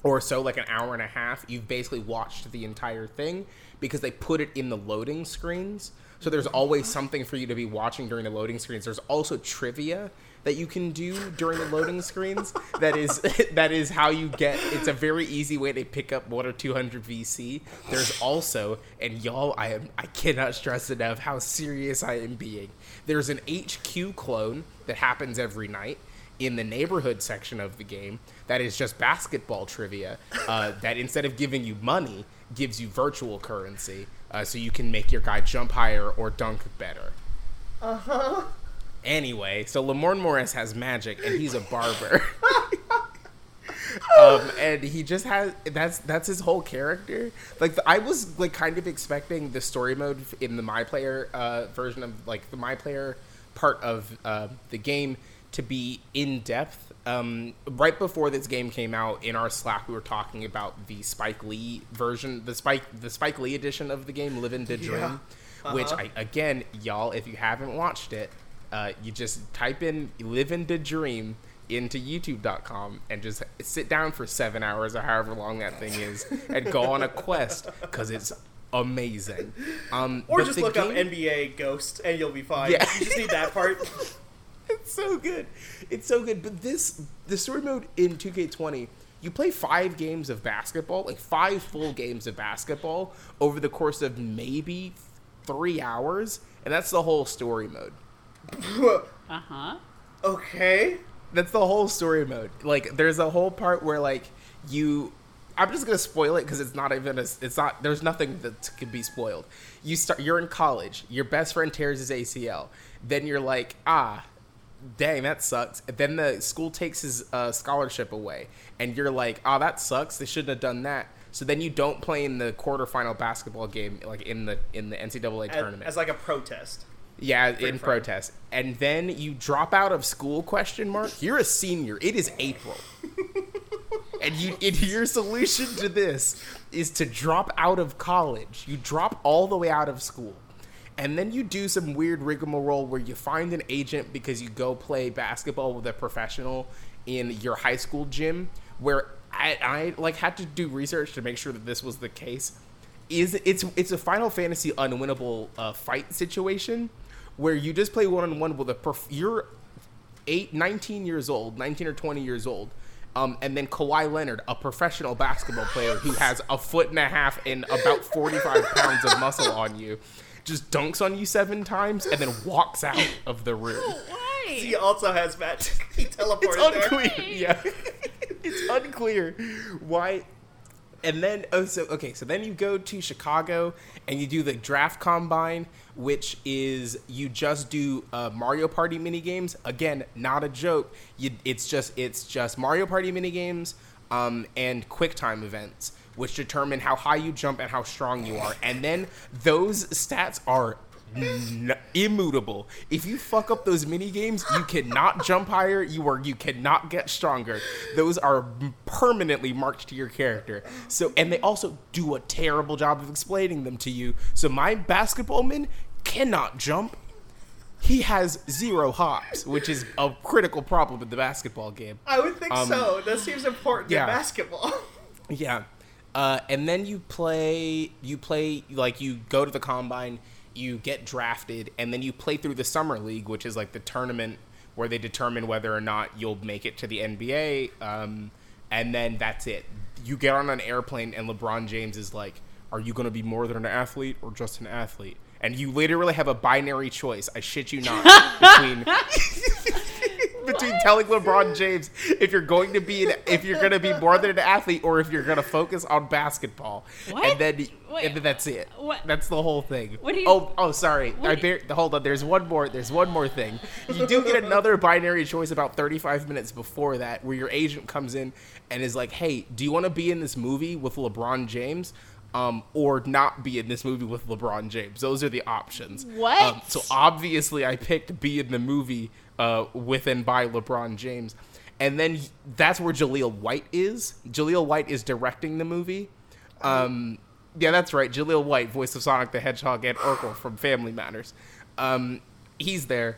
or so like an hour and a half you've basically watched the entire thing because they put it in the loading screens. So there's always something for you to be watching during the loading screens. There's also trivia that you can do during the loading screens that is that is how you get it's a very easy way to pick up one or 200 vc there's also and y'all i am i cannot stress enough how serious i am being. There's an hq clone that happens every night in the neighborhood section of the game that is just basketball trivia uh, that instead of giving you money gives you virtual currency uh, so you can make your guy jump higher or dunk better. Uh-huh. Anyway so lamorne morris has magic and he's a barber. Um, and he just has that's that's his whole character. Like I was like kind of expecting the story mode in the my player uh, version of like the my player part of uh, the game to be in depth. Um, right before this game came out, in our Slack, we were talking about the Spike Lee version, the Spike the Spike Lee edition of the game, Live "Living the Dream," Yeah. Uh-huh. which I, again, y'all, if you haven't watched it, uh, you just type in Live "Living the Dream." into youtube.com and just sit down for seven hours or however long that thing is and go on a quest because it's amazing um Or just look up NBA Ghost and you'll be fine. Yeah. You just need that part. it's so good. It's so good. But this the story mode in 2K20, you play five games of basketball, like five full games of basketball over the course of maybe three hours, and that's the whole story mode. Uh huh. okay. That's the whole story mode. Like, there's a whole part where like you. I'm just gonna spoil it because it's not even a. It's not. There's nothing that can be spoiled. You start. You're in college. Your best friend tears his ACL. Then you're like, ah, dang, that sucks. Then the school takes his uh, scholarship away, and you're like, oh, that sucks. They shouldn't have done that. So then you don't play in the quarterfinal basketball game, like in the in the NCAA As, tournament. as like a protest. Yeah, in friend. protest. And then you drop out of school question mark. You're a senior. It is April. and you and your solution to this is to drop out of college. You drop all the way out of school. And then you do some weird rigmarole where you find an agent because you go play basketball with a professional in your high school gym where I, I like had to do research to make sure that this was the case is it's it's a Final Fantasy unwinnable uh, fight situation where you just play one on one with a you're eight, 19 years old, 19 or 20 years old. Um, and then Kawhi Leonard, a professional basketball player who has a foot and a half and about 45 pounds of muscle on you, just dunks on you seven times and then walks out of the room. Why? He also has magic. He teleported It's there. unclear. Yeah, it's unclear why. And then oh, so okay, so then you go to Chicago and you do the draft combine, which is you just do uh, Mario Party mini games. Again, not a joke. You, it's just it's just Mario Party mini games um, and QuickTime events, which determine how high you jump and how strong you are. And then those stats are n- immutable. If you fuck up those mini games, you cannot jump higher. You are you cannot get stronger. Those are permanently marked to your character. So and they also do a terrible job of explaining them to you. So my basketballman cannot jump. He has zero hops, which is a critical problem in the basketball game. I would think so. That seems important Um, yeah. in basketball. Yeah. Uh, and then you play, you play, like, you go to the combine, you get drafted, and then you play through the Summer League, which is like the tournament where they determine whether or not you'll make it to the NBA. Um, and then that's it. You get on an airplane, and LeBron James is like, Are you going to be more than an athlete or just an athlete? And you literally have a binary choice. I shit you not. between between telling LeBron James if you're going to be an, if you're going to be more than an athlete or if you're going to focus on basketball. What? And then Wait, and then that's it. what- That's the whole thing. What do you- oh, oh, sorry. I bear, hold on. There's one more. There's one more thing. You do get another binary choice about 35 minutes before that, where your agent comes in and is like, "Hey, do you want to be in this movie with LeBron James?" um, or not be in this movie with LeBron James. Those are the options. What? Um, so obviously, I picked be in the movie uh, with and by LeBron James, and then that's where Jaleel White is. Jaleel White is directing the movie. Um, yeah, that's right. Jaleel White, voice of Sonic the Hedgehog and Urkel from Family Matters. Um, he's there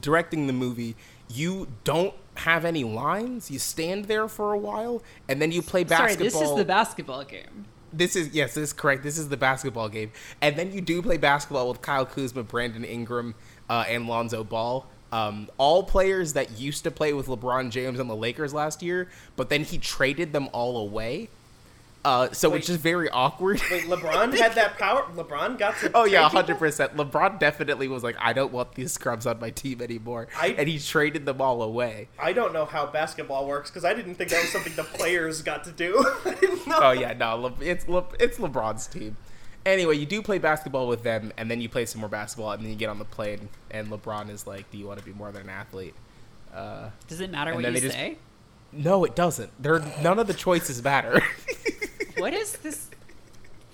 directing the movie. You don't have any lines. You stand there for a while, and then you play Sorry, basketball. this is the basketball game. This is yes, this is correct. This is the basketball game, and then you do play basketball with Kyle Kuzma, Brandon Ingram, uh, and Lonzo Ball. Um, all players that used to play with LeBron James on the Lakers last year, but then he traded them all away. Uh, so Wait. it's just very awkward. Wait, LeBron had that power. LeBron got to. Oh yeah, hundred percent. LeBron definitely was like, I don't want these scrubs on my team anymore, I- and he traded them all away. I don't know how basketball works because I didn't think that was something the players got to do. I didn't know. Oh yeah, no, Le- it's Le- it's LeBron's team. Anyway, you do play basketball with them, and then you play some more basketball, and then you get on the plane, and LeBron is like, "Do you want to be more than an athlete?" Uh, Does it matter what you they just- say? no, it doesn't. There, none of the choices matter. What is this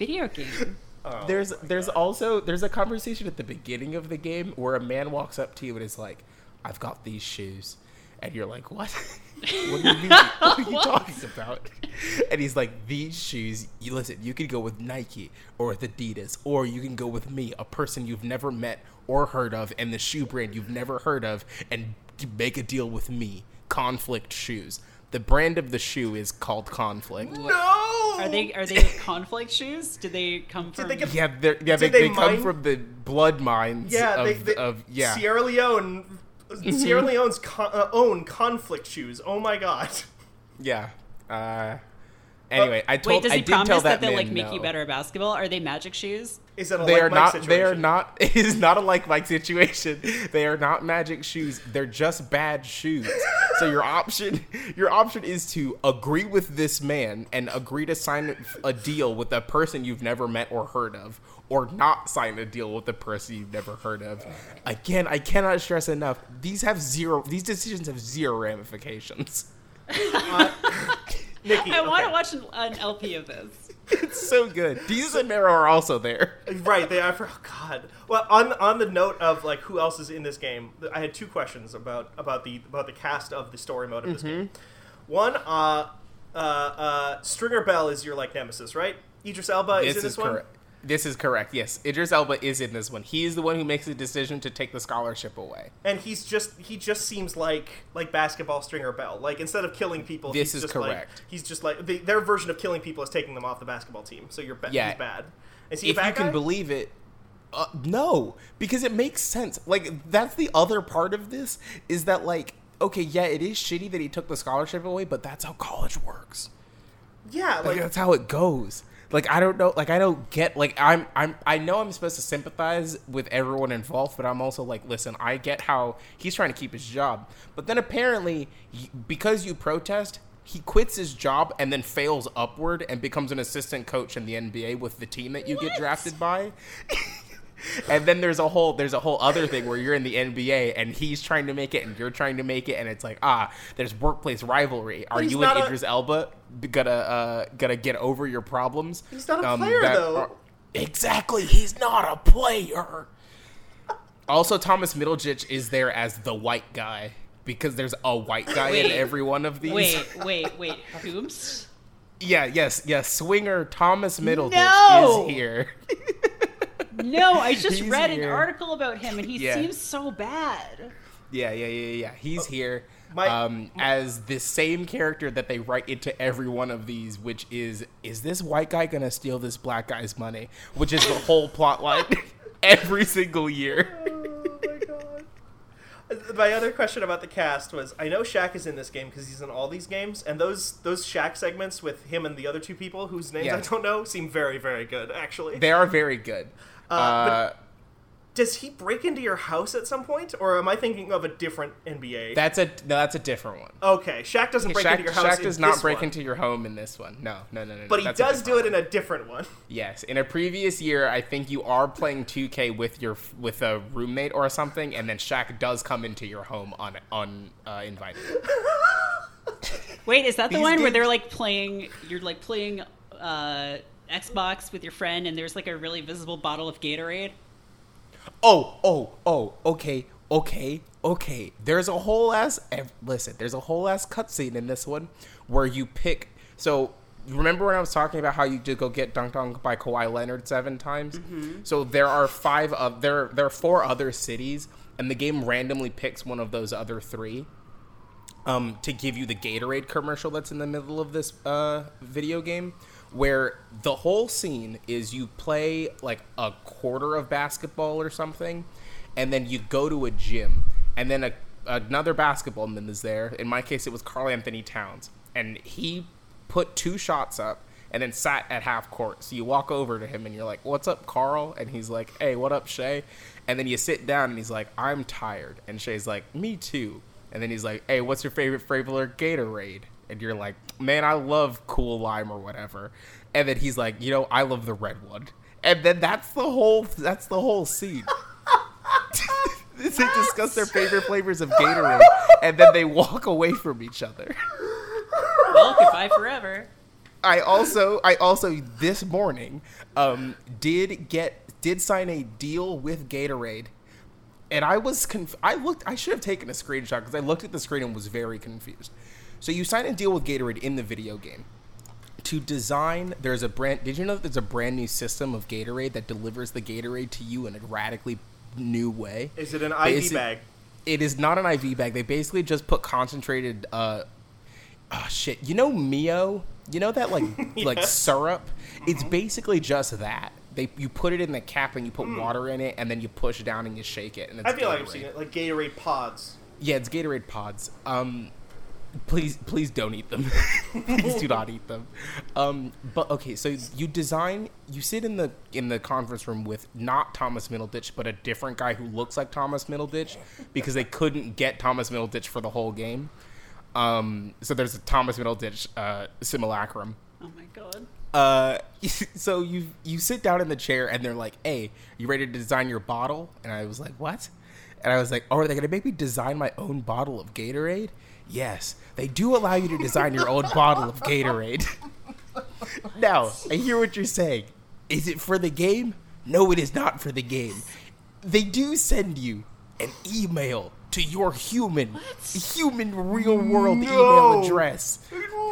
video game? Oh, there's there's God. also there's a conversation at the beginning of the game where a man walks up to you and is like, "I've got these shoes," and you're like, "What? What do you mean? What are you talking about?" And he's like, "These shoes. You listen. You could go with Nike or with Adidas, or you can go with me, a person you've never met or heard of, and the shoe brand you've never heard of, and make a deal with me. Conflict shoes." The brand of the shoe is called Conflict. No. Are they are they conflict shoes? Do they come from? they get- Yeah, yeah, they, Did they they, come from the blood mines Yeah, of, they, they, of yeah. Sierra Leone. Sierra Leone's con- uh, own conflict shoes. Oh my god. Yeah. Uh, anyway, I Wait, told does I he did tell promise that, that, they'll like make no. you better at basketball? Are they magic shoes? Is that a They like are Mike not. situation? They are not. It is not a like Mike situation. They are not magic shoes. They're just bad shoes. so your option, your option is to agree with this man and agree to sign a deal with a person you've never met or heard of, or not sign a deal with a person you've never heard of. Again, I cannot stress enough. These have zero. These decisions have zero ramifications. Nikki, I want to watch an, an LP of this. It's so good. Desus and Mero are also there. Right, they are. For, oh God. Well, on on the note of like who else is in this game, I had two questions about about the about the cast of the story mode of this game. Mm-hmm. One, uh, uh, uh, Stringer Bell is your like nemesis, right? Idris Elba is This in is this one. correct. This is correct. Yes, Idris Elba is in this one. He is the one who makes the decision to take the scholarship away. and he's just he just seems like like basketball stringer bell like instead of killing people This he's is just like- correct. he's just like the, their version of killing people is taking them off the basketball team so you're ba- Yeah. he's bad is he if you bad can believe it, uh, no, because it makes sense. Like that's the other part of this is that like okay, yeah, it is shitty that he took the scholarship away, but that's how college works. yeah Like like that's how it goes. Like I don't know, like I don't get like I'm I'm I know I'm supposed to sympathize with everyone involved, but I'm also like, listen, I get how he's trying to keep his job, but then apparently because you protest, he quits his job and then fails upward and becomes an assistant coach in the NBA with the team that you get drafted by. and then there's a whole there's a whole other thing where you're in the NBA and he's trying to make it and you're trying to make it and it's like ah there's workplace rivalry. Are he's you not and a- Idris Elba gonna uh, gonna get over your problems? He's not a player, though. exactly, he's not a player. Also, Thomas Middleditch is there as the white guy because there's a white guy in every one of these. Wait, wait, wait. Whoops. Yeah, yes, yes. Swinger Thomas Middleditch No! is here. No, I just He's read an here. article about him, and he Yeah. seems so bad. Yeah, yeah, yeah, yeah. He's here my- um, as the same character that they write into every one of these, which is is this white guy gonna steal this black guy's money? Which is the whole plot line every single year. oh my god my other question about the cast was I know Shaq is in this game because he's in all these games, and those those Shaq segments with him and the other two people whose names Yeah. I don't know seem very very good actually. They are very good. Uh, Uh, Does he break into your house at some point, or am I thinking of a different NBA? that's a no, that's a different one. okay, Shaq doesn't break Shaq, into your house. Shaq in does not this break one, into your home in this one. No, no, no, no. but he does do it in a different one. Yes, in a previous year, I think you are playing 2K with your with a roommate or something, and then Shaq does come into your home on on uh, invited. Wait, is that the These one where they're like playing? You're like playing uh, Xbox with your friend and there's like a really visible bottle of Gatorade? Oh, oh, oh, okay, okay, okay. There's a whole ass. Listen, there's a whole ass cutscene in this one where you pick. So remember when I was talking about how you did go get dunked on by Kawhi Leonard seven times? So there are five of there. There are four other cities, and the game randomly picks one of those other three. Um, to give you the Gatorade commercial that's in the middle of this uh, video game, where the whole scene is you play like a quarter of basketball or something, and then you go to a gym, and then a, another basketballman is there. In my case, it was Karl-Anthony Towns, and he put two shots up and then sat at half court. So you walk over to him and you're like, "What's up, Karl?" And he's like, "Hey, what up, Che?" And then you sit down and he's like, "I'm tired," and Che's like, "Me too." And then he's like, "Hey, what's your favorite flavor Gatorade?" And you're like, "Man, I love Cool Lime or whatever." And then he's like, "You know, I love the red one." And then that's the whole that's the whole scene. they discuss their favorite flavors of Gatorade, and then they walk away from each other. Well, goodbye forever. I also I also this morning um did get did sign a deal with Gatorade. And I was conf- I looked I should have taken a screenshot because I looked at the screen and was very confused. So you sign a deal with Gatorade in the video game. To design there's a brand did you know that there's a brand new system of Gatorade that delivers the Gatorade to you in a radically new way? Is it an IV bag? It is not an IV bag. They basically just put concentrated uh oh shit. You know Mio? You know that like like syrup? It's basically just that. They you put it in the cap and you put water in it and then you push down and you shake it and it's I feel like I've Gatorade. seen it, like Gatorade pods. Yeah, it's Gatorade pods. Um, please, please don't eat them. please do not eat them. Um, but okay, so you design, you sit in the in the conference room with not Thomas Middleditch, but a different guy who looks like Thomas Middleditch because they couldn't get Thomas Middleditch for the whole game. Um, so there's a Thomas Middleditch uh, simulacrum. Oh my god. Uh, so you you sit down in the chair and they're like, "Hey, you ready to design your bottle?" And I was like, "What?" And I was like, "Oh, are they gonna make me design my own bottle of Gatorade?" Yes, they do allow you to design your own bottle of Gatorade. now, I hear what you're saying. Is it for the game? No, it is not for the game. They do send you an email to your human, human real world No. email address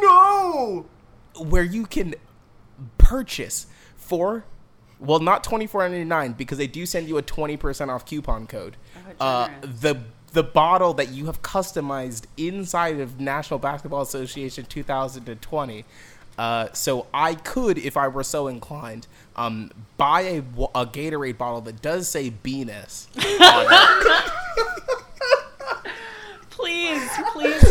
No. where you can purchase for well not 24.99 because they do send you a 20% off coupon code Oh, uh, the the bottle that you have customized inside of National Basketball Association 2020 uh, so I could, if I were so inclined, um, buy a, a Gatorade bottle that does say Venus. Please, please.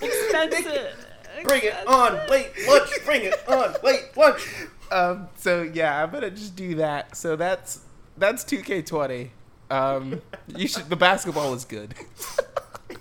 Expensive. Bring it on late lunch. Bring it on late lunch. Um, so yeah, I'm gonna just do that. So that's that's 2K20. Um, you should. The basketball is good.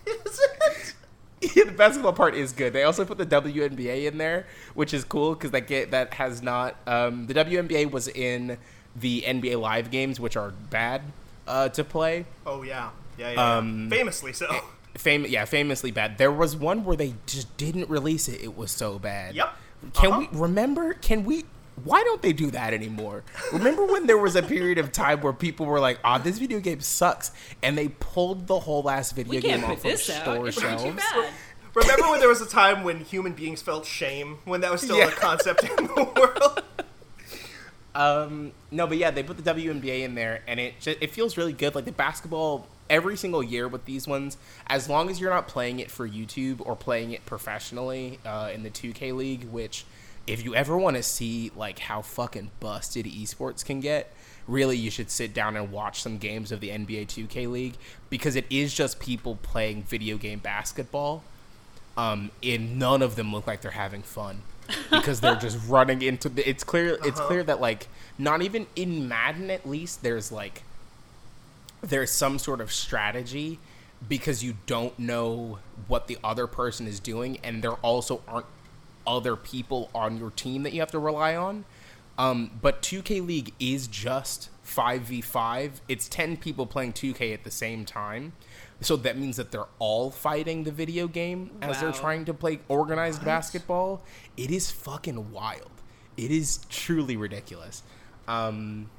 yeah, the basketball part is good. They also put the WNBA in there, which is cool because that get that has not. Um, the WNBA was in the NBA Live games, which are bad uh, to play. Oh yeah, yeah, yeah. Um, yeah. Famously so. Fam- yeah, famously bad. There was one where they just didn't release it. It was so bad. Yep. Can Uh-huh. we remember? Can we? Why don't they do that anymore? Remember when there was a period of time where people were like, "Ah, this video game sucks," and they pulled the whole last video We game can't off this of out. store It's too shelves. Remember when there was a time when human beings felt shame when that was still Yeah. a concept in the world? Um, no, but yeah, they put the WNBA in there, and it just, it feels really good. Like the basketball, every single year with these ones, as long as you're not playing it for YouTube or playing it professionally uh, in the 2K League, which if you ever want to see like how fucking busted esports can get, really you should sit down and watch some games of the NBA 2K League because it is just people playing video game basketball. Um, and none of them look like they're having fun because they're just running into the. It's clear. It's clear that like not even in Madden at least there's like there's some sort of strategy because you don't know what the other person is doing, and there also aren't other people on your team that you have to rely on. Um, but 2K League is just 5v5. It's 10 people playing 2K at the same time. So that means that they're all fighting the video game as they're trying to play organized basketball. It is fucking wild. It is truly ridiculous. Um,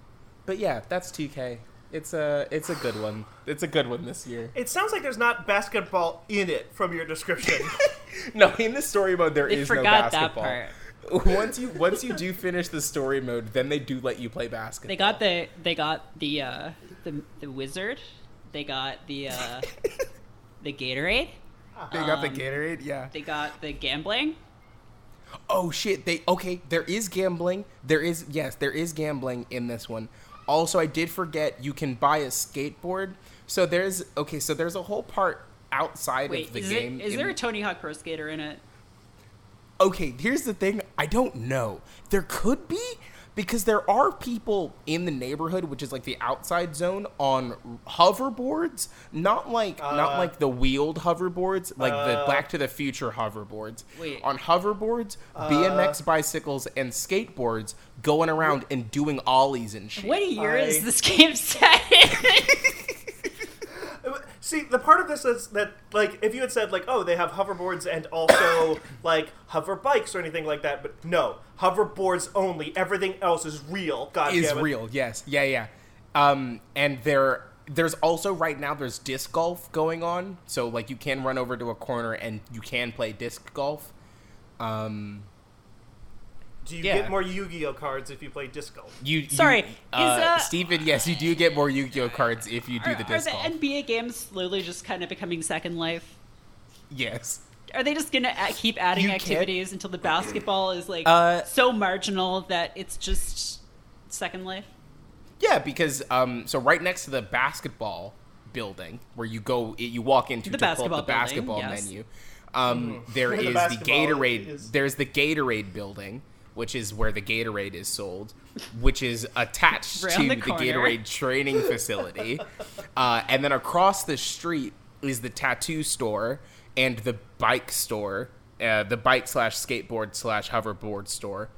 but yeah, that's 2K. It's a it's a good one. It's a good one this year. It sounds like there's not basketball in it from your description. No, in the story mode there They is no forgot that basketball. part. once you once you do finish the story mode, then they do let you play basketball. They got the they got the uh, the the wizard. They got the uh, the Gatorade. They got the um, Gatorade, yeah. They got the gambling. Oh shit! They okay. There is gambling. There is yes, there is gambling in this one. Also, I did forget you can buy a skateboard. So there's okay. So there's a whole part outside Wait, of the is, game. it, is in- there a Tony Hawk Pro Skater in it? okay, here's the thing. I don't know. There could be because there are people in the neighborhood, which is like the outside zone, on hoverboards. Not like not Uh, like the wheeled hoverboards, like the uh, Back to the Future hoverboards. Wait. On hoverboards, Uh, BMX bicycles, and skateboards going around and doing ollies and shit. What year I- is this game set in? See, the part of this is that, like, if you had said, like, oh, they have hoverboards and also, like, hover bikes or anything like that, but no, hoverboards only. Everything else is real. God is damn it. real. Yes. Yeah. Yeah. Um, and there, there's also right now there's disc golf going on. So like you can run over to a corner and you can play disc golf. Um, Do you Yeah. get more Yu-Gi-Oh cards if you play disc golf? you you- Sorry, is, uh, uh, Steven? Yes, you do get more Yu-Gi-Oh cards if you do Are, the Disco. are disc the. NBA games slowly just kind of becoming Second Life? yes. Are they just gonna keep adding You can- activities until the basketball is like Uh, so marginal that it's just Second Life? Yeah, because um, so right next to the basketball building where you go, you walk into The to pull up basketball the basketball yes. menu. Um, there Where the is the Gatorade. is. There's the Gatorade building, which is where the Gatorade is sold, which is attached Round to the the. Gatorade training facility. uh, and then across the street is the tattoo store and the bike store, uh, the bike slash skateboard slash hoverboard store,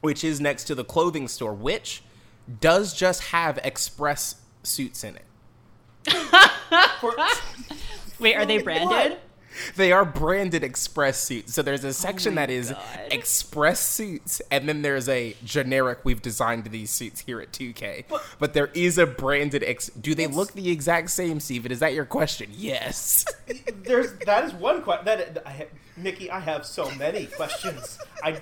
which is next to the clothing store, which does just have express suits in it. For- Wait, are they What? They are branded express suits. So there's a oh section Oh that is God. express suits, and then there's a generic. We've designed these suits here at 2K, but, there is a branded. Ex- Do they look the exact same, Steven? Is that your question? Yes. There's that is one question. That I, Nikki, I have so many questions. I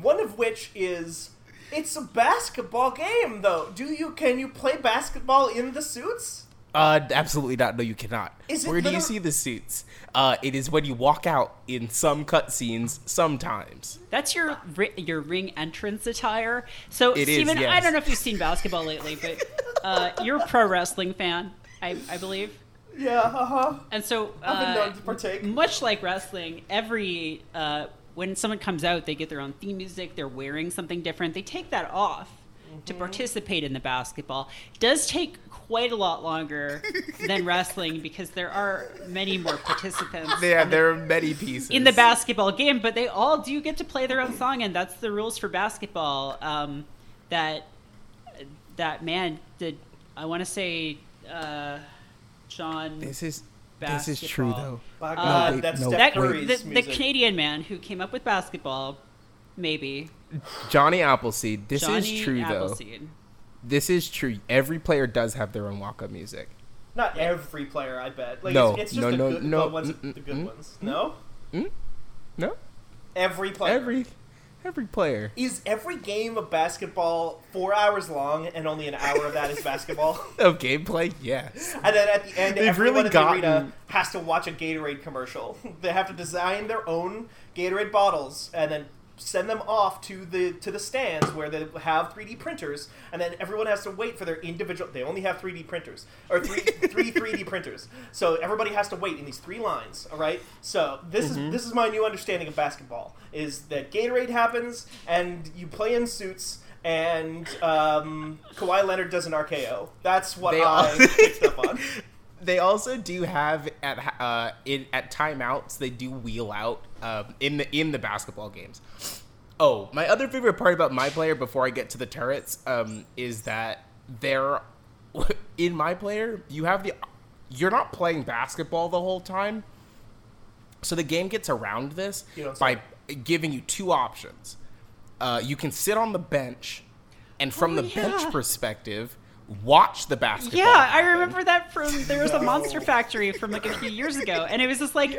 one of which is it's a basketball game though. Do you can you play basketball in the suits? Uh, absolutely not. No, you cannot. Is it Where do you see the suits? Uh, it is when you walk out in some cutscenes. Sometimes. That's your ri- your ring entrance attire. So, It is, Steven, I yes. don't know if you've seen basketball lately, but uh, you're a pro wrestling fan, I, I believe. Yeah, uh huh. And so, I've been uh, known to partake. much like wrestling, every uh, when someone comes out, they get their own theme music. They're wearing something different. They take that off to Mm-hmm. participate in the basketball. It does take quite a lot longer than wrestling because there are many more participants. Yeah, there are many pieces in the basketball game, but they all do get to play their own song, and that's the rules for basketball. Um, that that man did. I want to say uh, John. This is this is true though. By Uh, God, wait, that's no, that Curry's the, the. Canadian man who came up with basketball, maybe Johnny Appleseed. This Johnny is true though. Appleseed. This is true. Every player does have their own walk-up music. Not every player, I bet. Like, No, it's, it's just no, the no, good, no, the ones, mm, the good mm, ones. No, No, every player. every every player. is every game of basketball four hours long, and only an hour of that is basketball. Of gameplay, yes. And then at the end, They've everyone really in the arena has to watch a Gatorade commercial. they have to design their own Gatorade bottles and then send them off to the to the stands where they have 3D printers, and then everyone has to wait for their individual. They only have 3D printers or three three 3D printers, so everybody has to wait in these three lines. All right. So this Mm-hmm. is this is my new understanding of basketball: is that Gatorade happens and you play in suits. And um, Kawhi Leonard does an RKO. That's what They I all- picked up on. They also do have at uh in at timeouts they do wheel out um, in the in the basketball games. Oh, my other favorite part about my player before I get to the turrets um, is that they're in my player you have the you're not playing basketball the whole time. So the game gets around this You don't by say. giving you two options. uh, you can sit on the bench, and from Oh, the yeah. bench perspective, watch the basketball. Yeah, I remember that from there was a Monster Factory from like a few years ago, and it was just like,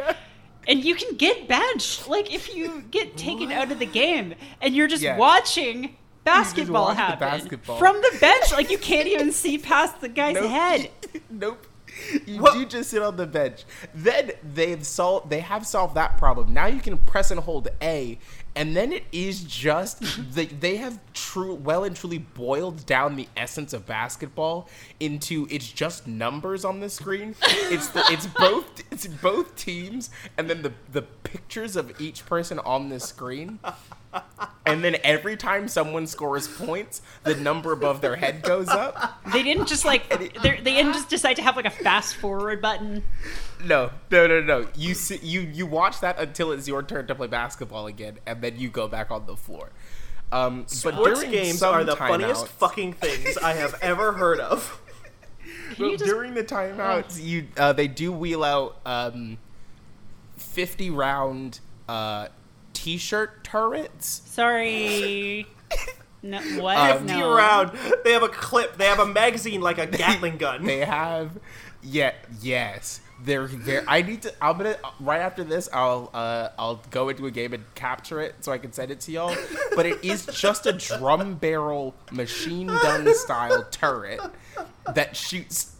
and you can get benched like if you get taken out of the game, and you're just Yeah. watching basketball watch the happen basketball. from the bench. Like you can't even see past the guy's Nope. head. nope. You What- do just sit on the bench. Then they've solved. They have solved that problem. Now you can press and hold A, and then it is just they, they have true, well and truly boiled down the essence of basketball into it's just numbers on the screen. It's the, it's both it's both teams, and then the the pictures of each person on the screen. And then every time someone scores points, the number above their head goes up. They didn't just like they're- they didn't just decide to have like a fast forward button. No, no, no, no. You sit, you you watch that until it's your turn to play basketball again, and then you go back on the floor. Um, but Sports games are the funniest timeouts- fucking things I have ever heard of. Can but just during the timeouts, you uh, they do wheel out um, fifty round uh, t-shirt turrets. sorry? No, what? Um, Fifty no. round. They have a clip. They have a magazine like a Gatling gun. They have, yeah, yes. They're very. I need to. I'm gonna right after this. I'll uh I'll go into a game and capture it so I can send it to y'all. But it is just a drum barrel machine gun style turret that shoots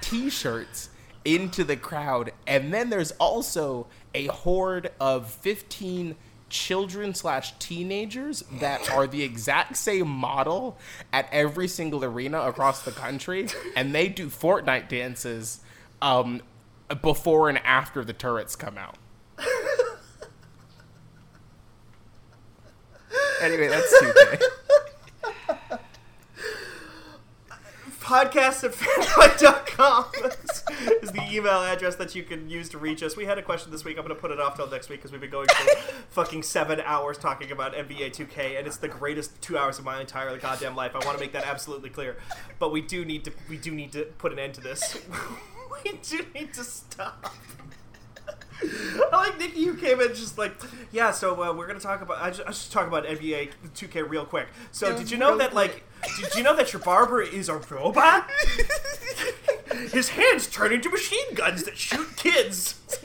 t-shirts into the crowd, and then there's also a horde of 15 children slash teenagers that are the exact same model at every single arena across the country, and they do Fortnite dances um, before and after the turrets come out. anyway, that's 2K. podcast at fanbyte.com is, the email address that you can use to reach us. We had a question this week. I'm going to put it off till next week because we've been going for fucking seven hours talking about NBA 2K, and it's the greatest two hours of my entire goddamn life. I want to make that absolutely clear. But we do need to we do need to put an end to this. we do need to stop. I like Nikki who came in just like, yeah. So uh, we're gonna talk about. I just, I just talk about NBA 2K real quick. So Yeah, did you know real that like, did you know that your barber is a robot? His hands turn into machine guns that shoot kids.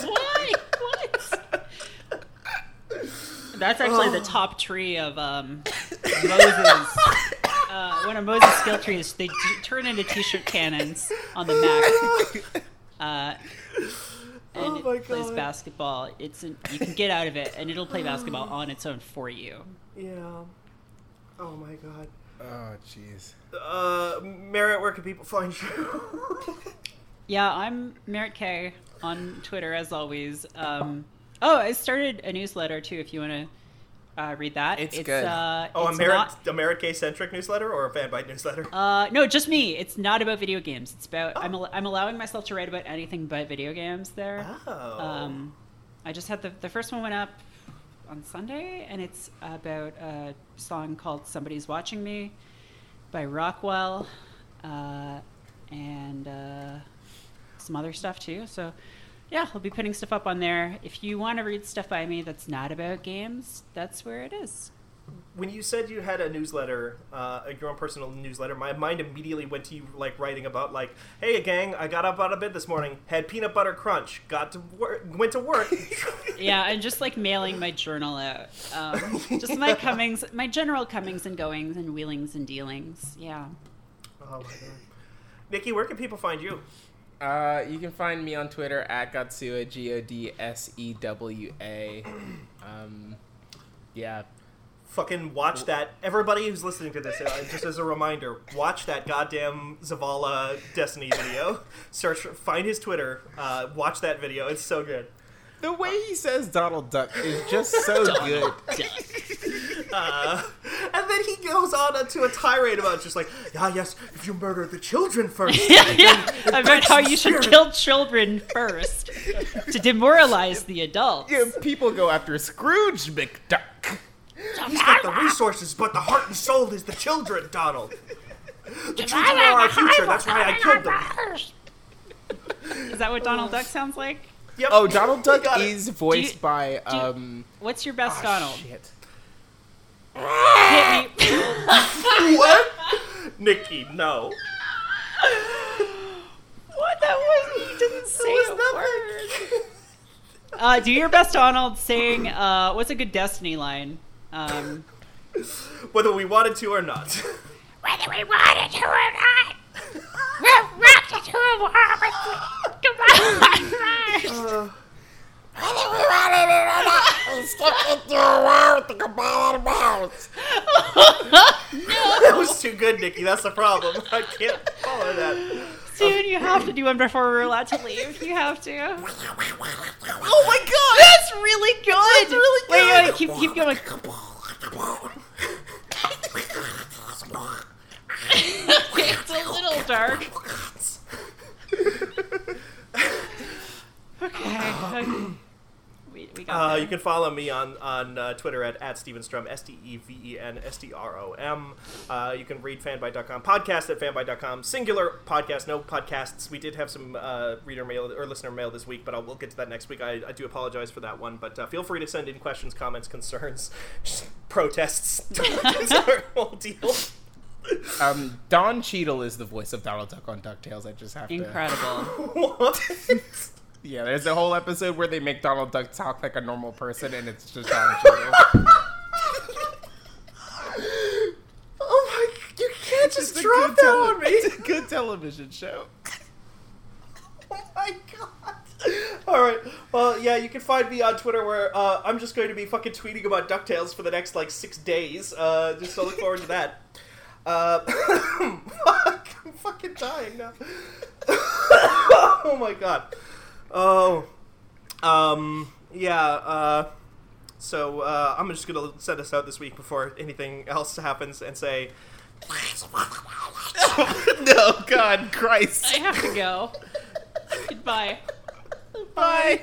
Why? What? That's actually the top tree of um, Moses. Uh, one of Moses' skill trees. They d- turn into t-shirt cannons on the Mac. Uh, and Oh my it plays God. basketball. It's an, you can get out of it, and it'll play basketball on its own for you. Yeah. Oh my god. Oh, jeez. Uh, Merritt, where can people find you? Yeah, I'm Merritt K on Twitter as always. Um, oh, I started a newsletter too. If you want to uh, read that, It's good. Uh, oh, a it's Merritt, not- a Merritt K centric newsletter or a Fanbyte newsletter? Uh, no, just me. It's not about video games. It's about I'm al- I'm allowing myself to write about anything but video games there. oh. Um, I just had the the first one went up on Sunday, and it's about a song called "Somebody's Watching Me" by Rockwell, uh, and uh, some other stuff too. So. Yeah, I'll be putting stuff up on there. If you want to read stuff by me that's not about games, that's where it is. when you said you had a newsletter, uh, your own personal newsletter, my mind immediately went to you like writing about like, "Hey, gang, I got up out of bed this morning, had peanut butter crunch, got to work, went to work." Yeah, and just like mailing my journal out. Um, just my comings, my general comings and goings and wheelings and dealings. Yeah. oh my god, Nikki, where can people find you? Uh, you can find me on Twitter at Godsewa, G O D S E W A. Um, yeah. Fucking watch that. Everybody who's listening to this, uh, just as a reminder, watch that goddamn Zavala Destiny video. Search, find his Twitter. Uh, watch that video. It's so good. The way he says Donald Duck is just so good. Uh, and then he goes on to a tirade about just like, ah, yes, if you murder the children first, yeah, about how you should kill children first to demoralize the adults. Yeah, people go after Scrooge McDuck. He's got the resources, but the heart and soul is the children, Donald. The children are our future. That's why I killed them. Is that what Donald Duck sounds like? Yep. Oh, Donald Duck is voiced you- by you- um. What's your best ah, Donald? Shit. Hit me. what? Nikki, no. what? That was. You didn't say was a word. Uh, do your best, Donald, saying, uh, what's a good Destiny line? Um, Whether we wanted to or not. Whether we wanted to or not. We're ready to war with Goodbye. Whether we wanted it or not, we stepped into a war with the Goodbye Mouse. that was too good, Nikki. That's the problem. I can't follow that. dude, you have to do one before we're allowed to leave. You have to. Oh my god! That's really good. That's really Wait, good. wait, keep keep going. it's a little dark. Okay. okay. We, we got Uh, you can follow me on on uh, Twitter at, at Steven Strom, S T E V E N S T R O M. Uh, you can read fanbyte.com, podcast at fanbyte.com, singular podcast, no podcasts. We did have some uh, reader mail or listener mail this week, but I'll, we'll get to that next week. I, I do apologize for that one, but uh, feel free to send in questions, comments, concerns, protests. Whole deal. Um, Don Cheadle is the voice of Donald Duck on Ducktales. I just have to. incredible. Yeah, there's a whole episode where they make Donald Duck talk like a normal person, and it's just Don Cheadle. oh my! You can't just drop that tele- on me. It's a good television show. Oh my god. All right. Well, yeah, you can find me on Twitter where uh, I'm just going to be fucking tweeting about Ducktales for the next like six days. Uh, just so look forward to that. Uh, fuck, I'm fucking dying now. oh my god. Oh. Um. Yeah. Uh. So uh, I'm just gonna send us out this week before anything else happens and say. no, God, Christ. I have to go. Goodbye. Bye. Bye.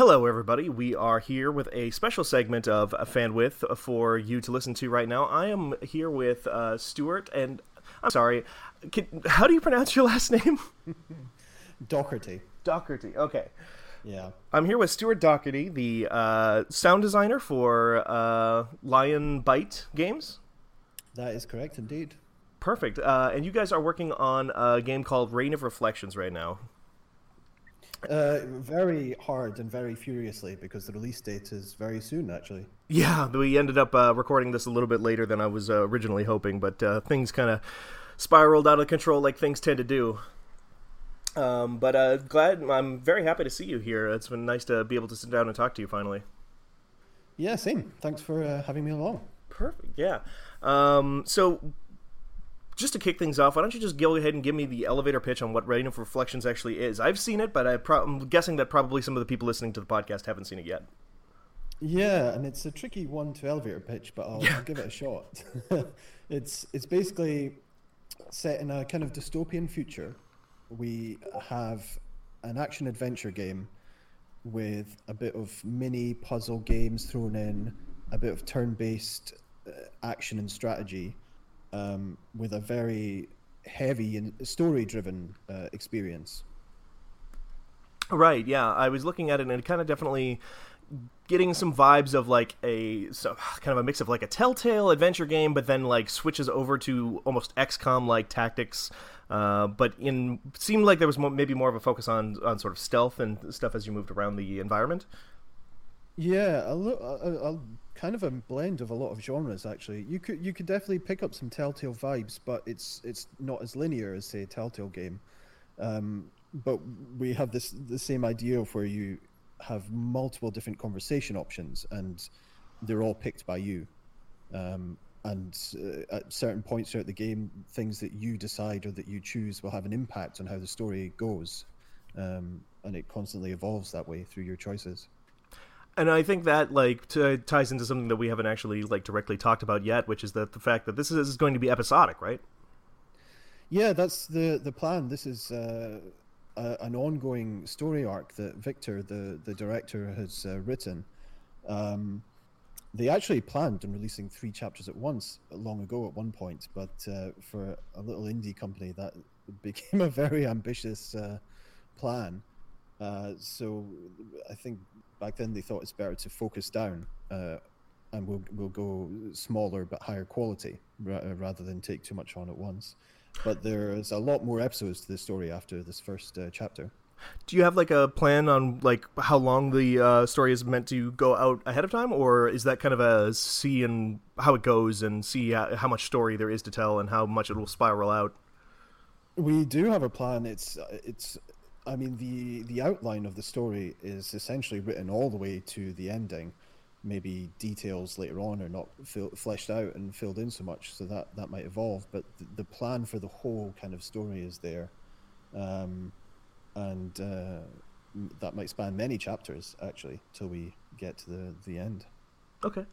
Hello, everybody. We are here with a special segment of Fan With for you to listen to right now. I am here with uh, Stuart, and I'm sorry. Can, how do you pronounce your last name? Doherty. Doherty. Okay. Yeah. I'm here with Stuart Doherty, the uh, sound designer for uh, Lionbite Games. That is correct indeed. Perfect. Uh, and you guys are working on a game called Rain of Reflections right now. Uh, very hard and very furiously because the release date is very soon, actually. Yeah, we ended up uh, recording this a little bit later than I was uh, originally hoping, but uh, things kind of spiraled out of control like things tend to do. Um, but uh, glad, I'm very happy to see you here. It's been nice to be able to sit down and talk to you finally. Yeah, same. Thanks for uh, having me along. Perfect. Yeah. Um, so just to kick things off, why don't you just go ahead and give me the elevator pitch on what Rain of Reflections actually is? I've seen it, but I pro- I'm guessing that probably some of the people listening to the podcast haven't seen it yet. Yeah, and it's a tricky one to elevator pitch, but I'll, I'll give it a shot. it's it's basically set in a kind of dystopian future. We have an action adventure game with a bit of mini puzzle games thrown in, a bit of turn based uh, action and strategy, um, with a very heavy and story driven uh, experience. Right. Yeah, I was looking at it, and it kind of definitely getting some vibes of like a so, kind of a mix of like a Telltale adventure game, but then like switches over to almost XCOM like tactics. Uh, but in seemed like there was more, maybe more of a focus on on sort of stealth and stuff as you moved around the environment. Yeah, a, lo- a, a kind of a blend of a lot of genres actually. You could you could definitely pick up some Telltale vibes, but it's it's not as linear as say a Telltale game. Um, but we have this the same idea of where you have multiple different conversation options, and they're all picked by you. Um, and uh, at certain points throughout the game, things that you decide or that you choose will have an impact on how the story goes, um, and it constantly evolves that way through your choices. And I think that like t- ties into something that we haven't actually like directly talked about yet, which is that the fact that this is, is going to be episodic, right? Yeah, that's the the plan. This is uh, a, an ongoing story arc that Victor, the the director, has uh, written. Um, they actually planned on releasing three chapters at once long ago at one point, but uh, for a little indie company, that became a very ambitious uh, plan. Uh, so I think back then they thought it's better to focus down, uh, and we'll we'll go smaller but higher quality ra- rather than take too much on at once. But there's a lot more episodes to the story after this first uh, chapter. Do you have like a plan on like how long the uh, story is meant to go out ahead of time, or is that kind of a see and how it goes and see how, how much story there is to tell and how much it will spiral out? We do have a plan. It's it's. I mean the the outline of the story is essentially written all the way to the ending. Maybe details later on are not fleshed out and filled in so much, so that that might evolve. But the, the plan for the whole kind of story is there, um, and uh, that might span many chapters actually till we get to the the end. Okay.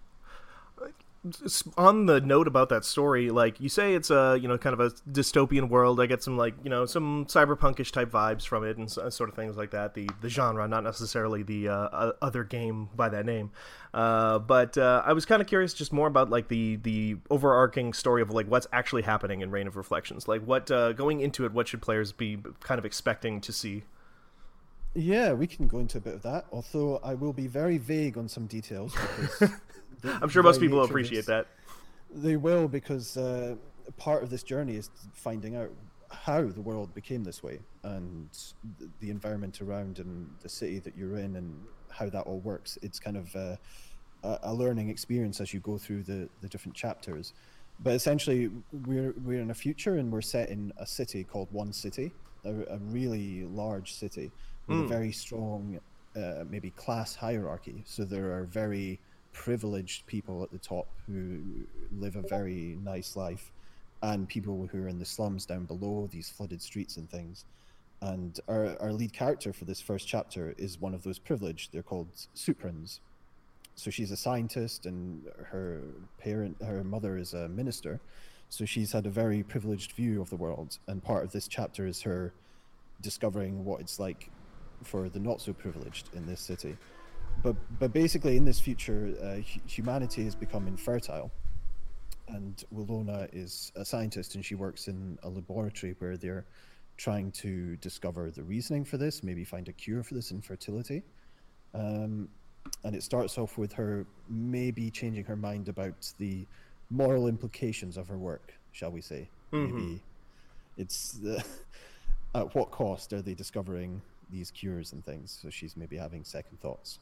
On the note about that story, like you say, it's a you know kind of a dystopian world. I get some like you know some cyberpunkish type vibes from it and s- sort of things like that. The the genre, not necessarily the uh, other game by that name. Uh, but uh, I was kind of curious, just more about like the the overarching story of like what's actually happening in Rain of Reflections. Like what uh, going into it, what should players be kind of expecting to see? Yeah, we can go into a bit of that. Although I will be very vague on some details. Because the- I'm sure most people will nature of appreciate that. They will because uh, part of this journey is finding out how the world became this way and th- the environment around and the city that you're in and how that all works. It's kind of uh, a, a learning experience as you go through the, the different chapters. But essentially, we're we're in a future and we're set in a city called One City, a, a really large city with a very strong, uh, maybe class hierarchy. So there are very privileged people at the top who live a very nice life, and people who are in the slums down below these flooded streets and things. And our, our lead character for this first chapter is one of those privileged. They're called Suprans. So she's a scientist, and her parent, her mother, is a minister. So she's had a very privileged view of the world. And part of this chapter is her discovering what it's like for the not so privileged in this city. But but basically, in this future, uh, humanity has become infertile, and Willona is a scientist, and she works in a laboratory where they're trying to discover the reasoning for this, maybe find a cure for this infertility. Um, and it starts off with her maybe changing her mind about the moral implications of her work, shall we say? Maybe it's the, at what cost are they discovering these cures and things? So she's maybe having second thoughts.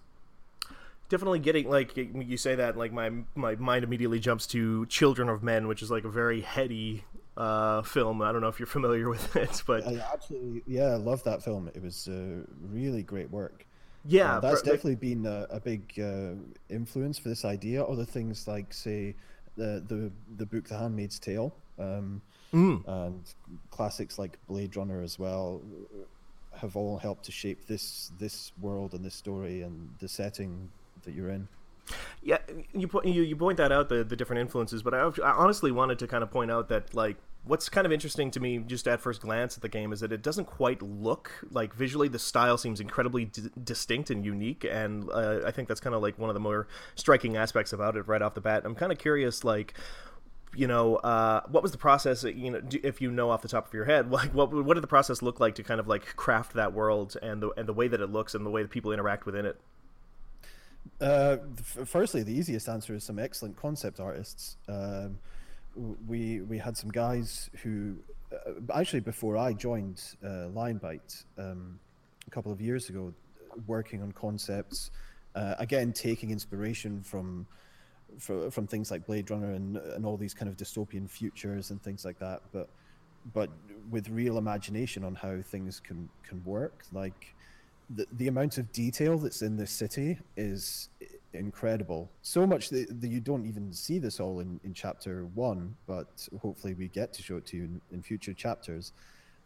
Definitely getting like you say that like my my mind immediately jumps to children of men which is like a very heady uh film i don't know if you're familiar with it but I absolutely, yeah, I love that film. It was uh, really great work. yeah Uh, that's like- definitely been a, a big uh, influence for this idea. Other things like, say, the the the book The Handmaid's Tale. Um, and classics like Blade Runner as well have all helped to shape this this world and this story and the setting that you're in. Yeah, you po- you, you point that out the the different influences, but I, I honestly wanted to kind of point out that like what's kind of interesting to me just at first glance at the game is that it doesn't quite look like visually the style seems incredibly d- distinct and unique and uh, i think that's kind of like one of the more striking aspects about it right off the bat i'm kind of curious like you know uh, what was the process you know if you know off the top of your head like what what did the process look like to kind of like craft that world and the and the way that it looks and the way that people interact within it Uh, firstly, the easiest answer is some excellent concept artists. Um, we we had some guys who uh, actually before I joined uh, Lionbite um, a couple of years ago, working on concepts. Uh, again, taking inspiration from fro- from things like Blade Runner and and all these kind of dystopian futures and things like that. But but with real imagination on how things can can work, like the, the amount of detail that's in this city is incredible. So much that, that you don't even see this all in, in chapter one, but hopefully we get to show it to you in, in future chapters.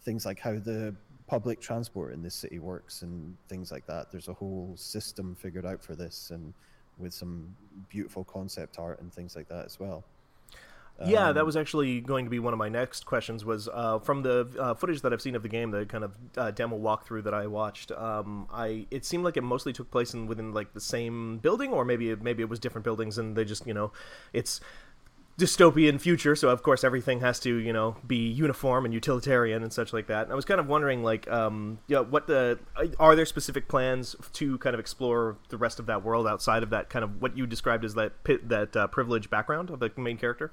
Things like how the public transport in this city works and things like that. There's a whole system figured out for this and with some beautiful concept art and things like that as well. Yeah, that was actually going to be one of my next questions. Was uh, from the uh, footage that I've seen of the game, the kind of uh, demo walkthrough that I watched. Um, I it seemed like it mostly took place in within like the same building, or maybe it, maybe it was different buildings, and they just you know, it's dystopian future, so of course everything has to you know be uniform and utilitarian and such like that. And I was kind of wondering like, um, yeah, what the are there specific plans to kind of explore the rest of that world outside of that kind of what you described as that pi- that uh, privileged background of the main character?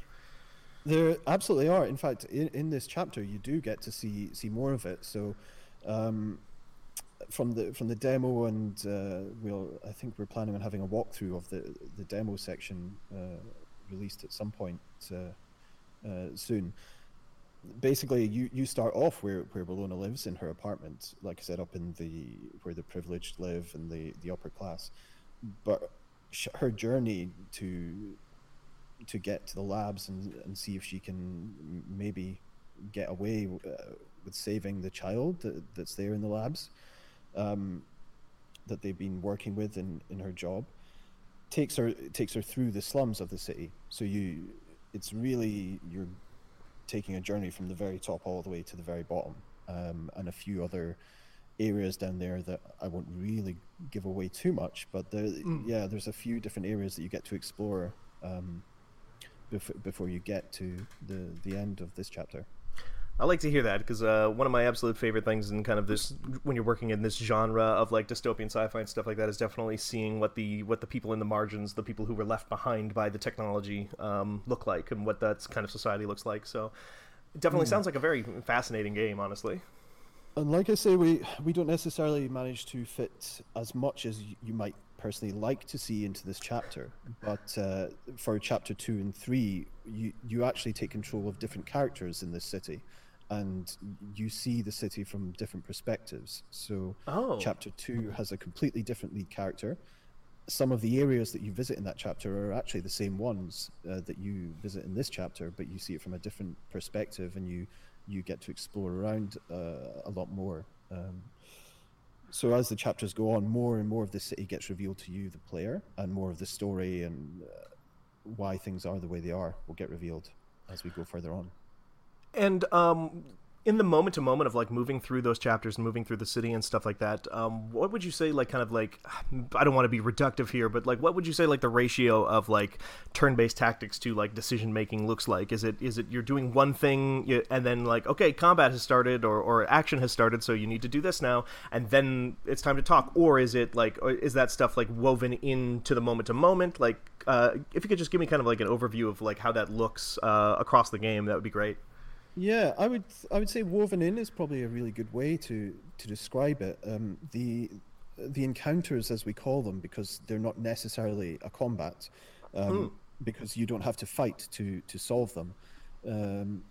There absolutely are. In fact, in, in this chapter, you do get to see see more of it. So, um, from the from the demo, and uh, we'll I think we're planning on having a walkthrough of the the demo section uh, released at some point uh, uh, soon. Basically, you, you start off where where Willona lives in her apartment, like I said, up in the where the privileged live and the the upper class, but her journey to to get to the labs and, and see if she can maybe get away uh, with saving the child that, that's there in the labs um, that they've been working with in, in her job. Takes her takes her through the slums of the city. So you it's really you're taking a journey from the very top all the way to the very bottom um, and a few other areas down there that I won't really give away too much but there, yeah there's a few different areas that you get to explore um, bef- before you get to the the end of this chapter. I like to hear that because uh, one of my absolute favorite things in kind of this when you're working in this genre of like dystopian sci-fi and stuff like that is definitely seeing what the what the people in the margins, the people who were left behind by the technology, um, look like and what that kind of society looks like. So, it definitely sounds like a very fascinating game, honestly. And like I say, we we don't necessarily manage to fit as much as you might personally like to see into this chapter. But uh, for chapter two and three, you you actually take control of different characters in this city, and you see the city from different perspectives. So Oh. chapter two has a completely different lead character. Some of the areas that you visit in that chapter are actually the same ones uh, that you visit in this chapter, but you see it from a different perspective, and you you get to explore around uh, a lot more. Um, so as the chapters go on, more and more of the city gets revealed to you, the player, and more of the story and uh, why things are the way they are will get revealed as we go further on. And um, in the moment to moment of like moving through those chapters and moving through the city and stuff like that, um, what would you say like kind of like I don't want to be reductive here, but like what would you say like the ratio of like turn-based tactics to like decision making looks like? Is it is it you're doing one thing and then like okay combat has started or, or action has started, so you need to do this now, and then it's time to talk, or is it like is that stuff like woven into the moment to moment? Like uh, if you could just give me kind of like an overview of like how that looks uh, across the game, that would be great. Yeah, I would I would say woven in is probably a really good way to to describe it. Um, the the encounters, as we call them, because they're not necessarily a combat, um, because you don't have to fight to to solve them. Um,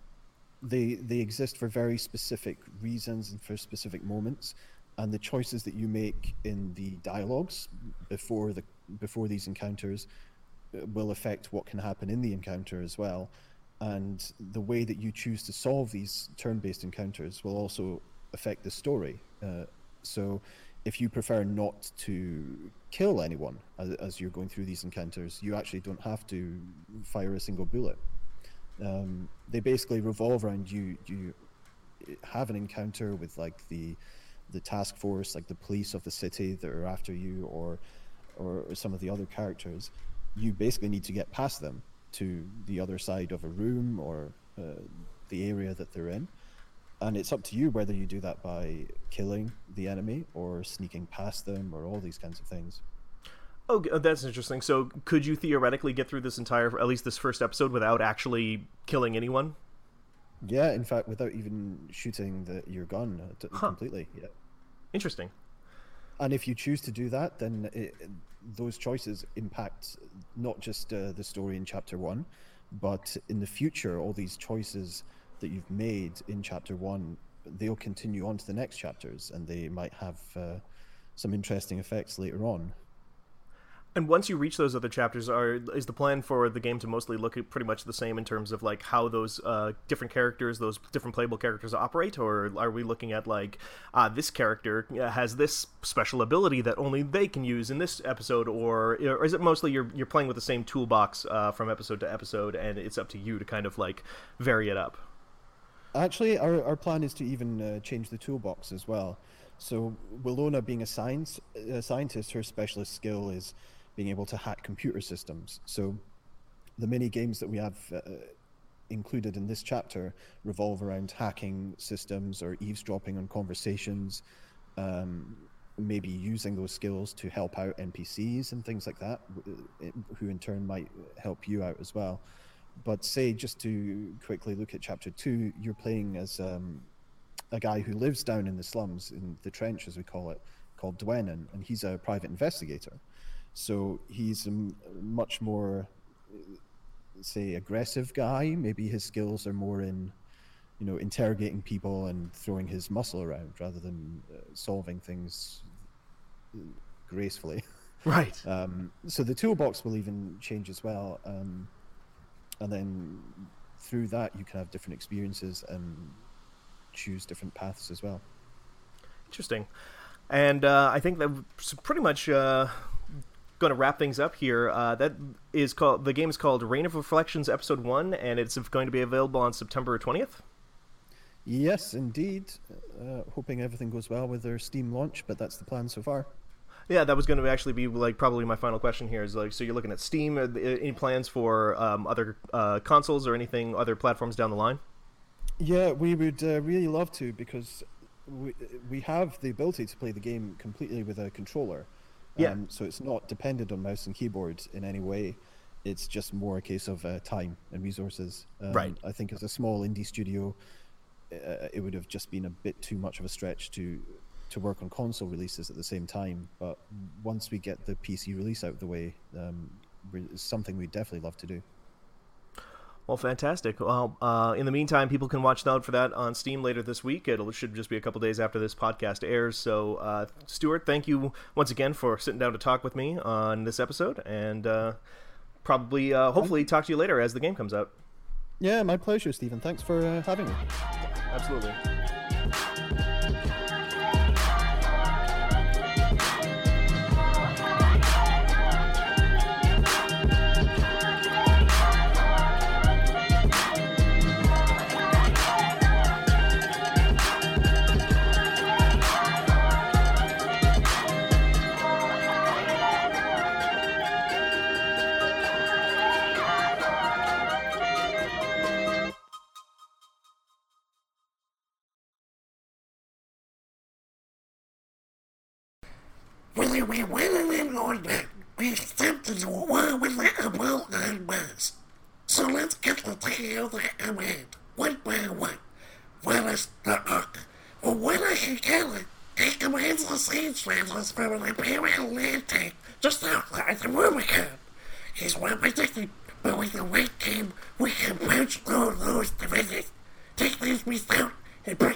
they they exist for very specific reasons and for specific moments, and the choices that you make in the dialogues before the before these encounters uh, will affect what can happen in the encounter as well and the way that you choose to solve these turn-based encounters will also affect the story. Uh, so, if you prefer not to kill anyone as, as, you're going through these encounters, you actually don't have to fire a single bullet. Um, they basically revolve around you. You have an encounter with like the the task force, like the police of the city that are after you, or or, some of the other characters. You basically need to get past them to the other side of a room or uh, the area that they're in. And it's up to you whether you do that by killing the enemy or sneaking past them or all these kinds of things. Oh, that's interesting. So, could you theoretically get through this entire, at least this first episode, without actually killing anyone? Yeah, in fact, without even shooting the, your gun uh, t- huh. completely. Yeah. Interesting. And if you choose to do that, then it, those choices impact not just uh, the story in chapter one, but in the future, all these choices that you've made in chapter one, they'll continue on to the next chapters, and they might have uh, some interesting effects later on. And once you reach those other chapters, are is the plan for the game to mostly look pretty much the same in terms of like how those uh, different characters, those different playable characters operate, or are we looking at like uh, this character has this special ability that only they can use in this episode, or, or is it mostly you're you're playing with the same toolbox uh, from episode to episode, and it's up to you to kind of like vary it up? Actually, our our plan is to even uh, change the toolbox as well. So Willona, being a science a scientist, her specialist skill is being able to hack computer systems. So the many games that we have uh, included in this chapter revolve around hacking systems or eavesdropping on conversations, um, maybe using those skills to help out NPCs and things like that, who in turn might help you out as well. But say, just to quickly look at chapter two, you're playing as um, a guy who lives down in the slums, in the trench as we call it, called Dwenin, and he's a private investigator. So he's a much more, say, aggressive guy. Maybe his skills are more in, you know, interrogating people and throwing his muscle around rather than uh, solving things gracefully. Right. Um, so the toolbox will even change as well, um, and then through that you can have different experiences and choose different paths as well. Interesting. And uh, I think that pretty much uh, going to wrap things up here. Uh, that is called the game is called Rain of Reflections Episode One, and it's going to be available on September twentieth. Yes, indeed. Uh, hoping everything goes well with their Steam launch, but that's the plan so far. Yeah, that was going to actually be like probably my final question here. Is like, so you're looking at Steam? Any plans for um, other uh, consoles or anything, other platforms down the line? Yeah, we would uh, really love to because we we have the ability to play the game completely with a controller. Yeah. Um, so it's not dependent on mouse and keyboard in any way. It's just more a case of uh, time and resources. Um, right. I think as a small indie studio, uh, it would have just been a bit too much of a stretch to to work on console releases at the same time. But once we get the PC release out of the way, um, it's something we'd definitely love to do. Well, fantastic. Well, uh, in the meantime, people can watch out for that on Steam later this week. It should just be a couple days after this podcast airs. So, uh, Stuart, thank you once again for sitting down to talk with me on this episode, and uh, probably, uh, hopefully, talk to you later as the game comes out. Yeah, my pleasure, Steven. Thanks for uh, having me. Absolutely. Travelers from an Imperial land tank just outside the Rubicon. He's well protected, but with the right team, we can punch through those divisions, take these beasts out, and bring